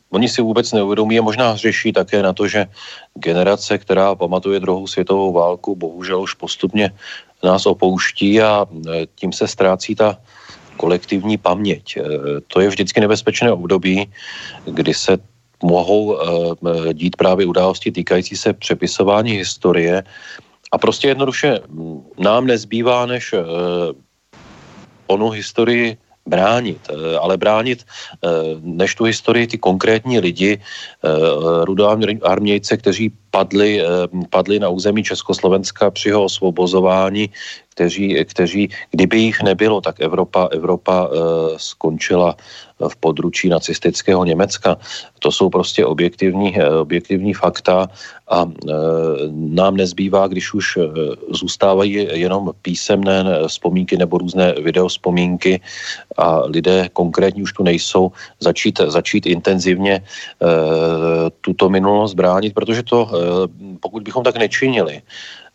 oni si vůbec neuvědomí a možná řeší také na to, že generace, která pamatuje druhou světovou válku, bohužel už postupně nás opouští a eh, tím se ztrácí ta kolektivní paměť. To je vždycky nebezpečné období, kdy se mohou dít právě události týkající se přepisování historie a prostě jednoduše nám nezbývá, než uh, onu historii bránit, uh, ale bránit uh, než tu historii ty konkrétní lidi, uh, rudoarmějce, kteří padli, uh, padli na území Československa při jeho osvobozování, kteří, kteří, kdyby jich nebylo, tak Evropa, Evropa uh, skončila v područí nacistického Německa. To jsou prostě objektivní, uh, objektivní fakta a nám nezbývá, když už zůstávají jenom písemné vzpomínky nebo různé videospomínky a lidé konkrétní už tu nejsou, začít, začít intenzivně tuto minulost bránit, protože to, pokud bychom tak nečinili,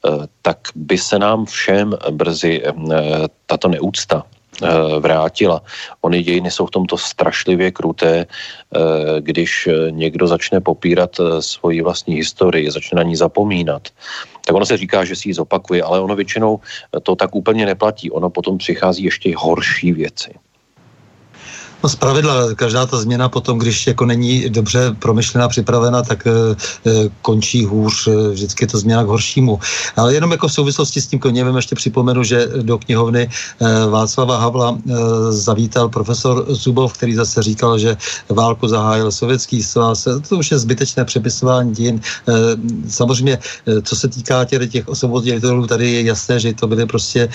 Eh, tak by se nám všem brzy eh, tato neúcta eh, vrátila. Ony dějiny jsou v tomto strašlivě kruté, když někdo začne popírat svoji vlastní historii, začne na ní zapomínat. Tak ono se říká, že si ji zopakuje, ale ono většinou to tak úplně neplatí. Ono potom přichází ještě horší věci. No zpravidla, každá ta změna potom, když jako není dobře promyšlená, připravena, tak e, končí hůř, vždycky je to změna k horšímu. Ale jenom jako v souvislosti s tím koněvem ještě připomenu, že do knihovny e, Václava Havla e, zavítal profesor Zubov, který zase říkal, že válku zahájil sovětský svaz. To už je zbytečné přepisování dějin. E, samozřejmě, e, co se týká těch, těch osvoboditelů, tady je jasné, že to byly prostě e,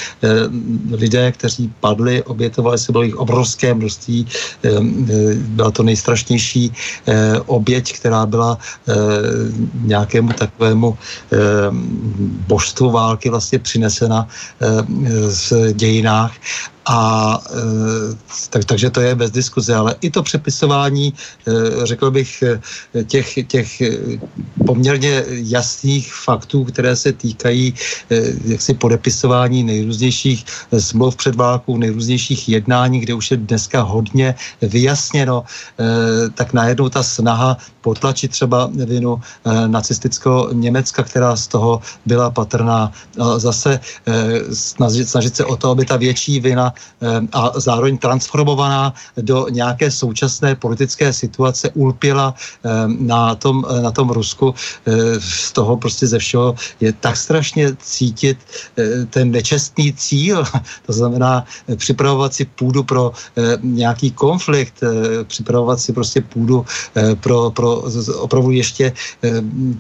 lidé, kteří padli, obětovali se, bylo jich obrovské množství eh, byla to nejstrašnější eh, oběť, která byla eh, nějakému takovému ehm, božstvu války vlastně přinesena v dějinách a e, tak, takže to je bez diskuze, ale i to přepisování, e, řekl bych, e, těch, těch poměrně jasných faktů, které se týkají jaksi podepisování nejrůznějších smluv před válkou, nejrůznějších jednání, kde už je dneska hodně vyjasněno, tak najednou ta snaha potlačit třeba vinu nacistického Německa, která z toho byla patrná. Zase snažit, snažit se o to, aby ta větší vina Eh, a zároveň transformovaná do nějaké současné politické situace ulpěla eh, na tom, eh, na tom Rusku. Z toho prostě ze všeho je tak strašně cítit ten nečestný cíl, *laughs* to znamená připravovat si půdu pro nějaký konflikt, připravovat si prostě půdu pro, pro opravdu ještě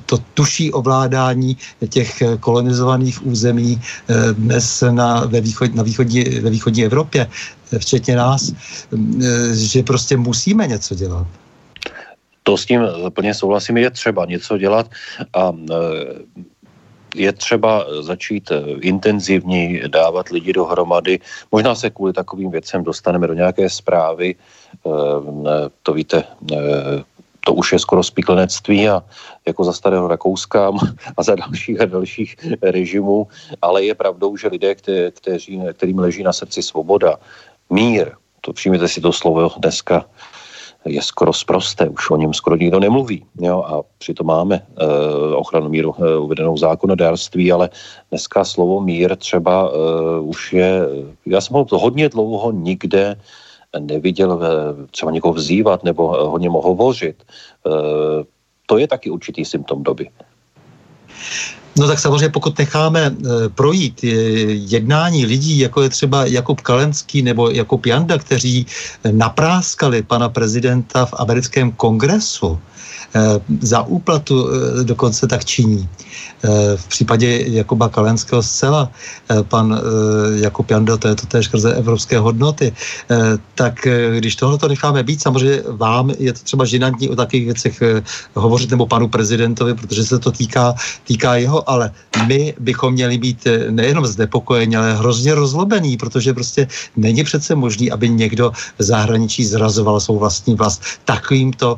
to tuší ovládání těch kolonizovaných území dnes na, ve východ, na východní, ve východní Evropě, včetně nás, že prostě musíme něco dělat. To s tím plně souhlasím, je třeba něco dělat a e, je třeba začít e, intenzivně dávat lidi dohromady. Možná se kvůli takovým věcem dostaneme do nějaké zprávy. E, to víte, to už je skoro spiklenectví a jako za starého Rakouska a za dalších a dalších režimů, ale je pravdou, že lidé, kte, kteří, kterým leží na srdci svoboda, mír, to přijměte si to slovo dneska, je skoro zprosté, už o něm skoro nikdo nemluví. Jo? A přitom máme e, ochranu míru e, uvedenou zákonodárství, ale dneska slovo mír třeba e, už je, já jsem ho hodně dlouho nikde neviděl třeba někoho vzývat nebo o něm hovořit. E, to je taky určitý symptom doby. No tak samozřejmě pokud necháme e, projít jednání lidí, jako je třeba Jakub Kalenský nebo Jakub Janda, kteří napráskali pana prezidenta v americkém kongresu, Eh, za úplatu dokonce tak činí. V případě Jakuba Kalenského zcela, pan Jakub Jandel, to je to též skrze evropské hodnoty, tak když tohle to necháme být, samozřejmě vám je to třeba žinantní o takových věcech hovořit nebo panu prezidentovi, protože se to týká, týká jeho, ale my bychom měli být nejenom znepokojeni, ale hrozně rozlobení, protože prostě není přece možný, aby někdo v zahraničí zrazoval svou vlastní vlast takovýmto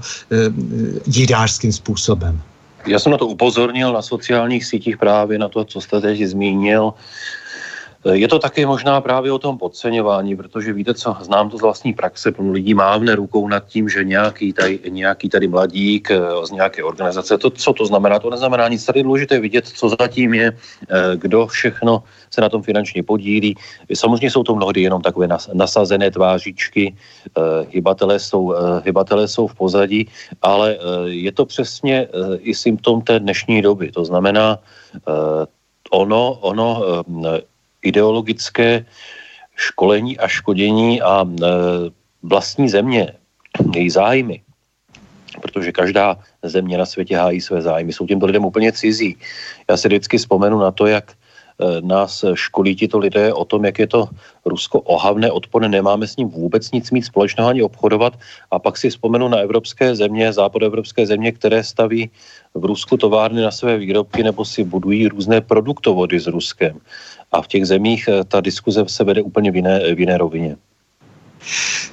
dídářským způsobem. Já jsem na to upozornil na sociálních sítích právě na to, co jste teď zmínil. Je to také možná právě o tom podceňování, protože víte co, znám to z vlastní praxe, plno lidí mávne rukou nad tím, že nějaký tady, nějaký tady mladík eh, z nějaké organizace, to, co to znamená, to neznamená nic, tady je důležité vidět, co zatím je, eh, kdo všechno se na tom finančně podílí. Samozřejmě jsou to mnohdy jenom takové nasazené tvářičky, eh, hybatelé jsou, hybatelé jsou v pozadí, ale je to přesně i symptom té dnešní doby. To znamená, ono, ono ideologické školení a škodění a e, vlastní země, její zájmy, protože každá země na světě hájí své zájmy, jsou těmto lidem úplně cizí. Já si vždycky vzpomenu na to, jak Eh, nás školí tito lidé o tom, jak je to Rusko ohavné, odporné, nemáme s ním vůbec nic mít společného ani obchodovat. A pak si vzpomenu na evropské země, západoevropské země, které staví v Rusku továrny na své výrobky nebo si budují různé produktovody s Ruskem. A v těch zemích eh, ta diskuze se vede úplně v jiné, v jiné rovině.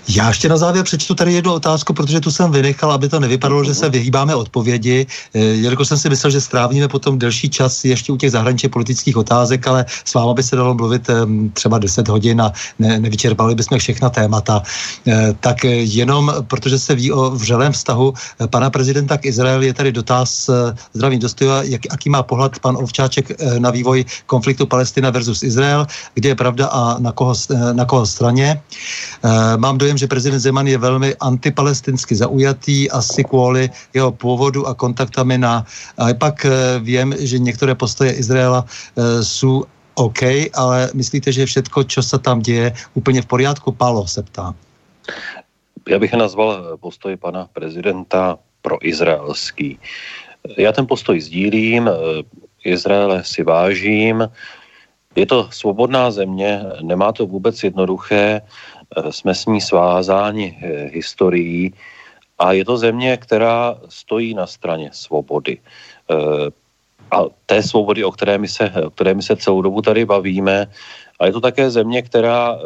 Já ještě na závěr přečtu tady jednu otázku, protože tu jsem vynechal, aby to nevypadalo, že se vyhýbáme odpovědi. Eh, jelikož jsem si myslel, že strávíme potom delší čas ještě u těch zahraničních politických otázek, ale s váma by se dalo mluvit třeba 10 hodin a ne, nevyčerpali bychom všechna témata. Eh, tak jenom, protože se ví o vřelém vztahu eh, pana prezidenta k Izraeli, je tady dotaz, zdravím dostojova, jak, jaký má pohled pan Ovčáček na vývoj konfliktu Palestina versus Izrael, kde je pravda a na koho, na koho straně. Mám dojem, že prezident Zeman je velmi antipalestinsky zaujatý, asi kvůli jeho původu a kontaktami na... A pak vím, že některé postoje Izraela jsou OK, ale myslíte, že všetko, co se tam děje, úplně v pořádku? Palo se ptá. Já bych nazval postoj pana prezidenta pro izraelský. Já ten postoj sdílím, Izraele si vážím, je to svobodná země, nemá to vůbec jednoduché, jsme s ní svázáni historií a je to země, která stojí na straně svobody a té svobody, o které my se, o které my se celou dobu tady bavíme. A je to také země, která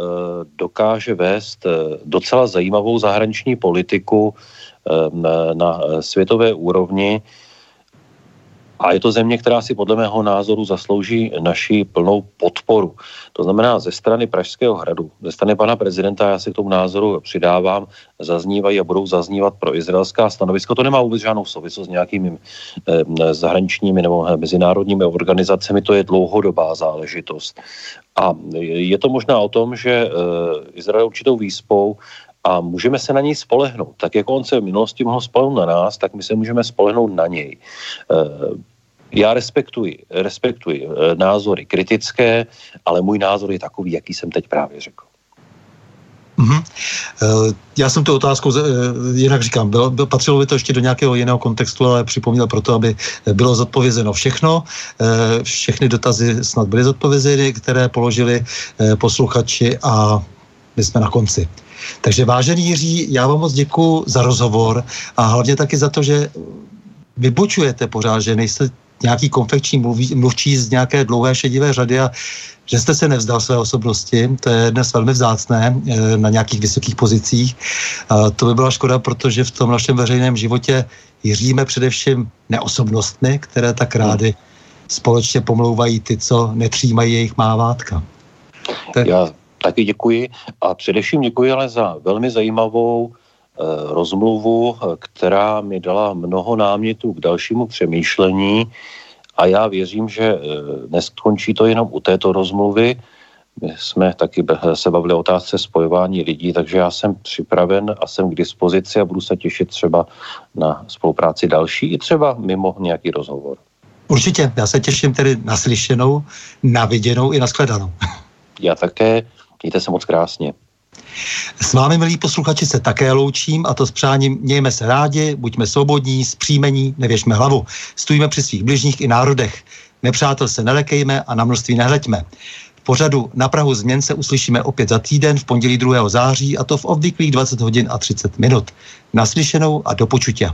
dokáže vést docela zajímavou zahraniční politiku na světové úrovni. A je to země, která si podle mého názoru zaslouží naši plnou podporu. To znamená ze strany Pražského hradu, ze strany pana prezidenta, já si k tomu názoru přidávám, zaznívají a budou zaznívat pro izraelská stanovisko. To nemá vůbec žádnou souvislost s nějakými eh, zahraničními nebo mezinárodními organizacemi, to je dlouhodobá záležitost. A je to možná o tom, že eh, Izrael určitou výspou a můžeme se na něj spolehnout. Tak jako on se v minulosti mohl spolehnout na nás, tak my se můžeme spolehnout na něj. Eh, já respektuji, respektuji eh, názory kritické, ale můj názor je takový, jaký jsem teď právě řekl. Mm-hmm. Já jsem tu otázku, jinak říkám, bylo, bylo, patřilo by to ještě do nějakého jiného kontextu, ale připomněl proto, aby bylo zodpovězeno všechno. Všechny dotazy snad byly zodpovězeny, které položili posluchači a my jsme na konci. Takže vážený Jiří, já vám moc děkuji za rozhovor a hlavně taky za to, že vybočujete pořád, že nejste nějaký konfekční mluví, mluvčí z nějaké dlouhé šedivé řady a že jste se nevzdal své osobnosti, to je dnes velmi vzácné eh, na nějakých vysokých pozicích. To by byla škoda, protože v tom našem veřejném životě jiříme především neosobnostmi, které tak rády společně pomlouvají ty, co netřímají jejich mávátka. Já taky děkuji a především děkuji ale za velmi zajímavou eh, rozmluvu, která mi dala mnoho námětů k dalšímu přemýšlení a já věřím, že eh, neskončí to jenom u této rozmluvy. My jsme taky se bavili o otázce spojování lidí, takže já jsem připraven a jsem k dispozici a budu se těšit třeba na spolupráci další i třeba mimo nějaký rozhovor. Určitě, já se těším tedy na slyšenou, na viděnou i na shledanou. Já také. Mějte se moc krásně. S vámi, milí posluchači, se také loučím a to s přáním mějme se rádi, buďme svobodní, zpříjmení, nevěžme hlavu. Stůjme při svých bližních i národech. Nepřátel se nelekejme a na množství nehleďme. V pořadu na Prahu změn se uslyšíme opět za týden v pondělí 2. září a to v obvyklých 20 hodin a 30 minut. Naslyšenou a do počutě.